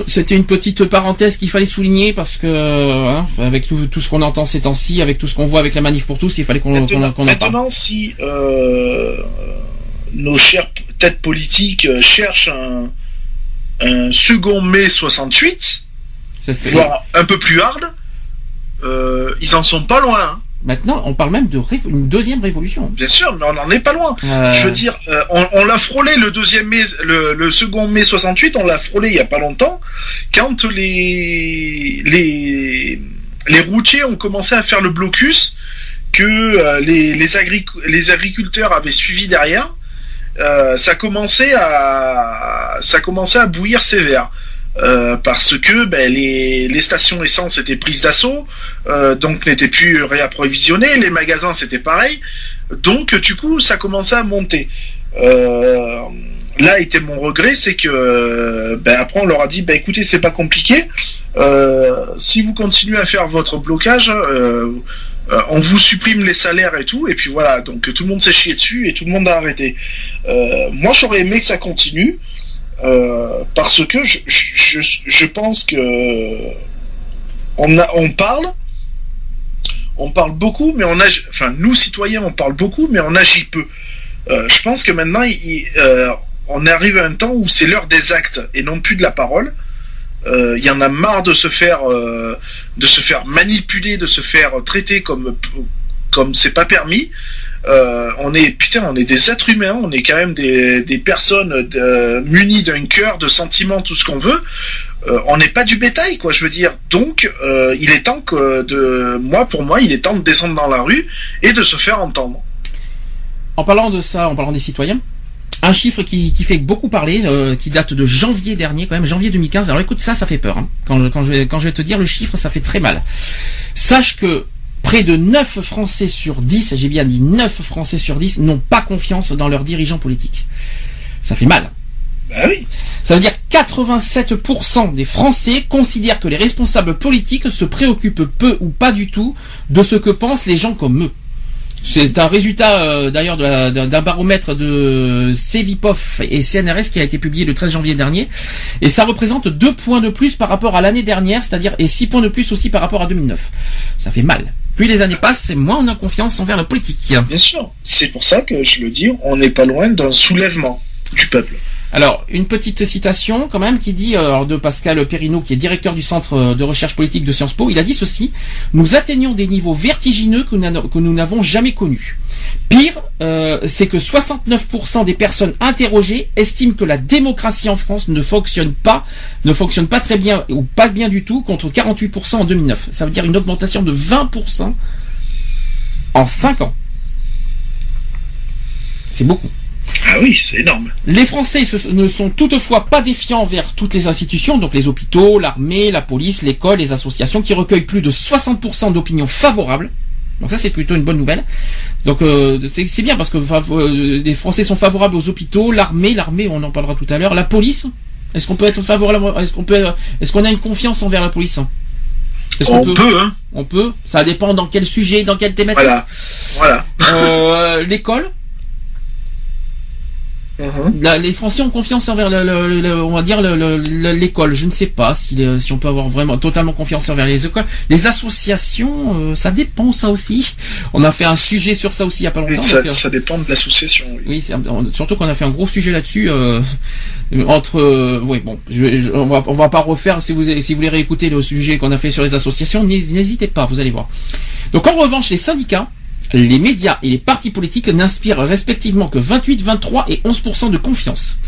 c'était une petite parenthèse qu'il fallait souligner parce que hein, avec tout, tout ce qu'on entend ces temps-ci, avec tout ce qu'on voit avec la manif pour tous, il fallait qu'on qu'on en parle. maintenant, si euh, nos chères têtes politiques euh, cherchent un, un second mai 68, Ça, c'est- voire un peu plus hard, euh, ils en sont pas loin. hein. Maintenant, on parle même de une deuxième révolution. Bien sûr, mais on n'en est pas loin. Euh, Je veux dire, euh, on, on l'a frôlé le deuxième mai, le, le second mai 68, on l'a frôlé il y a pas longtemps, quand les les les routiers ont commencé à faire le blocus que euh, les les, agric- les agriculteurs avaient suivi derrière. Ça commençait à ça commençait à bouillir sévère. Euh, parce que ben, les, les stations essence étaient prises d'assaut, euh, donc n'étaient plus réapprovisionnées, les magasins c'était pareil, donc du coup ça commençait à monter. Euh, là était mon regret, c'est que ben, après on leur a dit ben écoutez c'est pas compliqué, euh, si vous continuez à faire votre blocage, euh, euh, on vous supprime les salaires et tout, et puis voilà, donc tout le monde s'est chié dessus et tout le monde a arrêté. Euh, moi j'aurais aimé que ça continue. Euh, parce que je, je, je- pense que on, a, on parle, on parle beaucoup, mais on agit, enfin nous citoyens on parle beaucoup, mais on agit peu. Euh, je pense que maintenant il- il, euh, on arrive à un temps où c'est l'heure des actes et non plus de la parole. Euh, Il y en a marre de se faire euh, de se faire manipuler, de se faire traiter comme comme c'est pas permis. Euh, on est putain, on est des êtres humains, on est quand même des, personnes de- munies d'un cœur, de sentiments, tout ce qu'on veut. Euh, on n'est pas du bétail, quoi. Je veux dire. Donc, euh, il est temps que de moi, pour moi, il est temps de descendre dans la rue et de se faire entendre. En parlant de ça, en parlant des citoyens, un chiffre qui, fait beaucoup parler, euh, qui date de janvier dernier, quand même, janvier 2015. Alors écoute, ça, ça fait peur. hein. Quand, quand je vais te dire le chiffre, ça fait très mal. Sache que près de 9 Français sur 10, j'ai bien dit 9 Français sur 10, n'ont pas confiance dans leurs dirigeants politiques. Ça fait mal. Bah oui. Ça veut dire 87% des Français considèrent que les responsables politiques se préoccupent peu ou pas du tout de ce que pensent les gens comme eux. C'est un résultat euh, d'ailleurs d'un baromètre de Cevipof et CNRS qui a été publié le 13 janvier dernier et ça représente deux points de plus par rapport à l'année dernière, c'est-à-dire et six points de plus aussi par rapport à 2009. Ça fait mal. Plus les années passent, c'est moins on a confiance envers la politique. Bien sûr. C'est pour ça que je le dis, on n'est pas loin d'un soulèvement du peuple. Alors, une petite citation quand même qui dit, euh, alors, de Pascal Perrineau, qui est directeur du Centre euh, de recherche politique de Sciences Po, il a dit ceci, nous atteignons des niveaux vertigineux que, nous n'avons jamais connus. Pire, euh, c'est que 69% des personnes interrogées estiment que la démocratie en France ne fonctionne pas, ne fonctionne pas très bien ou pas bien du tout contre 48% en 2009. Ça veut dire une augmentation de 20% en 5 ans. C'est beaucoup. Ah oui, c'est énorme. Les Français ne sont toutefois pas défiants envers toutes les institutions, donc les hôpitaux, l'armée, la police, l'école, les associations, qui recueillent plus de 60% d'opinions favorables. Donc ça c'est plutôt une bonne nouvelle. Donc euh, c'est bien parce que euh, les Français sont favorables aux hôpitaux, l'armée, l'armée on en parlera tout à l'heure, la police. Est-ce qu'on peut être favorable Est-ce qu'on peut Est-ce qu'on a une confiance envers la police? On peut, hein. On peut. Ça dépend dans quel sujet, dans quelle thématique. Voilà. Voilà. Euh, (laughs) L'école. La- les Français ont confiance envers le, le- le- on va dire le- le- le- l'école. Je ne sais pas si, le- si on peut avoir vraiment totalement confiance envers les écoles. Les associations, euh, ça dépend ça aussi. On a fait un sujet sur ça aussi il y a pas longtemps. ça, donc, euh, ça dépend de l'association. oui. oui, c'est- on- surtout qu'on a fait un gros sujet là-dessus euh, entre. euh, oui, bon, je, je- on va on va pas refaire. Si vous si vous voulez réécouter le sujet qu'on a fait sur les associations, n'hé- n'hésitez pas, vous allez voir. Donc en revanche, les syndicats, les médias et les partis politiques n'inspirent respectivement que 28, 23 et 11% de confiance.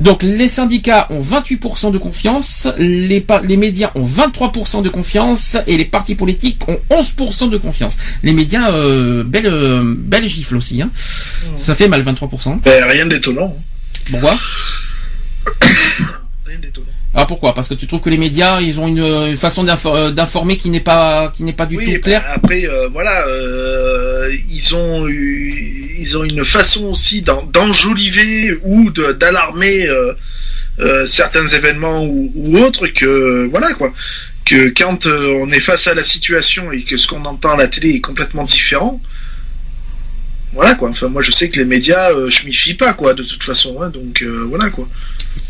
Donc les syndicats ont 28% de confiance, les, médias ont 23 de confiance et les partis politiques ont 11% de confiance. Les médias, euh, belle, euh, belle gifle aussi. Hein. Ça fait mal 23 Ben, rien d'étonnant. hein. Pourquoi? (coughs) Rien d'étonnant. Ah pourquoi? Parce que tu trouves que les médias, ils ont une, une façon euh, d'informer qui n'est pas qui n'est pas du Oui, tout ben, claire. après, euh, voilà, euh, ils ont eu, ils ont une façon aussi d'en- d'enjoliver ou d'alarmer euh, certains événements ou, ou autres que voilà quoi. Que quand on est face à la situation et que ce qu'on entend à la télé est complètement différent, voilà quoi. Enfin, moi je sais que les médias, euh, je m'y fie pas quoi, de toute façon. hein, donc euh, voilà quoi.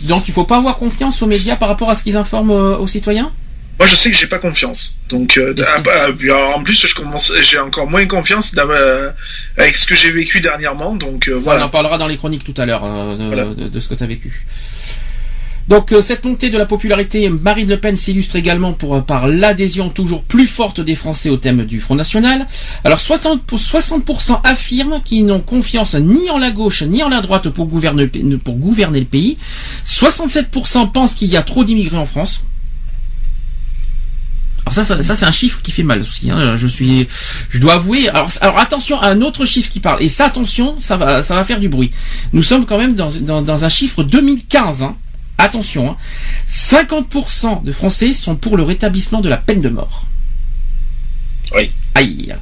Donc il faut pas avoir confiance aux médias par rapport à ce qu'ils informent euh, aux citoyens? Moi, je sais que j'ai pas confiance. Donc, euh, ah, bah, en plus, je commence, j'ai encore moins confiance euh, avec ce que j'ai vécu dernièrement. Donc, euh, Ça, On en voilà. parlera dans les chroniques tout à l'heure euh, de, Voilà. de- de ce que tu as vécu. Donc euh, cette montée de la popularité, Marine Le Pen s'illustre également pour, euh, par l'adhésion toujours plus forte des Français au thème du Front National. Alors 60%, pour- 60% affirment qu'ils n'ont confiance ni en la gauche ni en la droite pour gouverner, le pays. 67% pensent qu'il y a trop d'immigrés en France. Alors ça, ça, c'est un chiffre qui fait mal aussi. hein. Je suis, je dois avouer. Alors, alors attention à un autre chiffre qui parle. Et ça, attention, ça va, ça va faire du bruit. Nous sommes quand même dans un chiffre 2015. hein. Attention, hein. 50% de Français sont pour le rétablissement de la peine de mort. Oui. Aïe.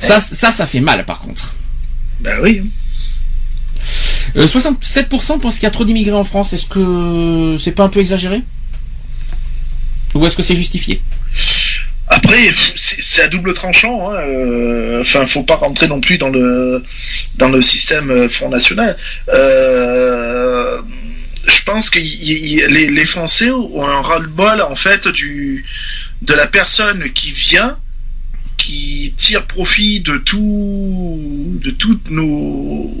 Ça, ça, ça fait mal par contre. Ben oui. Euh, 67% pensent qu'il y a trop d'immigrés en France. Est-ce que c'est pas un peu exagéré? Ou est-ce que c'est justifié? Après, c'est à double tranchant. Hein. euh, Enfin, faut pas rentrer non plus dans le dans le système euh, Front National. Euh, je pense que y- y- les, les Français ont un ras-le-bol en fait du de la personne qui vient, qui tire profit de tout de toutes nos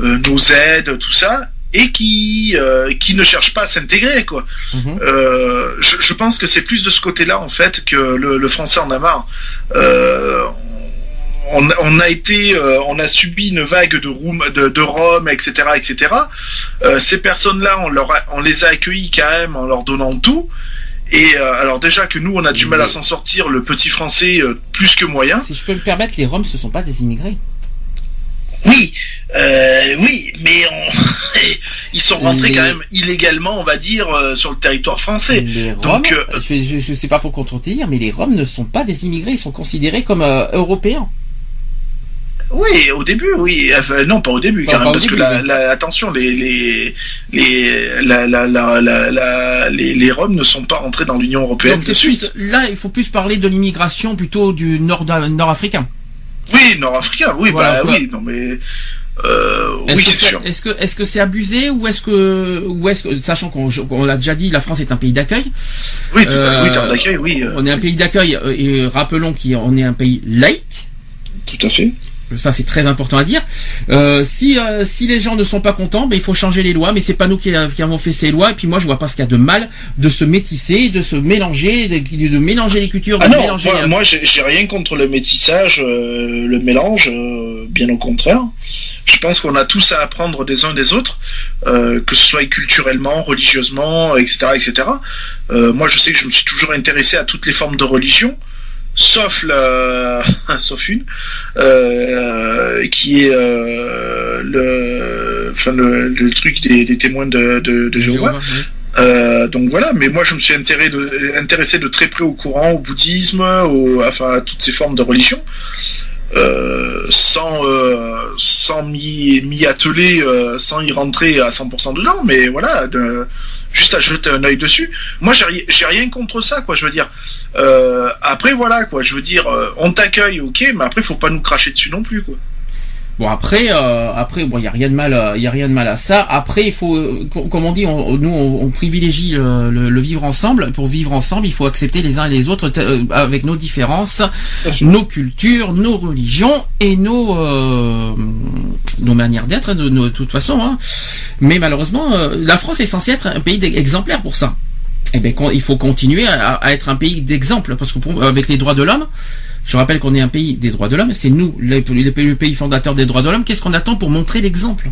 euh, nos aides, tout ça, et qui euh, qui ne cherche pas à s'intégrer quoi. Mhm. Euh, je, je pense que c'est plus de ce côté-là en fait que le, le français en a marre. On, on a été, euh, on a subi une vague de, room, de, de Rome, etc., etc. Euh, ces personnes-là, on, leur a- on les a accueillis quand même en leur donnant tout. Et euh, alors déjà que nous, on a du mal à s'en sortir, le petit français euh, plus que moyen. Si je peux me permettre, les Roms, ce sont pas des immigrés. Oui, euh, oui, mais on... (laughs) ils sont rentrés Les- quand même illégalement, on va dire, euh, sur le territoire français. Les Roms, Donc, euh, je, je sais pas pour contredire, mais les Roms ne sont pas des immigrés, ils sont considérés comme européens. Oui, au début, oui. Enfin, non, pas au début, quand même, parce que la, attention, les les les la, la, la, les, les Roms ne sont pas rentrés dans l'Union européenne Donc de c'est suite. plus, là, il faut plus parler de l'immigration plutôt du nord nord-africain. Oui, nord-africain, oui, Voilà, bah quoi. oui, non mais euh, Est-ce oui, c'est sûr. Est-ce que est-ce que c'est abusé ou est-ce que ou est-ce que sachant qu'on on l'a déjà dit, la France est un pays d'accueil. Oui, tout à- Euh, oui, d'accueil, oui, euh, On est un pays d'accueil euh, et rappelons qu'on est un pays laïque. tout à fait. Ça c'est très important à dire. Euh, si euh, si les gens ne sont pas contents, ben il faut changer les lois. Mais c'est pas nous qui, qui avons fait ces lois. Et puis moi je vois pas ce qu'il y a de mal de se métisser, de se mélanger, de, de mélanger les cultures, de Ah non, mélanger. moi, les- moi j'ai rien contre le métissage, euh, le mélange, euh, bien au contraire. Je pense qu'on a tous à apprendre des uns des autres, euh, que ce soit culturellement, religieusement, etc., etc. Euh, moi, je sais que je me suis toujours intéressé à toutes les formes de religion, sauf la, (laughs) sauf une, euh, qui est euh, le, enfin le, le truc des, des témoins de, de, de Jéhovah. Euh, donc voilà, mais moi je me suis intéressé de, intéressé de très près au courant, au bouddhisme, au, enfin à toutes ces formes de religion, euh, sans euh, sans m'y atteler, euh, sans y rentrer à 100% dedans, mais voilà, de, juste à jeter un œil dessus. Moi j'ai ri- j'ai rien contre ça, quoi. Je veux dire. Euh, après voilà, quoi. Je veux dire, on t'accueille, ok, mais après faut pas nous cracher dessus non plus, quoi. Bon après, euh, après bon, il y a rien de mal, il y a rien de mal à ça. Après, il faut, euh, com- comme on dit, on, nous on, on privilégie euh, le, le vivre ensemble. Pour vivre ensemble, il faut accepter les uns et les autres euh, avec nos différences, nos cultures, nos religions et nos euh, nos manières d'être de, de toute façon. Hein. Mais malheureusement, euh, la France est censée être un pays exemplaire pour ça. Eh con- il faut continuer à, à être un pays d'exemple parce que pour- avec les droits de l'homme. Je rappelle qu'on est un pays des droits de l'homme, c'est nous, le pays fondateur des droits de l'homme. Qu'est-ce qu'on attend pour montrer l'exemple?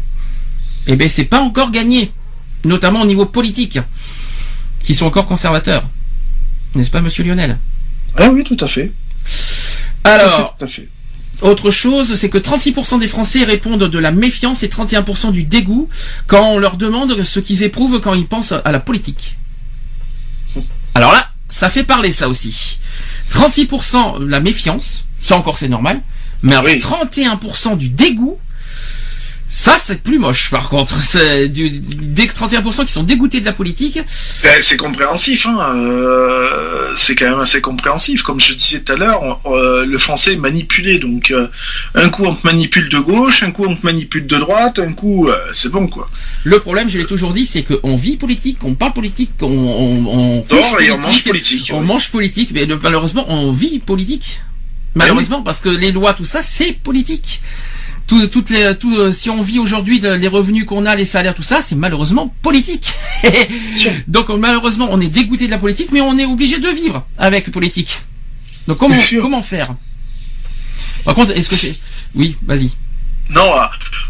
Eh bien, c'est pas encore gagné, notamment au niveau politique, qui sont encore conservateurs, n'est-ce pas, Monsieur Lionel? Ah oui, tout à fait. Alors, tout à fait. autre chose, c'est que 36% des Français répondent de la méfiance et 31% du dégoût quand on leur demande ce qu'ils éprouvent quand ils pensent à la politique. Alors là, ça fait parler ça aussi. 36% la méfiance, ça encore c'est normal, mais alors Oui. 31% du dégoût, ça c'est plus moche par contre. C'est du, des 31% qui sont dégoûtés de la politique. Ben, c'est compréhensif, hein. euh, c'est quand même assez compréhensif. Comme je disais tout à l'heure, euh, le français est manipulé, donc euh, un coup on te manipule de gauche, un coup on te manipule de droite, un coup euh, c'est bon quoi. Le problème, je l'ai toujours dit, c'est qu'on vit politique, on parle politique, on, on, on et on mange politique. On mange politique, mais malheureusement, on vit politique. Malheureusement, parce que les lois, tout ça, c'est politique. Tout, toutes les, tout, euh, si on vit aujourd'hui les revenus qu'on a, les salaires, tout ça, c'est malheureusement politique. (laughs) Donc malheureusement, on est dégoûté de la politique, mais on est obligé de vivre avec politique. Donc comment, faire? Par contre, est-ce que c'est... (laughs) Oui, vas-y. Non, euh,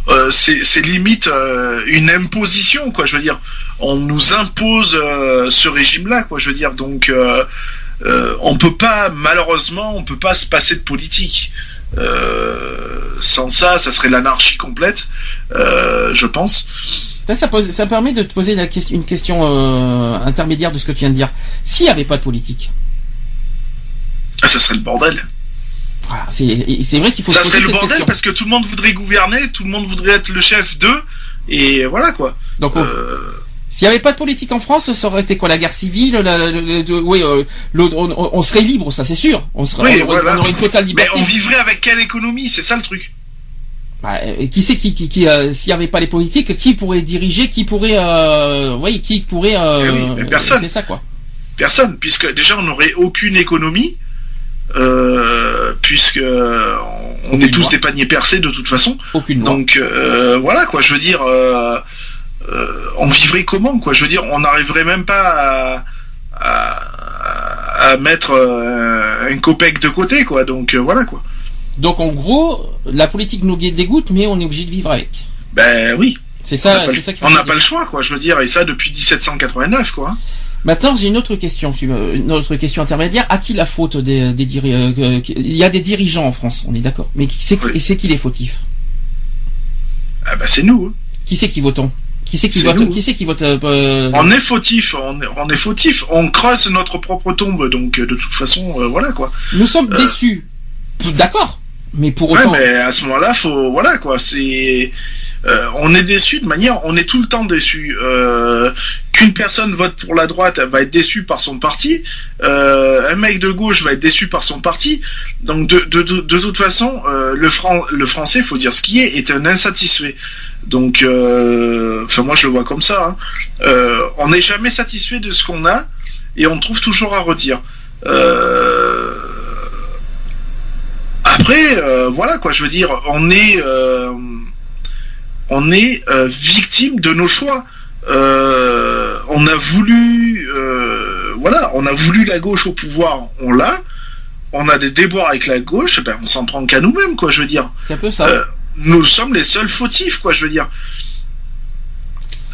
euh, c'est limite euh, une imposition quoi. Je veux dire, on nous impose euh, ce régime-là quoi. Je veux dire, donc euh, euh, on peut pas malheureusement, on peut pas se passer de politique. Euh, sans ça, ça serait l'anarchie complète, euh, je pense. Ça, ça, pose- ça permet de te poser une question euh, intermédiaire de ce que tu viens de dire. S'il n'y avait pas de politique, Ah, ça serait le bordel. voilà, c'est vrai qu'il faut ça se poser serait le bordel question. parce que tout le monde voudrait gouverner, tout le monde voudrait être le chef d'eux, et voilà quoi. Donc, on- Euh, s'il n'y avait pas de politique en France, ça aurait été quoi la guerre civile la, la- la- de- Oui, euh, on, serait libre, ça c'est sûr. On serait, Oui, on, aurait- voilà. on aurait une totale mais liberté. on vivrait avec quelle économie? C'est ça le truc. Bah, et qui c'est qui, qui, qui euh, s'il n'y avait pas les politiques, qui pourrait diriger, qui pourrait, euh, oui, qui pourrait. Euh, Eh oui, mais personne. C'est ça quoi. Personne, puisque déjà on n'aurait aucune économie, puisque on est tous des paniers percés de toute façon. Aucune. Donc voilà quoi, je veux dire, on vivrait comment quoi? Je veux dire, on n'arriverait même pas à, à, à mettre euh, un copec de côté quoi. Donc euh, voilà quoi. Donc en gros, la politique nous dégoûte, mais on est obligé de vivre avec. Ben oui, C'est ça, c'est ça qu'il on n'a pas le choix quoi. Je veux dire, et ça depuis 1789 quoi. Maintenant, j'ai une autre question, euh, une autre question intermédiaire. À qui la faute des, des diri- euh, euh, Il y a des dirigeants en France, on est d'accord. Mais qui c'est qui, Oui. c'est qui les fautifs? Ah ben c'est nous. hein. Qui c'est qui votons? Qui c'est qui vote. Qui c'est qui vote euh, euh, On est fautif, on est, on est fautif, on creuse notre propre tombe, donc euh, de toute façon, euh, voilà quoi. Nous sommes déçus. P- D'accord. Mais pour Ouais, autant, mais à ce moment-là, faut, voilà quoi, c'est, euh, on est déçu de manière, on est tout le temps déçu. Euh, Qu'une personne vote pour la droite, elle va être déçue par son parti. Euh, un mec de gauche va être déçu par son parti. Donc de, de, de, de toute façon, euh, le, fran le français, faut dire ce qui est, est un insatisfait. Donc, euh, enfin moi je le vois comme ça. hein. Euh, on n'est jamais satisfait de ce qu'on a et on trouve toujours à redire. Euh, après, voilà quoi, je veux dire, on est, on est euh, victime de nos choix. Euh, on a voulu, euh, voilà, on a voulu la gauche au pouvoir, on l'a. On a des déboires avec la gauche, ben on s'en prend qu'à nous-mêmes, quoi, je veux dire. c'est un peu ça. Nous sommes les seuls fautifs, quoi, je veux dire.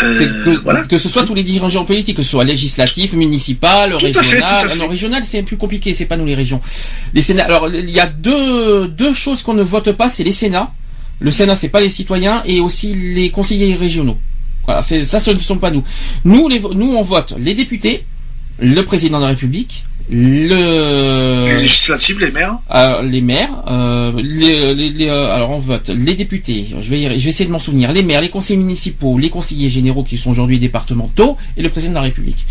Euh, que, voilà. que ce soit tous les dirigeants politiques, que ce soit législatif, municipal, tout régional. fait. Non, régional, c'est plus compliqué, c'est pas nous les régions. Les Sénats. Alors, il y a deux deux choses qu'on ne vote pas, c'est les Sénats. Le Sénat, c'est pas les citoyens et aussi les conseillers régionaux. Voilà, ça, ce ne sont pas nous. Nous, les, nous, on vote les députés, le président de la République, le Les législatives, les maires? euh, les maires, euh, les, les- les, euh, alors on vote les députés. Je vais, je vais essayer de m'en souvenir. Les maires, les conseillers municipaux, les conseillers généraux qui sont aujourd'hui départementaux et le président de la République.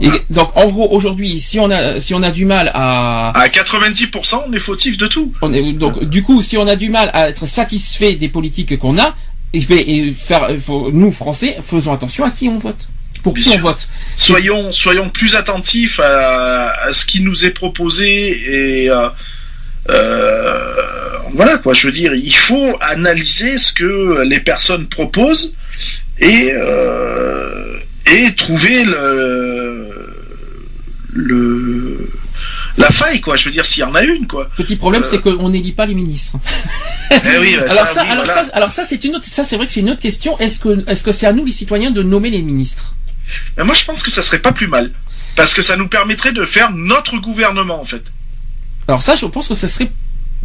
Et donc en gros aujourd'hui, si on a si on a du mal à À 90%, on est fautif de tout. on est- donc du coup si on a du mal à être satisfait des politiques qu'on a, et, ben, et faire faut- nous Français faisons attention à qui on vote. Pour qui Bien on sûr. vote Soyons, soyons plus attentifs à, à ce qui nous est proposé et euh, euh, voilà quoi. Je veux dire, il faut analyser ce que les personnes proposent et euh, et trouver le le la faille quoi. Je veux dire, s'il y en a une quoi. Petit problème, Euh. c'est qu'on n'élit pas les ministres. Eh oui, bah, (laughs) alors ça, oui, alors voilà. ça, alors ça, c'est une autre, ça c'est vrai que c'est une autre question. Est-ce que, est-ce que c'est à nous les citoyens de nommer les ministres? Mais moi, je pense que ça serait pas plus mal parce que ça nous permettrait de faire notre gouvernement en fait. Alors ça, je pense que ça serait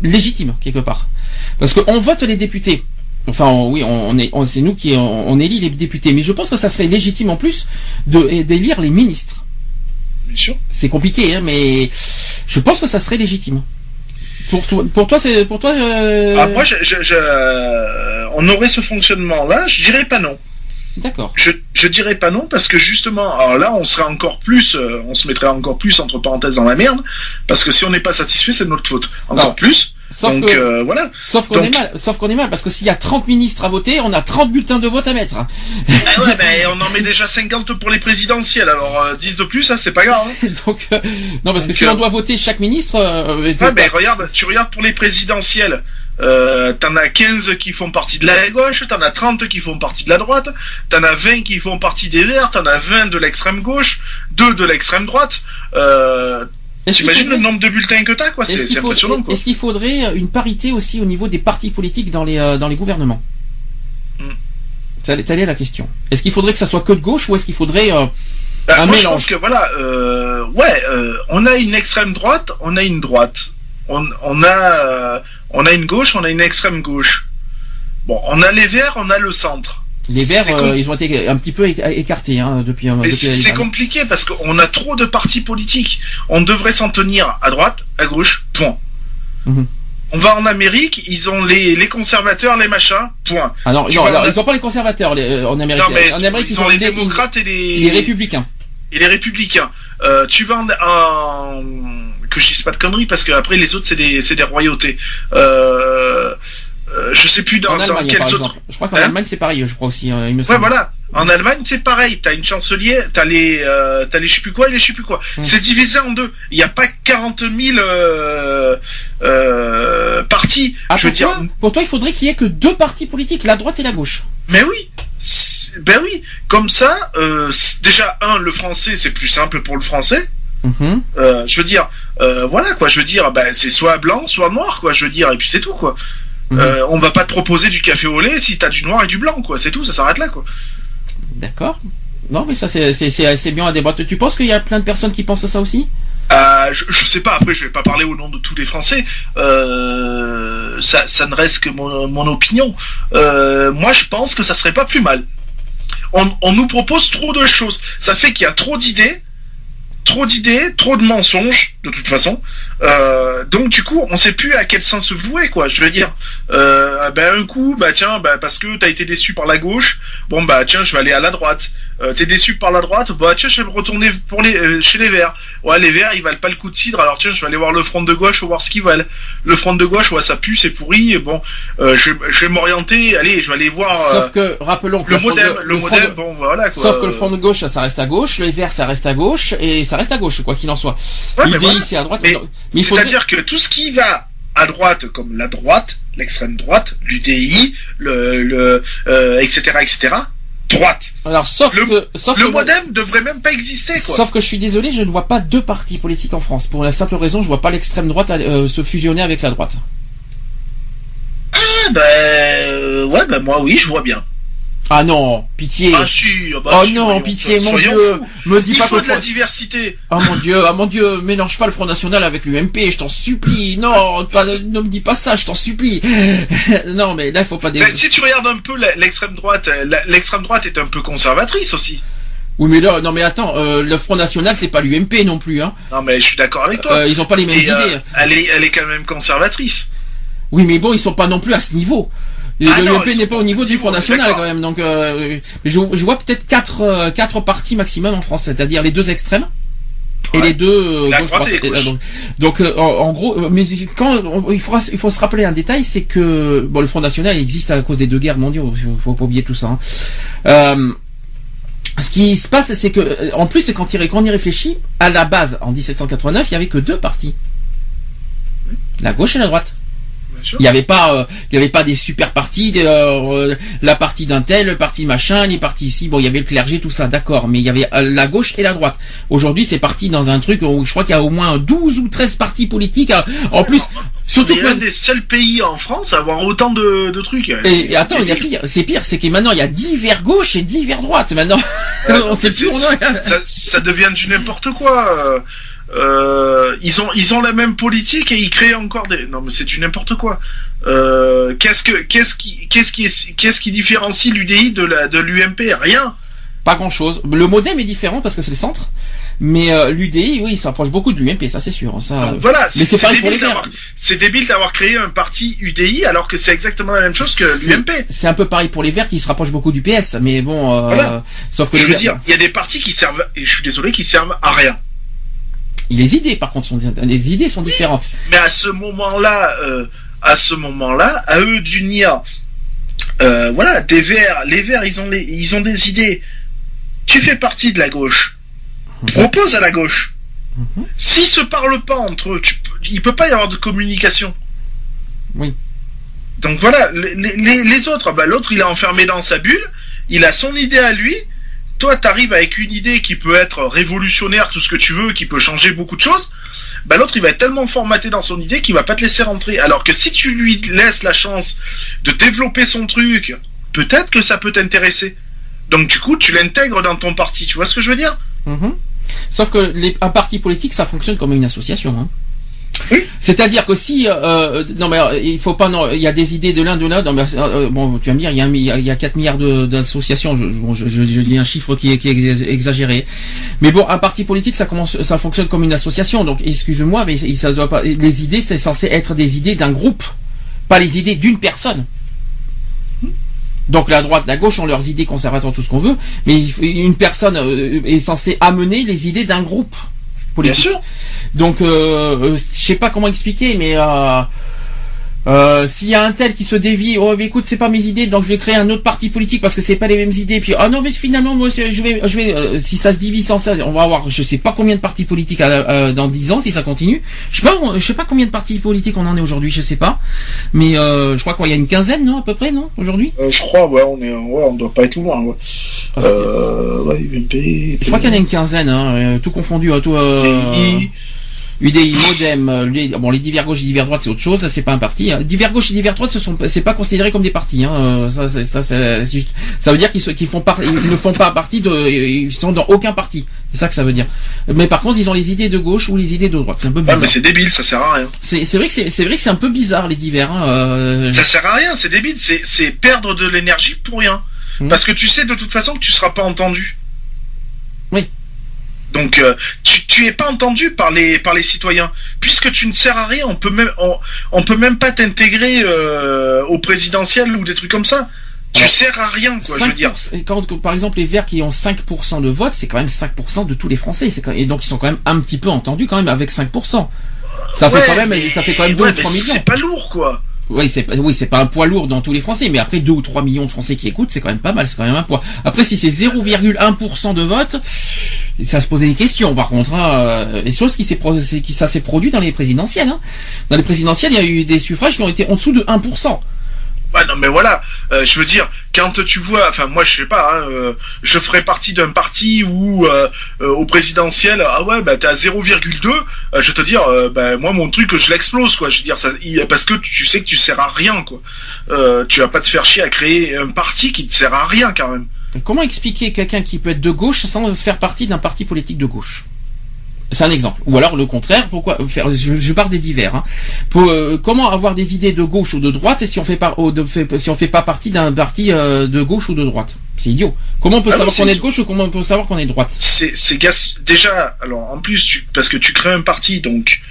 légitime quelque part, parce qu'on vote les députés. Enfin, on- oui, on, est, on- c'est nous qui on, on élit les députés, mais je pense que ça serait légitime en plus de d'élire les ministres. Bien sûr. C'est compliqué, hein, mais je pense que ça serait légitime. Pour toi, pour toi, c'est pour toi. euh, Ah, moi, je, je, je- on aurait ce fonctionnement-là. Je dirais pas non. D'accord. Je, je dirais pas non parce que justement, alors là, on serait encore plus, euh, on se mettrait encore plus entre parenthèses dans la merde parce que si on n'est pas satisfait, c'est de notre faute. Encore Non. plus. Sauf Donc que, euh, voilà. sauf qu'on est mal, sauf qu'on est mal, parce que s'il y a 30 ministres à voter, on a 30 bulletins de vote à mettre. (laughs) Ah ouais, ben on en met déjà 50 pour les présidentielles. Alors euh, 10 de plus, ça c'est pas grave. hein. (laughs) Donc, euh, non, parce que si euh, on doit voter chaque ministre, euh, Ouais, ben regarde, tu regardes pour les présidentielles. Euh, t'en as 15 qui font partie de la gauche, t'en as 30 qui font partie de la droite, t'en as 20 qui font partie des verts, t'en as 20 de l'extrême gauche, 2 de l'extrême droite. Euh, T'imagines le nombre de bulletins que t'as, quoi? C'est impressionnant. Est-ce qu'il faudrait une parité aussi au niveau des partis politiques dans les euh, dans les gouvernements? Hmm. Ça, Telle est la question. Est-ce qu'il faudrait que ça soit que de gauche ou est-ce qu'il faudrait euh, un moi, je mélange? pense que voilà, euh, ouais, on a une extrême droite, on a une droite, on, on a, on a une gauche, on a une extrême gauche. Bon, on a les verts, on a le centre. les Verts euh, ils ont été un petit peu éca- écartés hein, depuis un Mais c'est compliqué parce qu'on a trop de partis politiques. On devrait s'en tenir à droite, à gauche, point. Mhm. On va en Amérique, ils ont les, les conservateurs, les machins, point. Ah non, non, alors, ils ont pas les conservateurs les- euh, en Amérique. Non, mais en Amérique, ils, ont les les, démocrates et les, les républicains. et les républicains. Euh, tu vas en, en- que je dise pas de conneries parce que après les autres c'est des c'est des royautés. Euh, euh, je sais plus dans, En dans Allemagne, quelles par autres. Je crois qu'en Hein Allemagne, c'est pareil, je crois aussi, euh, il me Ouais voilà. En Allemagne c'est pareil. T'as une chancelière, t'as les euh, t'as les je sais plus quoi et les je sais plus quoi. Mm. C'est divisé en deux. Il n'y a pas 40 000 euh, euh, partis. Ah, je veux pour, dire. toi, pour toi, il faudrait qu'il y ait que deux partis politiques, la droite et la gauche. Mais oui. Ben oui. Comme ça, déjà un le français c'est plus simple pour le français. Mhm. Je veux dire, euh, voilà quoi. Je veux dire, ben, c'est soit blanc, soit noir, quoi. Je veux dire, et puis c'est tout, quoi. Mhm. Euh, on va pas te proposer du café au lait si t'as du noir et du blanc, quoi. C'est tout, ça s'arrête là, quoi. D'accord. Non, mais ça, c'est c'est- c'est assez bien à débattre. Tu penses qu'il y a plein de personnes qui pensent ça aussi? Euh, je, je sais pas. Après, je vais pas parler au nom de tous les Français. Euh, ça, ça ne reste que mon, mon opinion. Euh, moi, je pense que ça serait pas plus mal. On, on nous propose trop de choses. Ça fait qu'il y a trop d'idées, trop d'idées, trop de mensonges, de toute façon. Euh, donc du coup, on sait plus à quel sens se vouer, quoi. Je veux dire, euh, ben un coup, bah tiens, bah parce que t'as été déçu par la gauche, bon bah tiens, je vais aller à la droite. Euh, T'es déçu par la droite, bah tiens, je vais me retourner pour les euh, chez les Verts. Ouais, les Verts, ils valent pas le coup de cidre, alors tiens, je vais aller voir le front de gauche, voir ce qu'ils valent. Le front de gauche, ouais, ça pue, c'est pourri. Et bon, euh, je, vais- je vais m'orienter. Allez, je vais aller voir Sauf que, rappelons que le modem. Le front modem, de- bon voilà. Quoi. Sauf que le front de gauche, ça reste à gauche, les verts, ça reste à gauche, et ça reste à gauche, quoi qu'il en soit. Ouais, L'UDI, voilà. c'est à droite. Mais C'est-à-dire que tout ce qui va à droite, comme la droite, l'extrême droite, l'UDI, le, le euh, etc., etc., droite. Alors, sauf le- que, sauf Le que, modem devrait même pas exister, quoi. sauf que je suis désolé, je ne vois pas deux partis politiques en France. Pour la simple raison, je vois pas l'extrême droite euh, se fusionner avec la droite. Ah, ben, ouais, ben moi, oui, je vois bien. Ah non, pitié. Ah si, ah bah oh si, non, voyons, pitié, mon Dieu. Me dis Il pas faut que de la diversité. Oh mon Dieu, ah mon Dieu, mélange pas le Front National avec l'UMP, je t'en supplie. Non, pas- ne me dis pas ça, je t'en supplie. (laughs) non, mais là, il faut pas des... Ben, si tu regardes un peu l'extrême droite, euh, l'extrême droite est un peu conservatrice aussi. Oui, mais là, non, mais attends, euh, le Front National, c'est pas l'UMP non plus, hein. Non mais je suis d'accord avec toi. Euh, ils ont pas les mêmes Et, idées. euh, elle est, elle est quand même conservatrice. Oui, mais bon, ils sont pas non plus à ce niveau. Et Ah ils n'est pas au niveau au du Front National quand même. Donc, euh, je, je vois peut-être quatre, euh, quatre partis maximum en France, c'est-à-dire les deux extrêmes. Et Ouais. les deux euh, La gauche, et les donc, donc, en, en gros, mais quand on- il faut il faut se rappeler un détail, c'est que bon, le Front National existe à cause des deux guerres mondiales. Il faut pas oublier tout ça. hein. Euh, ce qui se passe, c'est que, en plus, c'est quand, quand on y réfléchit, à la base, en 1789, il y avait que deux partis. La gauche et la droite. Il n'y avait pas, euh, il y avait pas des super partis, des, euh, euh, la partie d'un tel, le parti machin, les partis ici. Bon, il y avait le clergé, tout ça, d'accord. Mais il y avait la gauche et la droite. Aujourd'hui, c'est parti dans un truc où je crois qu'il y a au moins 12 ou 13 partis politiques. En plus, surtout C'est que l'un des seuls pays en France à avoir autant de, de trucs. et, et attends, il y a pire. C'est pire, c'est que maintenant il y a 10 vers gauche et 10 vers droite. Maintenant, (laughs) on sait plus où on est. ça, ça devient du n'importe quoi. Euh, ils ont ils ont la même politique et ils créent encore des non mais c'est du n'importe quoi. Euh, qu'est-ce que qu'est-ce qui qu'est-ce qui est- qu'est-ce qui différencie l'UDI de la de l'UMP Rien. Pas grand chose. Le modem est différent parce que c'est le centre. Mais euh, l'UDI, oui, il s'approche beaucoup de l'UMP, ça c'est sûr. Ça, Donc voilà, c'est les débile d'avoir c'est débile d'avoir créé un parti UDI alors que c'est exactement la même chose que C'est- l'UMP. C'est un peu pareil pour les Verts qui se rapprochent beaucoup du PS, mais bon, euh, Voilà. sauf que Je les veux Verts- dire, il y a des partis qui servent et je suis désolé qui servent à rien. Les idées par contre sont les idées sont différentes. Mais à ce moment-là, euh, à ce moment-là, à eux d'unir, euh, voilà, des verts, les verts, ils ont les, ils ont des idées. Tu fais partie de la gauche. Propose à la gauche. Mhm. S'ils se parlent pas entre eux, tu, il peut pas y avoir de communication. Oui. Donc voilà, les, les, les autres, bah, l'autre il est enfermé dans sa bulle, il a son idée à lui. Toi, t'arrives avec une idée qui peut être révolutionnaire, tout ce que tu veux, qui peut changer beaucoup de choses. Bah l'autre il va être tellement formaté dans son idée qu'il va pas te laisser rentrer. Alors que si tu lui laisses la chance de développer son truc, peut-être que ça peut t'intéresser. Donc du coup, tu l'intègres dans ton parti. Tu vois ce que je veux dire? Mhm. Sauf que un parti politique, ça fonctionne comme une association. Hein. (laughs) C'est-à-dire que si euh, non mais euh, il faut pas non il y a des idées de l'un de l'autre. Euh, bon tu vas me dire il y a un mi- il y a 4 milliards d'associations. Je, dis un chiffre qui est, exagéré. Mais bon un parti politique ça commence ça fonctionne comme une association. Donc excuse-moi mais ça doit pas les idées c'est censé être des idées d'un groupe pas les idées d'une personne. Donc la droite, la gauche ont leurs idées conservatrices, tout ce qu'on veut, mais une personne euh, est censée amener les idées d'un groupe politique. Bien sûr. Donc, euh, euh, je sais pas comment expliquer, mais euh, s'il y a un tel qui se dévie, oh mais écoute, c'est pas mes idées, donc je vais créer un autre parti politique parce que c'est pas les mêmes idées. Puis ah non mais finalement moi je vais, je vais, euh, si ça se divise en ça, on va avoir, je sais pas combien de partis politiques à euh, dans 10 ans si ça continue. Je sais pas, je sais pas combien de partis politiques on en est aujourd'hui, je sais pas, mais euh, je crois qu'il y a une quinzaine, non à peu près, non aujourd'hui? Euh, Je crois, ouais, on est, ouais, on doit pas être loin. Ouais. Euh, ouais, UMP. Je crois qu'il y en a une quinzaine, hein, tout confondu, hein, tout. Euh. UDI, Modem, euh, les, bon les divers gauche et divers droite c'est autre chose, c'est pas un parti. Hein. Divers gauche et divers droite ce sont c'est pas considéré comme des partis. Hein. euh, Ça, ça, c'est juste, ça veut dire qu'ils qu'ils font par- ils ne font pas partie de, ils sont dans aucun parti. C'est ça que ça veut dire. Mais par contre ils ont les idées de gauche ou les idées de droite. C'est un peu Ah, bizarre. mais c'est débile, ça sert à rien. c'est c'est vrai que c'est c'est vrai que c'est un peu bizarre les divers. Hein. euh, Ça sert à rien, c'est débile, c'est, c'est perdre de l'énergie pour rien. Mhm. Parce que tu sais de toute façon que tu seras pas entendu. Donc euh, tu, tu es pas entendu par les par les citoyens puisque tu ne sers à rien. On peut même on, on peut même pas t'intégrer euh, au présidentiel ou des trucs comme ça. Tu sers à rien quoi. Je veux dire. 5%, et quand, par exemple, les Verts qui ont 5% de vote, c'est quand même 5% de tous les Français. Quand- et donc ils sont quand même un petit peu entendus quand même avec 5%. Ça fait quand même, mais- ça fait quand même 2 ouais, ou 3 mais millions. C'est pas lourd quoi. Oui, c'est pas, oui, c'est pas un poids lourd dans tous les Français, mais après 2 ou 3 millions de Français qui écoutent, c'est quand même pas mal, c'est quand même un poids. Après, si c'est 0,1% de vote, ça se posait des questions, par contre, hein, euh, et chose qui s'est, qui, ça s'est produit dans les présidentielles, hein. Dans les présidentielles, il y a eu des suffrages qui ont été en dessous de 1%. Ouais, non, mais voilà, euh, je veux dire, quand tu vois, enfin, moi, je sais pas, hein, euh, je ferais partie d'un parti où, au présidentiel, ah ouais, bah, t'es à 0,2, euh, je te dire, bah, moi, mon truc, je l'explose, quoi, je veux dire, ça, parce que tu sais que tu sers à rien, quoi. Tu vas pas te faire chier à créer un parti qui te sert à rien, quand même. Comment expliquer quelqu'un qui peut être de gauche sans faire partie d'un parti politique de gauche? C'est un exemple. Ou alors le contraire. Pourquoi faire Je, je parle des divers. Hein. Pour, euh, comment avoir des idées de gauche ou de droite si on fait pas de- fait- si on fait pas partie d'un parti euh, de gauche ou de droite? C'est idiot. Comment on peut Ah savoir qu'on est de gauche ou comment on peut savoir qu'on est de droite? C'est c'est déjà alors en plus tu, parce que tu crées un parti donc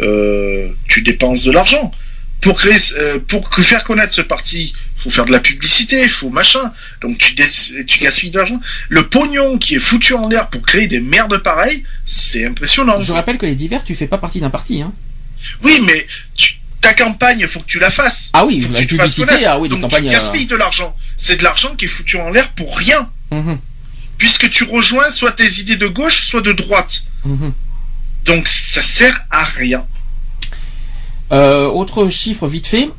euh, tu dépenses de l'argent pour créer faire connaître ce parti faut faire de la publicité faut machin donc tu gaspilles de l'argent le pognon qui est foutu en l'air pour créer des merdes pareilles c'est impressionnant Je rappelle que les divers, tu fais pas partie d'un parti. Hein. oui mais tu, ta campagne faut que tu la fasses Ah oui, Faut que la tu publicité. Ah oui, donc campagnes. tu gaspilles de l'argent c'est de l'argent qui est foutu en l'air pour rien euh, mhm, puisque tu rejoins soit tes idées de gauche soit de droite mhm. donc ça sert à rien Euh, autre chiffre vite fait,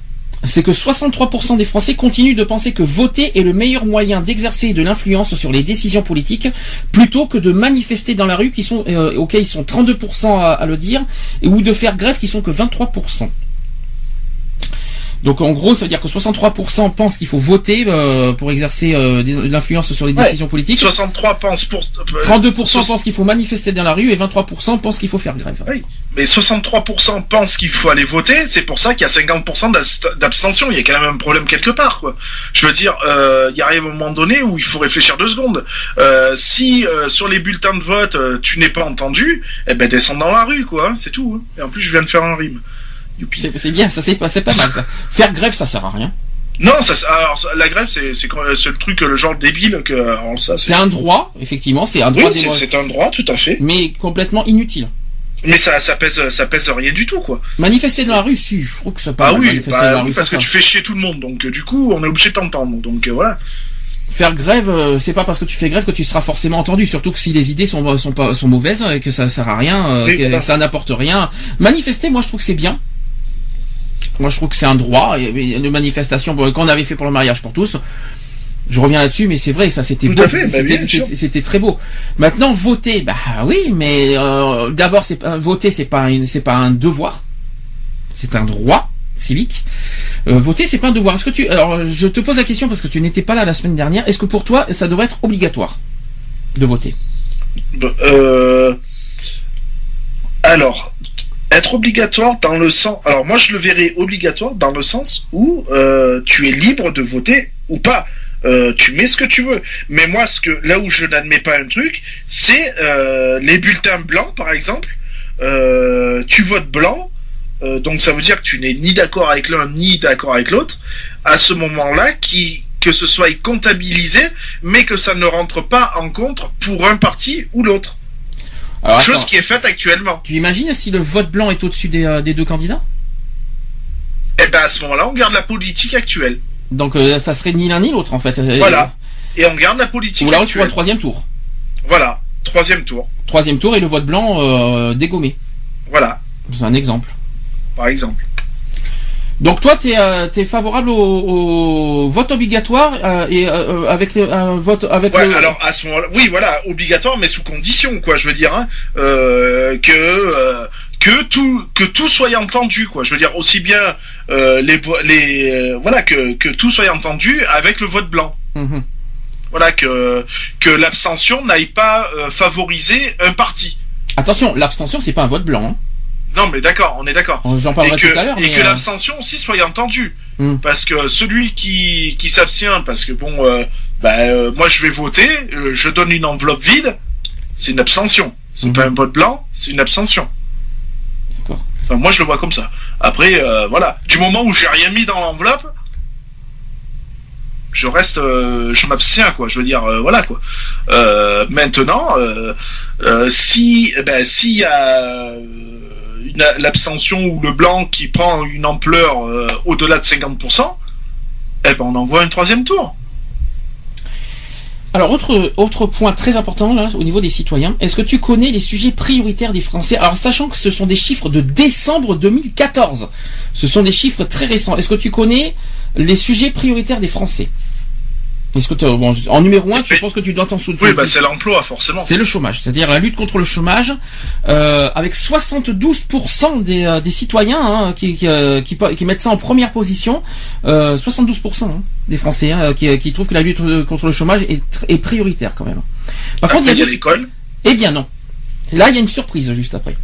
c'est que 63% des Français continuent de penser que voter est le meilleur moyen d'exercer de l'influence sur les décisions politiques plutôt que de manifester dans la rue qui sont euh, ils sont 32% à, à le dire ou de faire grève qui sont que 23%. Donc en gros, ça veut dire que 63% pensent qu'il faut voter euh, pour exercer euh, des- de l'influence sur les Ouais. décisions politiques. 63 pensent pour. euh, 32% soix- pensent qu'il faut manifester dans la rue et 23% pensent qu'il faut faire grève. Mais 63% pensent qu'il faut aller voter, c'est pour ça qu'il y a 50% d'ast- d'abstention. Il y a quand même un problème quelque part, quoi. Je veux dire, euh, il y arrive un moment donné où il faut réfléchir deux secondes. Euh, si euh, sur les bulletins de vote euh, tu n'es pas entendu, eh ben descends dans la rue, quoi. hein, c'est tout. hein. Et en plus, je viens de faire un rime. C'est bien, ça c'est pas, pas mal ça. Faire grève, ça sert à rien. Non, ça, alors la grève, c'est le truc, le genre débile que. alors ça, C'est un droit, effectivement, c'est un Oui, droit c'est démo- c'est un droit, tout à fait. mais complètement inutile. Mais ça, ça pèse, ça pèse rien du tout, quoi. Manifester dans la rue, si, je trouve que ça peut Ah oui, manifester bah dans la oui, rue, parce que ça. tu fais chier tout le monde, donc euh, du coup, on est obligé de t'entendre. Donc euh, voilà. Faire grève, euh, c'est pas parce que tu fais grève que tu seras forcément entendu, surtout que si les idées sont sont pas sont mauvaises et que ça sert à rien, euh, Oui, que ça n'apporte rien. Manifester, moi je trouve que c'est bien. Moi je trouve que c'est un droit, et, et une manifestation qu'on avait fait pour le mariage pour tous. Je reviens là-dessus, mais c'est vrai, ça c'était beau, bah, c'était très beau. Maintenant voter, bah oui, mais euh, d'abord c'est pas voter, c'est pas une, c'est pas un devoir, c'est un droit civique. Euh, voter, c'est pas un devoir. Est-ce que tu, alors je te pose la question parce que tu n'étais pas là la semaine dernière. Est-ce que pour toi ça devrait être obligatoire de voter? Bah, Euh... Alors, être obligatoire dans le sens. Alors moi, je le verrais obligatoire dans le sens où euh, tu es libre de voter ou pas. Euh, tu mets ce que tu veux. Mais moi, ce que là où je n'admets pas un truc, c'est euh, les bulletins blancs, par exemple. Tu votes blanc, donc ça veut dire que tu n'es ni d'accord avec l'un ni d'accord avec l'autre. À ce moment-là, qui que ce soit comptabilisé, mais que ça ne rentre pas en compte pour un parti ou l'autre. Alors, Chose qui est faite actuellement. tu imagines si le vote blanc est au-dessus des, euh, des deux candidats? Et ben à ce moment-là, on garde la politique actuelle. Donc euh, ça serait ni l'un ni l'autre en fait. Voilà. Et on garde la politique Ou alors tu vois le troisième tour. Voilà. Troisième tour. Troisième tour et le vote blanc euh, dégommé. Voilà. C'est un exemple. Par exemple. Donc toi, t'es euh, es favorable au, au vote obligatoire euh, et euh, euh, avec le, un vote avec Ouais, le. alors à ce moment-là, oui, voilà, obligatoire, mais sous condition, quoi. Je veux dire, hein, euh, que euh, que tout que tout soit entendu, quoi. Je veux dire aussi bien euh, les les euh, voilà que que tout soit entendu avec le vote blanc. Mhm. Voilà que que l'abstention n'aille pas euh, favoriser un parti. Attention, l'abstention c'est pas un vote blanc. Non, mais d'accord, on est d'accord. J'en Et parlerai que, tout à l'heure. et mais, que euh, l'abstention aussi soit entendue. Hmm. Parce que celui qui, qui s'abstient, parce que bon, euh, bah, euh, moi je vais voter, je donne une enveloppe vide, c'est une abstention. C'est Mhm. pas un vote blanc, c'est une abstention. D'accord. Enfin, moi je le vois comme ça. Après, euh, voilà, du moment où j'ai rien mis dans l'enveloppe, je reste, euh, je m'abstiens quoi. Je veux dire, euh, voilà quoi. Euh, maintenant, si, eh ben, s'il y a euh, l'abstention ou le blanc qui prend une ampleur euh, au-delà de 50%, eh ben on envoie un troisième tour. Alors autre autre point très important là au niveau des citoyens, est-ce que tu connais les sujets prioritaires des Français? Alors sachant que ce sont des chiffres de décembre 2014, ce sont des chiffres très récents. Est-ce que tu connais les sujets prioritaires des Français? Est-ce que t'as- bon, en numéro 1, je Mais- pense que tu dois t'en souvenir. Oui, bah c'est l'emploi forcément. C'est le chômage, c'est-à-dire la lutte contre le chômage, euh, avec 72% des, euh, des citoyens hein, qui, qui, euh, qui, qui mettent ça en première position, euh, 72% hein, des Français hein, qui, qui trouvent que la lutte euh, contre le chômage est, prioritaire quand même. Par Après, contre, il y a l'école. Eh bien non. Là, il y a une surprise juste après.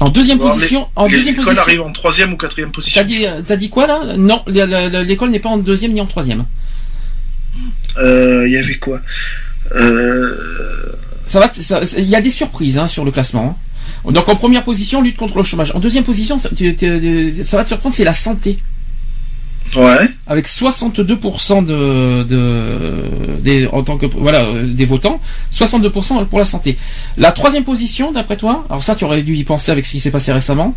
En deuxième Alors, position, en Les- deuxième L'école position. arrive en troisième ou quatrième position. T'as dit, euh, dit quoi là? Non, l'école n'est pas en deuxième ni en troisième. Euh, Il y avait quoi? Euh... Ça va, il y a des surprises hein, sur le classement. hein. Donc en première position, lutte contre le chômage. En deuxième position, ça, tu- tu- ça va te surprendre, c'est la santé, Ouais. avec 62% de, de des, en tant que voilà euh, des votants, 62% pour la santé. La troisième position, d'après toi, alors ça tu aurais dû y penser avec ce qui s'est passé récemment.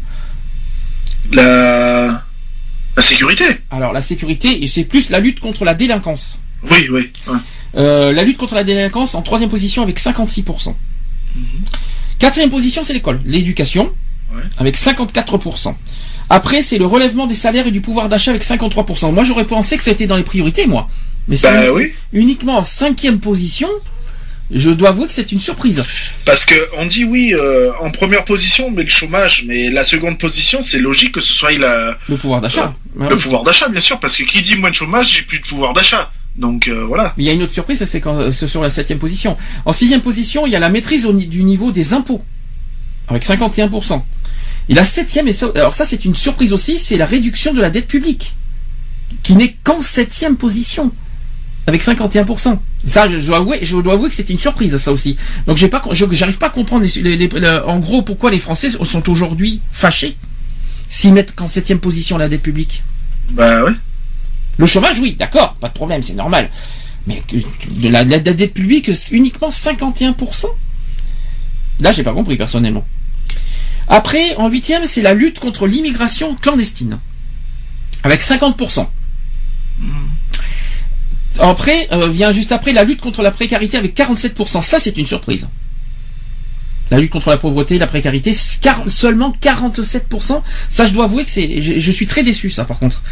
La... La sécurité. Alors la sécurité, et c'est plus la lutte contre la délinquance. Oui, oui. ouais. Euh, la lutte contre la délinquance en troisième position avec 56%. Quatrième position, c'est l'école, l'éducation, Ouais. avec 54%. Après, c'est le relèvement des salaires et du pouvoir d'achat avec 53%. Moi, j'aurais pensé que ça était dans les priorités, moi. Mais c'est Bah oui. uniquement en cinquième position. Je dois avouer que c'est une surprise. Parce que on dit oui euh, en première position, mais le chômage, mais la seconde position, c'est logique que ce soit la, Le pouvoir d'achat. Ah le oui. pouvoir d'achat, bien sûr, parce que qui dit moins de chômage, j'ai plus de pouvoir d'achat. Donc euh, voilà. Mais il y a une autre surprise, c'est quand c'est sur la septième position. En sixième position, il y a la maîtrise au du niveau des impôts, avec 51%. Et la septième, et ça, alors ça c'est une surprise aussi, c'est la réduction de la dette publique, qui n'est qu'en septième position, avec 51%. Ça, je, dois avouer, je dois avouer que c'est une surprise, ça aussi. Donc j'ai pas, j'arrive pas à comprendre les- les- les- le- en gros pourquoi les Français sont aujourd'hui fâchés s'ils mettent qu'en septième position la dette publique. Bah ouais. Le chômage, oui, d'accord, pas de problème, c'est normal. Mais de la, la dette publique, uniquement 51%. Là, j'ai pas compris personnellement. Après, en huitième, c'est la lutte contre l'immigration clandestine, avec 50%. Après, euh, vient juste après la lutte contre la précarité avec 47%. Ça, c'est une surprise. La lutte contre la pauvreté, la précarité, seulement 47%. Ça, je dois avouer que c'est, je suis très déçu, ça, par contre.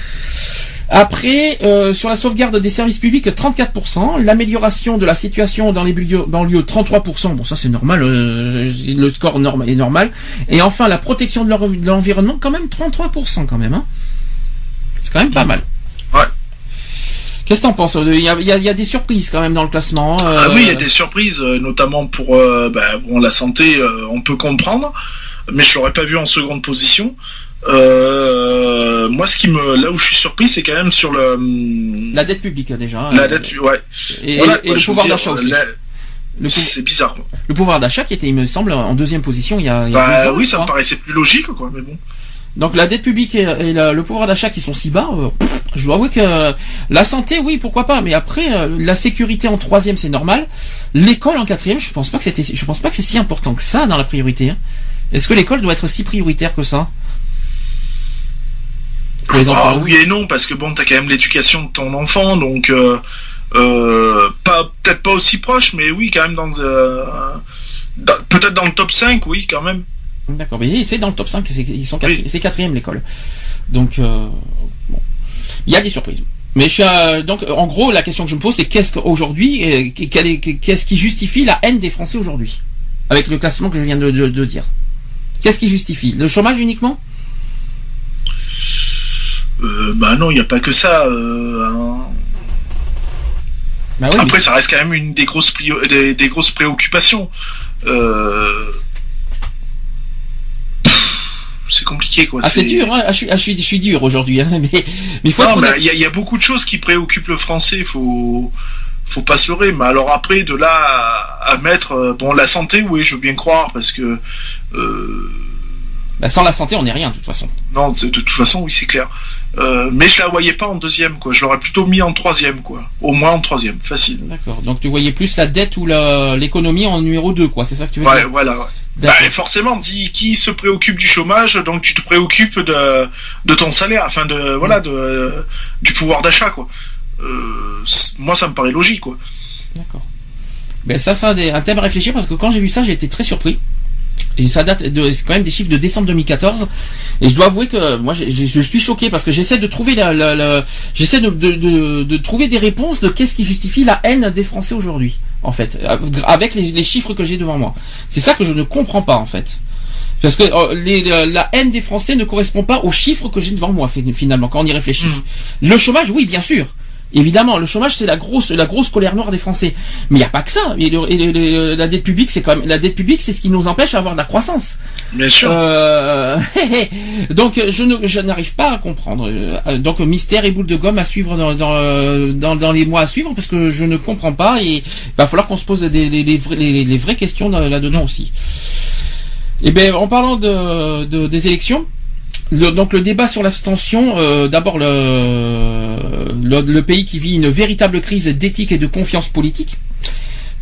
Après, euh, sur la sauvegarde des services publics, 34%. L'amélioration de la situation dans les banlieues, banlieues, 33%. Bon, ça c'est normal, euh, le score est normal. Et enfin, la protection de l'env- de l'environnement, quand même 33% quand même. Hein. C'est quand même pas mal. Ouais. Qu'est-ce que t'en penses Il y a, il y a- des surprises quand même dans le classement. euh, Ah oui, il y a des surprises, euh, notamment pour euh, bah, bon, la santé, euh, on peut comprendre, mais je l'aurais pas vu en seconde position. Euh, moi, ce qui me, là où je suis surpris, c'est quand même sur le hum, La dette publique déjà. la euh, dette, ouais. Et, Voilà, et quoi, le pouvoir d'achat aussi. la- C'est bizarre. quoi. le pouvoir d'achat qui était, il me semble, en deuxième position il y a, il y a Bah deux ans, oui, ça me paraissait plus logique, quoi. Mais bon. Donc la dette publique et, et la- le pouvoir d'achat qui sont si bas, euh, pff, je dois avouer que euh, la santé, oui, pourquoi pas, mais après euh, la sécurité en troisième, c'est normal. L'école en quatrième, je pense pas que c'était, je pense pas que c'est si important que ça dans la priorité. hein. Est-ce que l'école doit être si prioritaire que ça? Pour les Ah, oui et non, parce que bon, t'as quand même l'éducation de ton enfant, donc euh, euh, pas peut-être pas aussi proche, mais oui, quand même dans, euh, dans- peut-être dans le top 5, oui, quand même. D'accord, mais c'est dans le top 5, c'est, ils sont quatri- Oui. c'est quatrième l'école. Donc bon, il y a des surprises. Mais je suis, donc en gros la question que je me pose c'est qu'est-ce qu'aujourd'hui, qu'est-ce qui justifie la haine des Français aujourd'hui? Avec le classement que je viens de, de- de dire. Qu'est-ce qui justifie? Le chômage uniquement? Euh, bah non, il n'y a pas que ça. euh, hein. Bah oui, Après, ça reste quand même une des grosses, des, des grosses préoccupations. Euh, C'est compliqué, quoi. ah c'est dur, hein ah, je, suis, ah, je, suis, je suis dur aujourd'hui, hein, (laughs) mais faut il y, a- il y a beaucoup de choses qui préoccupent le français. Faut, faut pas se leurrer. Mais alors après, de là à, à mettre, euh, bon, la santé, oui, je veux bien croire, parce que Bah, sans la santé on n'est rien de toute façon. non, de toute façon, oui, c'est clair. Euh, mais je la voyais pas en deuxième, quoi. Je l'aurais plutôt mis en troisième, quoi. Au moins en troisième, facile. D'accord. Donc tu voyais plus la dette ou la- l'économie en numéro 2 quoi, c'est ça que tu veux Ouais, dire? voilà. Bah, forcément, dit qui se préoccupe du chômage, donc tu te préoccupes de, de ton salaire, enfin de voilà, de du pouvoir d'achat, quoi. Euh, moi, ça me paraît logique, quoi. D'accord. Ben ça, ça un thème à réfléchir parce que quand j'ai vu ça, j'ai été très surpris. Et ça date de, c'est quand même des chiffres de décembre 2014. Et je dois avouer que moi, je, je- je suis choqué parce que j'essaie de trouver la, la- la- j'essaie de, de, de- de trouver des réponses de qu'est-ce qui justifie la haine des Français aujourd'hui, en fait, avec les, les chiffres que j'ai devant moi. C'est ça que je ne comprends pas, en fait. Parce que euh, les- la la haine des Français ne correspond pas aux chiffres que j'ai devant moi, fi- finalement, quand on y réfléchit. Le chômage, oui, bien sûr. Évidemment, le chômage c'est la grosse la grosse colère noire des Français. Mais il n'y a pas que ça. Et, le- et le- le- la dette publique c'est quand même la dette publique c'est ce qui nous empêche d'avoir de la croissance. Bien sûr. Euh, (laughs) donc je n'arrive pas à comprendre. Euh, Donc mystère et boule de gomme à suivre dans dans, dans, dans les mois à suivre parce que je ne comprends pas et il va falloir qu'on se pose des, les, les, vrais- les- les vraies questions dans- là-dedans aussi. Et bien en parlant de, de- des élections. Donc le débat sur l'abstention, euh, d'abord le, le pays qui vit une véritable crise d'éthique et de confiance politique.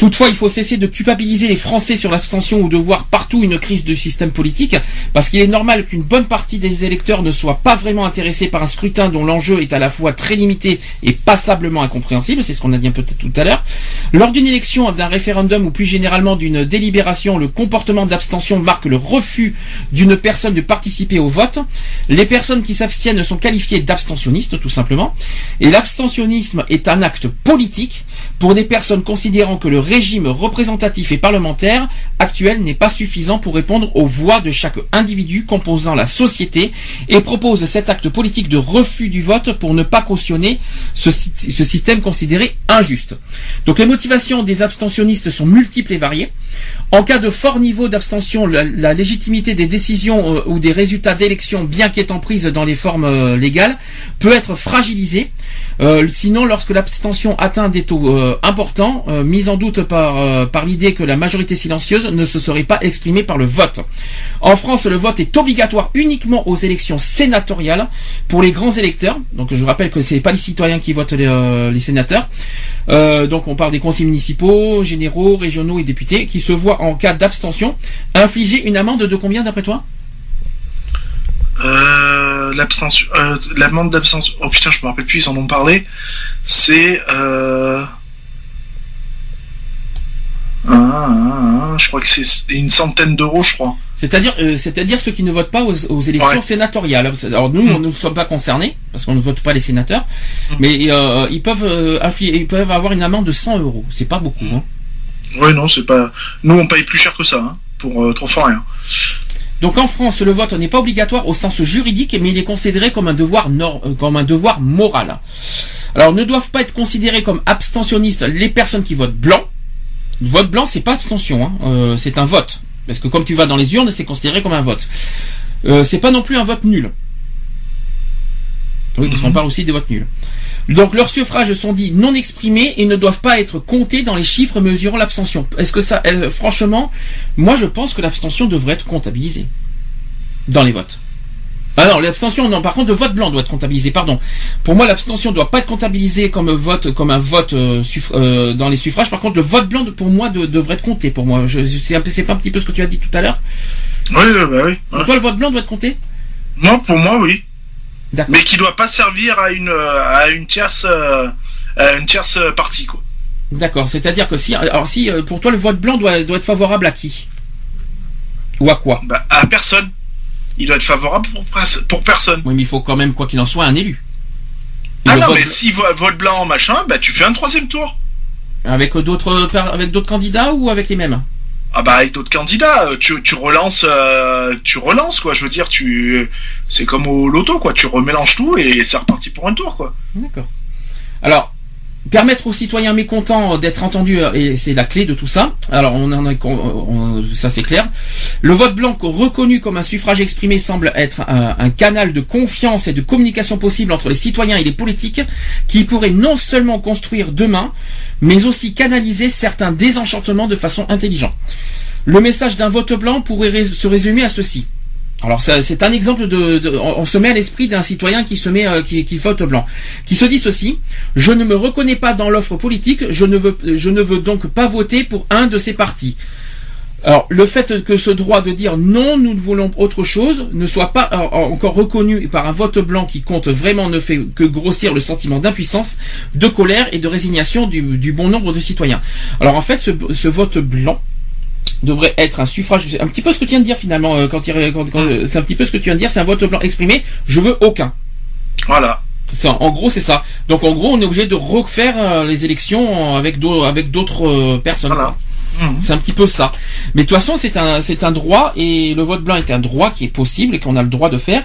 Toutefois, il faut cesser de culpabiliser les Français sur l'abstention ou de voir partout une crise du système politique, parce qu'il est normal qu'une bonne partie des électeurs ne soit pas vraiment intéressés par un scrutin dont l'enjeu est à la fois très limité et passablement incompréhensible, c'est ce qu'on a dit un peu tout à l'heure. Lors d'une élection, d'un référendum ou plus généralement d'une délibération, le comportement d'abstention marque le refus d'une personne de participer au vote. Les personnes qui s'abstiennent sont qualifiées d'abstentionnistes, tout simplement. Et l'abstentionnisme est un acte politique pour des personnes considérant que le régime représentatif et parlementaire actuel n'est pas suffisant pour répondre aux voix de chaque individu composant la société et propose cet acte politique de refus du vote pour ne pas cautionner ce, sy- ce système considéré injuste. Donc les motivations des abstentionnistes sont multiples et variées. En cas de fort niveau d'abstention, la, la légitimité des décisions euh, ou des résultats d'élections, bien qu'étant prises dans les formes euh, légales, peut être fragilisée. Euh, sinon, lorsque l'abstention atteint des taux euh, importants, euh, mis en doute par, euh, par l'idée que la majorité silencieuse ne se serait pas exprimée par le vote. En France, le vote est obligatoire uniquement aux élections sénatoriales pour les grands électeurs. Donc, je rappelle que c'est pas les citoyens qui votent les, sénateurs. Donc, on parle des conseils municipaux, généraux, régionaux et députés qui se voient en cas d'abstention infliger une amende de combien d'après toi? L'abstention, l'amende d'abstention. Oh putain, je me rappelle plus, ils en ont parlé. C'est. Ah, ah, ah, je crois que c'est une centaine d'euros, je crois. C'est-à-dire, euh, c'est-à-dire ceux qui ne votent pas aux, aux élections Ouais. sénatoriales. Alors nous, on ne sommes pas concernés parce qu'on ne vote pas les sénateurs, mais euh, ils peuvent, euh, ils peuvent avoir une amende de 100 euros. C'est pas beaucoup. Hein. Ouais, non, c'est pas. Nous, on paye plus cher que ça, hein, pour euh, trop fort rien. Donc en France, le vote n'est pas obligatoire au sens juridique, mais il est considéré comme un devoir nor- euh, comme un devoir moral. Alors ne doivent pas être considérés comme abstentionnistes les personnes qui votent blanc. Le vote blanc, c'est pas abstention, hein, euh, c'est un vote. Parce que comme tu vas dans les urnes, c'est considéré comme un vote. Euh, c'est pas non plus un vote nul. Oui, parce qu'on parle aussi des votes nuls. Donc leurs suffrages sont dits non exprimés et ne doivent pas être comptés dans les chiffres mesurant l'abstention. Est-ce que ça, euh, franchement, moi je pense que l'abstention devrait être comptabilisée dans les votes. Ah non, l'abstention, non. Par contre, le vote blanc doit être comptabilisé. Pardon. Pour moi, l'abstention doit pas être comptabilisée comme vote, comme un vote euh, euh, dans les suffrages. Par contre, le vote blanc, pour moi, de- devrait être compté. Pour moi, Je- c'est pas un petit peu ce que tu as dit tout à l'heure? Oui, oui, bah oui. Pour toi, le vote blanc doit être compté? Non, pour moi, oui. D'accord. Mais qui doit pas servir à une euh, à une tierce à une tierce partie, quoi. D'accord. C'est-à-dire que si, alors si, pour toi, le vote blanc doit, doit être favorable à qui? Ou à quoi? Bah, à personne. Il doit être favorable pour, personne. Oui, mais il faut quand même, quoi qu'il en soit, un élu. Et Ah non, vote mais si vo- vote blanc, machin, bah tu fais un troisième tour. Avec d'autres, avec d'autres candidats ou avec les mêmes? Ah bah avec d'autres candidats, euh, tu, tu relances, euh, tu relances quoi. Je veux dire, tu, c'est comme au loto quoi. Tu remélanges tout et c'est reparti pour un tour quoi. D'accord. Alors, permettre aux citoyens mécontents d'être entendus, euh, et c'est la clé de tout ça. Alors, on en a, on- on- ça c'est clair. Le vote blanc reconnu comme un suffrage exprimé semble être un, un canal de confiance et de communication possible entre les citoyens et les politiques, qui pourrait non seulement construire demain, mais aussi canaliser certains désenchantements de façon intelligente. Le message d'un vote blanc pourrait se résumer à ceci. Alors c'est un exemple de, on se met à l'esprit d'un citoyen qui se met euh, qui, vote blanc, qui se dit ceci je ne me reconnais pas dans l'offre politique, je ne veux ne donc pas voter pour un de ces partis. Alors le fait que ce droit de dire non, nous voulons autre chose ne soit pas euh, encore reconnu par un vote blanc qui compte vraiment ne fait que grossir le sentiment d'impuissance, de colère et de résignation du, bon nombre de citoyens. Alors en fait ce vote blanc devrait être un suffrage. Un petit peu ce que tu viens de dire finalement. euh, Quand, il- quand- quand- c'est un petit peu ce que tu viens de dire. C'est un vote blanc exprimé. Je veux aucun. Voilà. Ça, en gros, c'est ça. Donc, en gros, on est obligé de refaire euh, les élections avec d'au- avec d'autres euh, personnes. Voilà. Mhm. C'est un petit peu ça. Mais de toute façon, c'est un c'est un droit et le vote blanc est un droit qui est possible et qu'on a le droit de faire.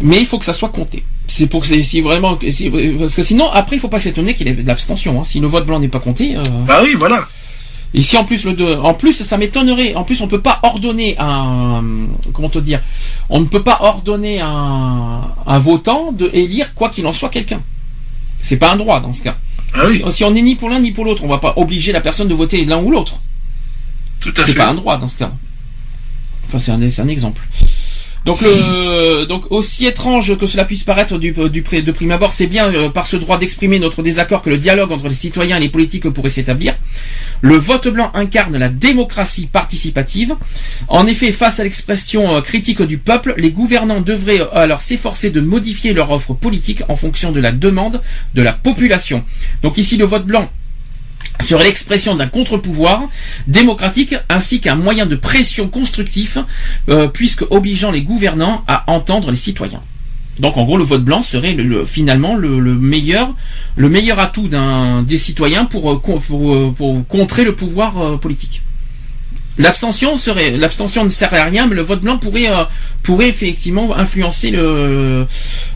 Mais il faut que ça soit compté. C'est pour que c'est si vraiment parce que sinon après il faut pas s'étonner qu'il y ait de l'abstention. Hein. Si le vote blanc n'est pas compté. euh, Bah oui, voilà. Et si en plus le deux, en plus ça m'étonnerait. En plus on peut pas ordonner un, comment te dire, on ne peut pas ordonner un, un votant de élire quoi qu'il en soit quelqu'un. C'est pas un droit dans ce cas. Ah oui, Si, si on n'est ni pour l'un ni pour l'autre, on va pas obliger la personne de voter l'un ou l'autre. tout à C'est fait. pas un droit dans ce cas. Enfin c'est un, c'est un exemple. Donc donc aussi étrange que cela puisse paraître du, du de prime abord, c'est bien euh, par ce droit d'exprimer notre désaccord que le dialogue entre les citoyens et les politiques pourrait s'établir. Le vote blanc incarne la démocratie participative. En effet, face à l'expression euh, critique du peuple, les gouvernants devraient euh, alors s'efforcer de modifier leur offre politique en fonction de la demande de la population. Donc ici, le vote blanc serait l'expression d'un contre-pouvoir démocratique ainsi qu'un moyen de pression constructif euh, puisque obligeant les gouvernants à entendre les citoyens. Donc en gros le vote blanc serait le- le- finalement le, le meilleur le meilleur atout des citoyens pour, euh, euh, pour contrer le pouvoir politique. L'abstention serait l'abstention ne sert à rien mais le vote blanc pourrait euh, pourrait effectivement influencer le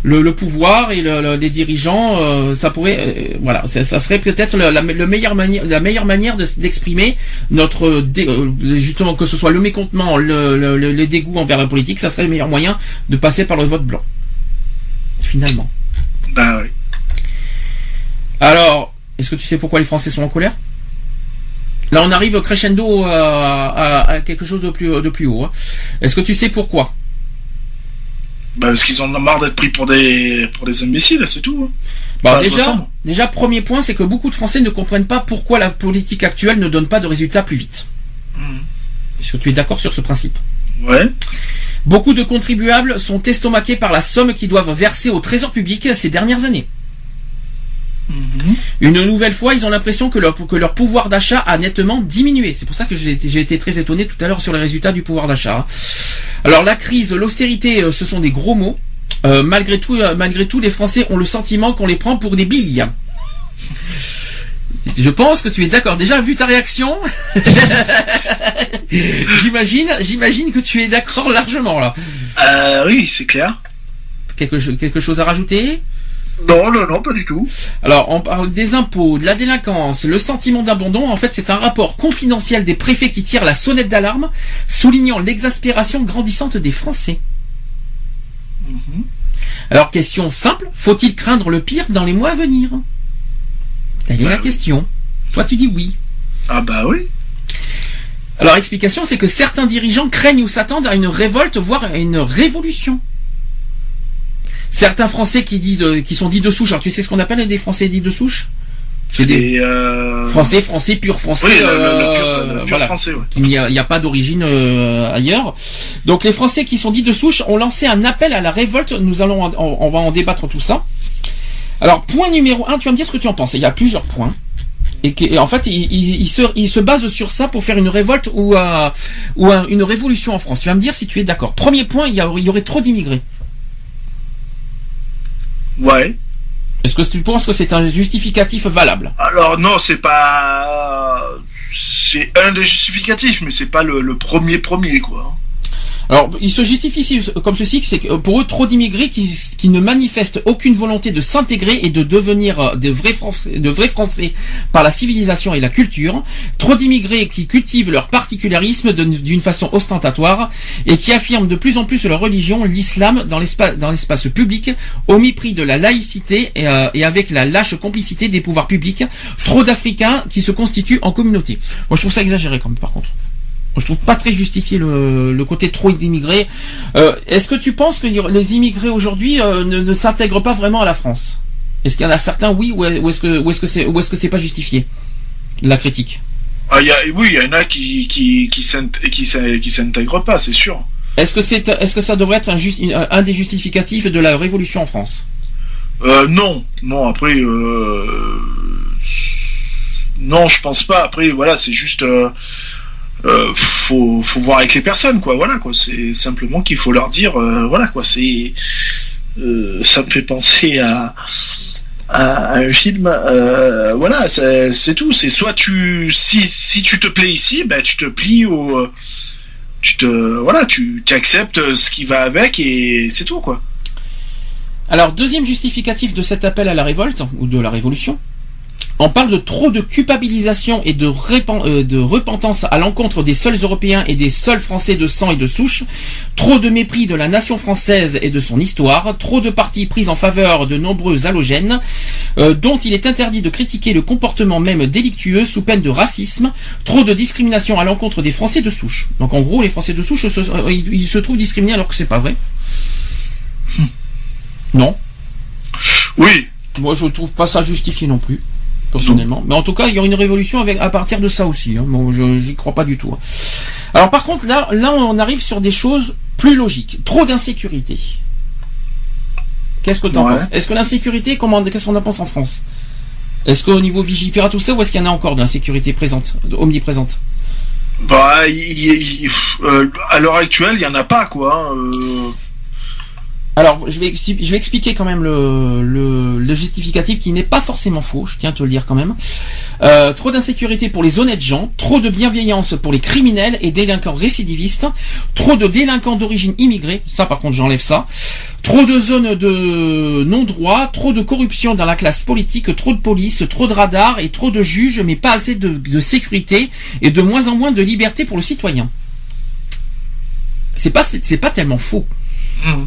le, le pouvoir et le, le- les dirigeants euh, ça pourrait euh, voilà ça, ça serait peut-être la, la, le meilleure manière la meilleure manière de- d'exprimer notre justement que ce soit le mécontentement le, le, le- les dégoûts envers la politique ça serait le meilleur moyen de passer par le vote blanc finalement Bah oui. alors est-ce que tu sais pourquoi les Français sont en colère? Là, on arrive crescendo à, à- à quelque chose de plus, de plus haut. hein. Est-ce que tu sais pourquoi? Bah parce qu'ils en ont marre d'être pris pour des pour des imbéciles, c'est tout. hein. Bah, Bah, déjà, premier point, c'est que beaucoup de Français ne comprennent pas pourquoi la politique actuelle ne donne pas de résultats plus vite. Mhm. Est-ce que tu es d'accord sur ce principe? Ouais. Beaucoup de contribuables sont estomaqués par la somme qu'ils doivent verser au trésor public ces dernières années. Mhm. Une nouvelle fois, ils ont l'impression que leur, que leur pouvoir d'achat a nettement diminué. C'est pour ça que j'ai été, très étonné tout à l'heure sur les résultats du pouvoir d'achat. hein. Alors la crise, l'austérité, euh, ce sont des gros mots. Euh, malgré tout, euh, malgré tout, les Français ont le sentiment qu'on les prend pour des billes. Je pense que tu es d'accord. Déjà, vu ta réaction, (laughs) j'imagine, j'imagine que tu es d'accord largement là. Euh, oui, c'est clair. Quelque, quelque chose à rajouter? Non, non, non, pas du tout. Alors, on parle des impôts, de la délinquance, le sentiment d'abandon. En fait, c'est un rapport confidentiel des préfets qui tire la sonnette d'alarme, soulignant l'exaspération grandissante des Français. Mhm. Alors, question simple, faut-il craindre le pire dans les mois à venir? Telle est Bah la oui. question. Toi, tu dis oui. Ah bah oui. Alors, explication, c'est que certains dirigeants craignent ou s'attendent à une révolte, voire à une révolution. Certains Français qui, de- qui sont dits de souche, alors tu sais ce qu'on appelle des Français dits de souche? C'est des euh... Français, Français, pur Français. Oui, le, le- le euh, pur, le pur voilà. français, ouais. qu'il n'y a, il n'y a pas d'origine euh, ailleurs. Donc les Français qui sont dits de souche ont lancé un appel à la révolte. Nous allons, en- on, va en débattre tout ça. Alors point numéro un, tu vas me dire ce que tu en penses. Il y a plusieurs points. Et, en fait, il, il- il se, il se base sur ça pour faire une révolte ou, ou un- une révolution en France. Tu vas me dire si tu es d'accord. Premier point, il y, a- il y aurait trop d'immigrés. Ouais. Est-ce que tu penses que c'est un justificatif valable Alors non, c'est pas. C'est un des justificatifs, mais c'est pas le, le premier premier quoi. Alors, il se justifie ici comme ceci, que c'est que pour eux trop d'immigrés qui, qui ne manifestent aucune volonté de s'intégrer et de devenir euh, de vrais Français, de vrais Français par la civilisation et la culture, trop d'immigrés qui cultivent leur particularisme d'une façon ostentatoire et qui affirment de plus en plus leur religion, l'islam, dans l'espace dans l'espace public, au mépris de la laïcité et, euh, et avec la lâche complicité des pouvoirs publics, trop d'Africains qui se constituent en communauté. Moi, je trouve ça exagéré, quand par contre. Je trouve pas très justifié le, le côté trop d'immigrés. Euh, Est-ce que tu penses que les immigrés aujourd'hui euh, ne, ne s'intègrent pas vraiment à la France? Est-ce qu'il y en a certains oui ou est- ou est-ce que ou est-ce que c'est ou est-ce que c'est pas justifié la critique? Ah, y a, oui, il y en a qui qui qui s'int- qui s'in- qui s'intègrent pas, c'est sûr. Est-ce que c'est est-ce que ça devrait être un, des justificatifs de la révolution en France? Euh, non, non. Après, non, je pense pas. Après, voilà, c'est juste. Euh, faut, voir avec les personnes, quoi. Voilà, quoi. C'est simplement qu'il faut leur dire, euh, voilà, quoi. C'est, euh, ça me fait penser à, un film. euh, voilà, c'est tout. C'est soit tu, si, tu te plais ici, ben tu te plies au, tu te, voilà, tu acceptes ce qui va avec et c'est tout, quoi. Alors, deuxième justificatif de cet appel à la révolte, ou de la révolution, on parle de trop de culpabilisation et de, euh, de repentance à l'encontre des seuls Européens et des seuls Français de sang et de souche, trop de mépris de la nation française et de son histoire, trop de partis pris en faveur de nombreux halogènes, euh, dont il est interdit de critiquer le comportement même délictueux sous peine de racisme, trop de discrimination à l'encontre des Français de souche. Donc en gros, les Français de souche, se- euh, ils, ils se trouvent discriminés alors que c'est pas vrai. Non. Oui. Moi, je trouve pas ça justifié non plus, personnellement. Mais en tout cas, il y aura une révolution avec, à partir de ça aussi. Hein. Bon, je j'y crois pas du tout. hein. Alors, par contre, là, là, on arrive sur des choses plus logiques. Trop d'insécurité. Qu'est-ce que tu en Ouais. penses? Est-ce que l'insécurité, comment, qu'est-ce qu'on en pense en France? Est-ce qu'au niveau Vigipirate tout ça, ou est-ce qu'il y en a encore de l'insécurité présente, omniprésente? Bah, il- il- il- euh, à l'heure actuelle, il y en a pas, quoi. hein, euh, Alors, je vais, expliquer quand même le, justificatif qui n'est pas forcément faux, je tiens à te le dire quand même. Euh, trop d'insécurité pour les honnêtes gens, trop de bienveillance pour les criminels et délinquants récidivistes, trop de délinquants d'origine immigrée, ça par contre j'enlève ça, trop de zones de non-droit, trop de corruption dans la classe politique, trop de police, trop de radars et trop de juges, mais pas assez de, de sécurité et de moins en moins de liberté pour le citoyen. C'est pas, c'est pas tellement faux hum.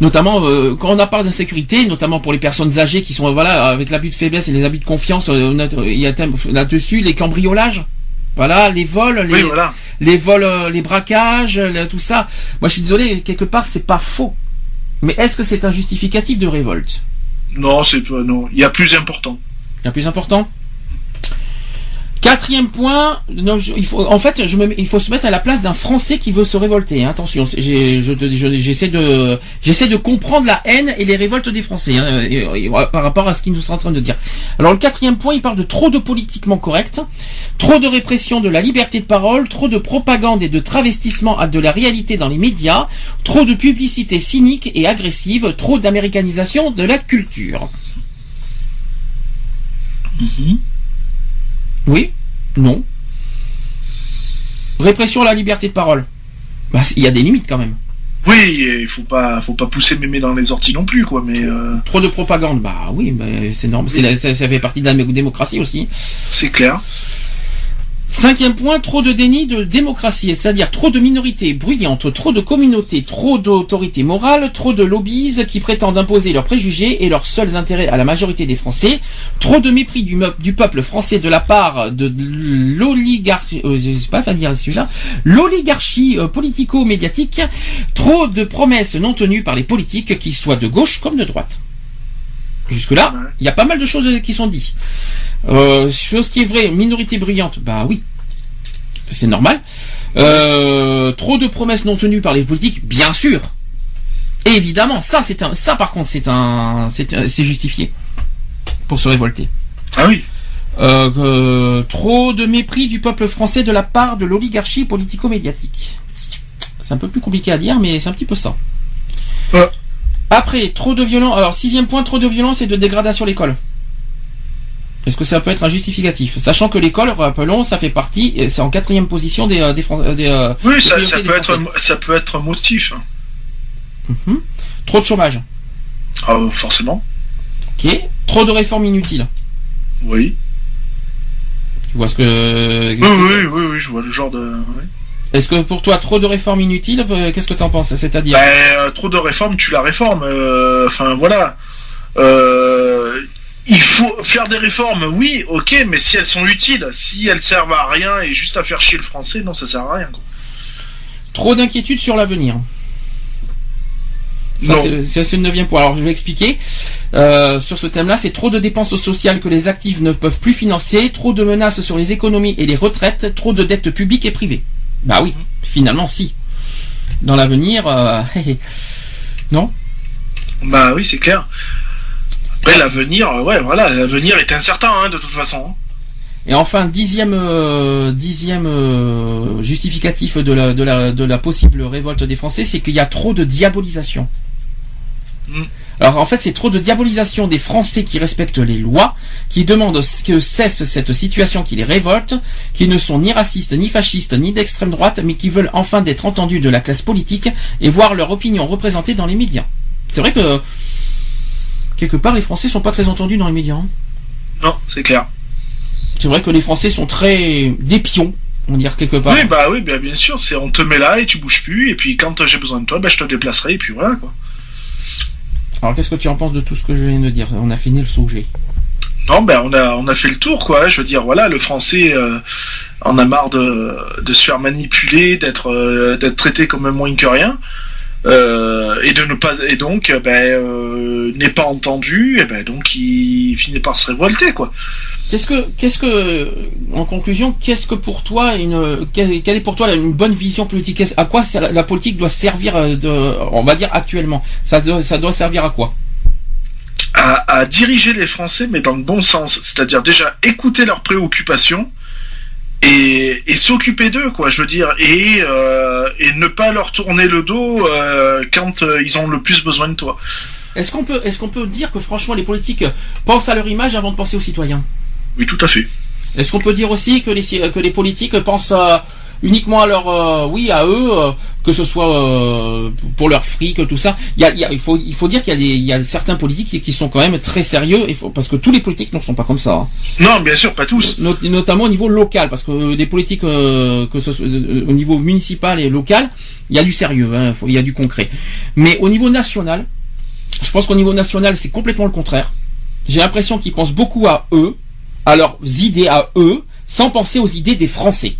notamment euh, quand on en parle d'insécurité, notamment pour les personnes âgées qui sont voilà avec l'abus de faiblesse et les abus de confiance, euh, notre- il y a là-dessus les cambriolages, voilà les vols, les, Oui, voilà. les vols, euh, les braquages, le- tout ça. Moi, je suis désolé, quelque part c'est pas faux, mais est-ce que c'est un justificatif de révolte? Non, c'est non. Il y a plus important. Le plus important? Quatrième point, non, je- il faut, en fait, je me, il faut se mettre à la place d'un Français qui veut se révolter. hein. Attention, j'ai- je j'essaie de, j'essaie de comprendre la haine et les révoltes des Français hein, par rapport à ce qu'ils nous sont en train de dire. Alors le quatrième point, il parle de trop de politiquement correct, trop de répression de la liberté de parole, trop de propagande et de travestissement à de la réalité dans les médias, trop de publicité cynique et agressive, trop d'américanisation de la culture. Oui Non Répression à la liberté de parole. Bah, il y a des limites quand même. Oui, il faut pas, faut pas pousser mémé dans les orties non plus, quoi. Mais euh, Trop de propagande, bah oui, bah, c'est normal. Ça, ça fait partie de la démocratie aussi. c'est clair. Cinquième point, trop de déni de démocratie, c'est-à-dire trop de minorités bruyantes, trop de communautés, trop d'autorités morales, trop de lobbies qui prétendent imposer leurs préjugés et leurs seuls intérêts à la majorité des Français, trop de mépris du, peuple français de la part de l'oligarchie, euh, l'oligarchie euh, politico-médiatique, trop de promesses non tenues par les politiques, qu'ils soient de gauche comme de droite. Jusque-là, Ouais. il y a pas mal de choses qui sont dites. Euh, chose qui est vraie, minorité bruyante, bah oui, c'est normal. Euh, trop de promesses non tenues par les politiques, bien sûr. Évidemment, ça c'est un, ça par contre c'est un, c'est un- c'est justifié pour se révolter. Ah oui. Euh, euh, trop de mépris du peuple français de la part de l'oligarchie politico-médiatique. C'est un peu plus compliqué à dire, mais c'est un petit peu ça. Après, trop de violence. Alors, sixième point, trop de violence et de dégradation à l'école. Est-ce que ça peut être un justificatif? Sachant que l'école, rappelons, ça fait partie, c'est en quatrième position des, euh, des, Fran- euh, des, euh, Oui, des ça, des peut être, Français. ça peut être un motif. Mhm. Trop de chômage. Ah, forcément. Ok. Trop de réformes inutiles. Oui. Tu vois ce que. Oui, oui, oui, oui, je vois le genre de. oui. Est-ce que pour toi, trop de réformes inutiles, euh, qu'est-ce que t'en penses C'est-à-dire Ben, euh, trop de réformes, tu la réformes. euh, Enfin, voilà. Euh, il faut faire des réformes, oui, ok, mais si elles sont utiles, si elles servent à rien et juste à faire chier le français, non, ça sert à rien. Quoi. Trop d'inquiétude sur l'avenir. Ça, c'est- le neuvième point. Alors, je vais expliquer. Euh, sur ce thème-là, c'est trop de dépenses sociales que les actifs ne peuvent plus financer, trop de menaces sur les économies et les retraites, trop de dettes publiques et privées. Bah oui, finalement, si. Dans l'avenir, euh, (laughs) non? Bah oui, c'est clair. Après, l'avenir, euh, ouais, voilà, l'avenir est incertain, hein, de toute façon. Et enfin, dixième, euh, dixième euh, justificatif de la, de, la, de la possible révolte des Français, c'est qu'il y a trop de diabolisation. Mm. Alors en fait, c'est trop de diabolisation des Français qui respectent les lois, qui demandent que cesse cette situation qui les révolte, qui ne sont ni racistes, ni fascistes, ni d'extrême droite, mais qui veulent enfin d'être entendus de la classe politique et voir leur opinion représentée dans les médias. C'est vrai que quelque part, les Français sont pas très entendus dans les médias. hein. Non, c'est clair. C'est vrai que les Français sont très des pions, on dire quelque part. Oui, bah oui, bah, bien sûr, c'est on te met là et tu bouges plus, et puis quand j'ai besoin de toi, bah, je te déplacerai, et puis voilà, quoi. Alors qu'est-ce que tu en penses de tout ce que je viens de dire? On a fini le sujet. Non, ben on a fait le tour, quoi. Je veux dire, voilà, le français euh, en a marre de, se faire manipuler, d'être euh, d'être traité comme un moins que rien, euh, et de ne pas et donc ben n'est pas entendu, et ben donc il finit par se révolter, quoi. Qu'est-ce que, qu'est-ce que, en conclusion, qu'est-ce que pour toi une, quelle est pour toi une bonne vision politique? À quoi la politique doit servir euh, de, on va dire actuellement? Ça doit, ça doit servir à quoi? À, à diriger les Français, mais dans le bon sens. C'est-à-dire déjà écouter leurs préoccupations et, et s'occuper d'eux, quoi. Je veux dire, et, euh, et ne pas leur tourner le dos euh, quand euh, ils ont le plus besoin de toi. Est-ce qu'on peut, est-ce qu'on peut dire que franchement les politiques pensent à leur image avant de penser aux citoyens? Oui, tout à fait. Est-ce qu'on peut dire aussi que les, que les politiques pensent euh, uniquement à leur, euh, oui, à eux, euh, que ce soit euh, pour leur fric, tout ça? Il, y a, il, y a- il faut, il faut dire qu'il y a, des, il y a certains politiques qui, qui sont quand même très sérieux, il faut, parce que tous les politiques ne sont pas comme ça. hein. Non, bien sûr, pas tous. Not- notamment au niveau local, parce que des politiques euh, que ce soit, au niveau municipal et local, il y a du sérieux, hein, faut- il y a du concret. Mais au niveau national, je pense qu'au niveau national, c'est complètement le contraire. J'ai l'impression qu'ils pensent beaucoup à eux, à leurs idées à eux, sans penser aux idées des Français.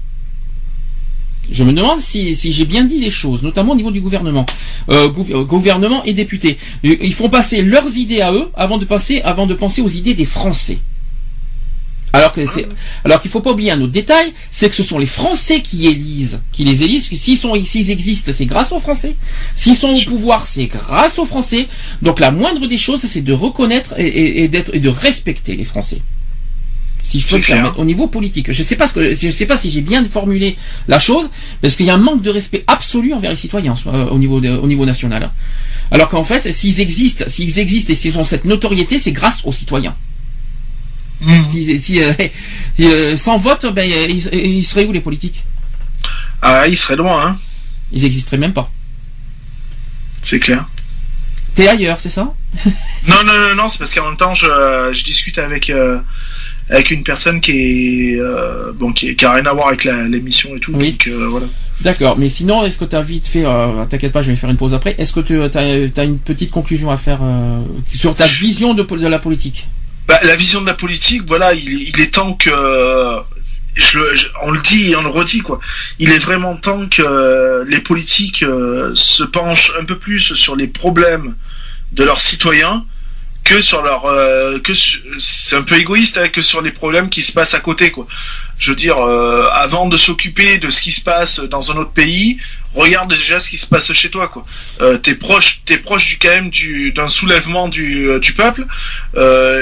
Je me demande si, si j'ai bien dit les choses, notamment au niveau du gouvernement, euh, euh, gouvernement et députés. Ils font passer leurs idées à eux avant de passer, avant de penser aux idées des Français. Alors que c'est, alors qu'il faut pas oublier un autre détail, c'est que ce sont les Français qui élisent, qui les élisent. S'ils s'ils existent, c'est grâce aux Français. S'ils sont au pouvoir, c'est grâce aux Français. Donc la moindre des choses, c'est de reconnaître et d'être et de respecter les Français. Si je peux me permettre, au niveau politique, je sais pas ce que, je sais pas si j'ai bien formulé la chose, parce qu'il y a un manque de respect absolu envers les citoyens euh, au niveau de- au niveau national. Alors qu'en fait, s'ils existent, s'ils existent et s'ils ont cette notoriété, c'est grâce aux citoyens. Si, si, euh, (laughs) euh, sans vote, ben, ils, ils seraient où les politiques? Ah, il serait loin, hein. Ils existeraient même pas. C'est clair. T'es ailleurs, c'est ça? Non, non, non, non, c'est parce qu'en même temps, je, je discute avec avec une personne qui est euh, bon, qui, est- qui a rien à voir avec l'émission et tout. Oui. Donc euh, voilà. D'accord, mais sinon, est-ce que tu as vite fait, euh, t'inquiète pas, je vais faire une pause après, est-ce que tu as, une petite conclusion à faire sur ta vision de, la politique? Bah, la vision de la politique, voilà, il, il est temps que je, le- je- on le dit et on le redit quoi. Il est vraiment temps que euh, les politiques euh, se penchent un peu plus sur les problèmes de leurs citoyens que sur leur euh, que c'est un peu égoïste hein, que sur les problèmes qui se passent à côté quoi. Je veux dire euh, avant de s'occuper de ce qui se passe dans un autre pays, regarde déjà ce qui se passe chez toi quoi. Euh, t'es proche t'es proche du quand même du d'un soulèvement du euh, du peuple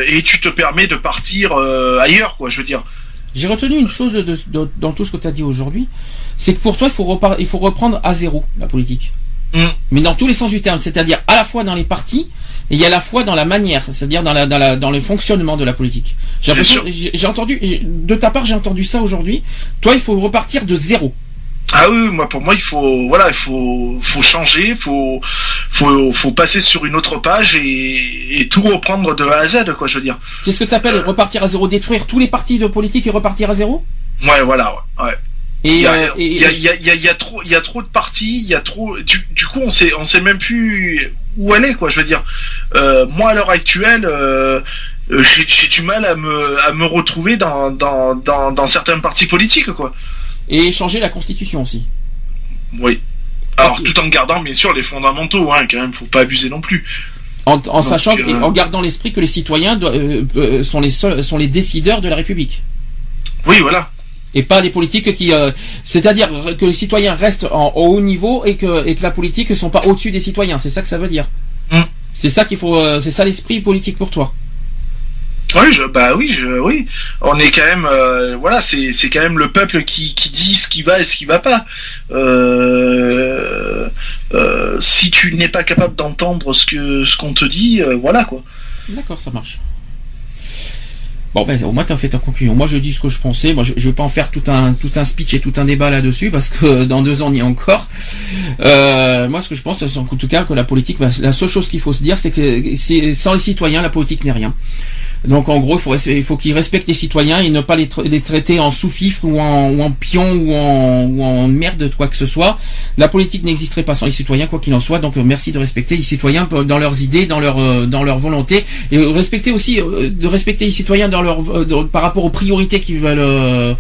et tu te permets de partir ailleurs quoi. Je veux dire. J'ai retenu une chose de- de- dans tout ce que tu as dit aujourd'hui, c'est que pour toi, il faut, repar- il faut reprendre à zéro la politique. Mm. Mais dans tous les sens du terme, c'est-à-dire à la fois dans les partis et à la fois dans la manière, c'est-à-dire dans, la, dans, la, dans le fonctionnement de la politique. J'ai entendu, de ta part, j'ai entendu ça aujourd'hui. Toi, il faut repartir de zéro. Ah oui, moi pour moi il faut voilà il faut faut changer, faut faut faut passer sur une autre page et, et tout reprendre de A à Z quoi. Je veux dire. Qu'est-ce que tu appelles repartir à zéro? Détruire tous les partis de politique et repartir à zéro? Ouais voilà ouais. ouais. Il Et, y a, euh, il et- y, a, il y, a, il y a- il y a trop il y a trop de parties, il y a trop du, du coup on sait on sait même plus où aller quoi. Je veux dire. Euh, moi à l'heure actuelle euh, euh, j'ai du mal à me à me retrouver dans dans dans, dans certains partis politiques quoi. et changer la constitution aussi. Oui. Alors tout en gardant bien sûr les fondamentaux hein quand même faut pas abuser non plus. En, en sachant euh, et en gardant l'esprit que les citoyens doivent- sont les seuls, sont les décideurs de la République. Oui voilà. Et pas les politiques qui, euh, c'est-à-dire que les citoyens restent en, au haut niveau et que, et que la politique ne sont pas au-dessus des citoyens. C'est ça que ça veut dire. Mm. C'est ça qu'il faut, euh, c'est ça l'esprit politique pour toi. Oui, je, bah oui, je, oui. On est quand même, euh, voilà, c'est c'est quand même le peuple qui qui dit ce qui va et ce qui va pas. Euh, euh, si tu n'es pas capable d'entendre ce que ce qu'on te dit, voilà quoi. D'accord, ça marche. Bon, ben, au moins, tu as fait ta conclusion. Moi, je dis ce que je pensais. Moi, je, je vais pas en faire tout un, tout un speech et tout un débat là-dessus, parce que dans deux ans, on y est encore. Euh, moi, ce que je pense, c'est en tout cas que la politique, bah, la seule chose qu'il faut se dire, c'est que sans les citoyens, la politique n'est rien. Donc, en gros, il faut, il faut qu'ils respectent les citoyens et ne pas les, tra- les traiter en sous-fifre ou en, ou en pion ou en, ou en merde, quoi que ce soit. La politique n'existerait pas sans les citoyens, quoi qu'il en soit. Donc, euh, merci de respecter les citoyens dans leurs idées, dans leur, euh, dans leur volonté, et euh, respecter aussi, de respecter les citoyens dans leur, par rapport aux priorités qu'ils veulent,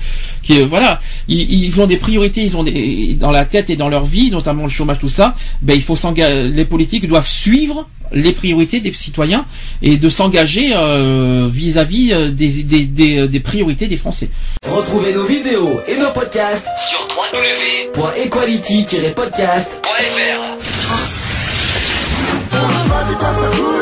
voilà, ils, ils ont des priorités, ils ont des, dans la tête et dans leur vie, notamment le chômage, tout ça. Ben, il faut s'engager. Les politiques doivent suivre les priorités des citoyens et de s'engager euh, vis-à-vis euh, des, des, des, des priorités des Français. Retrouvez nos vidéos et nos podcasts sur www.equality-podcast.fr.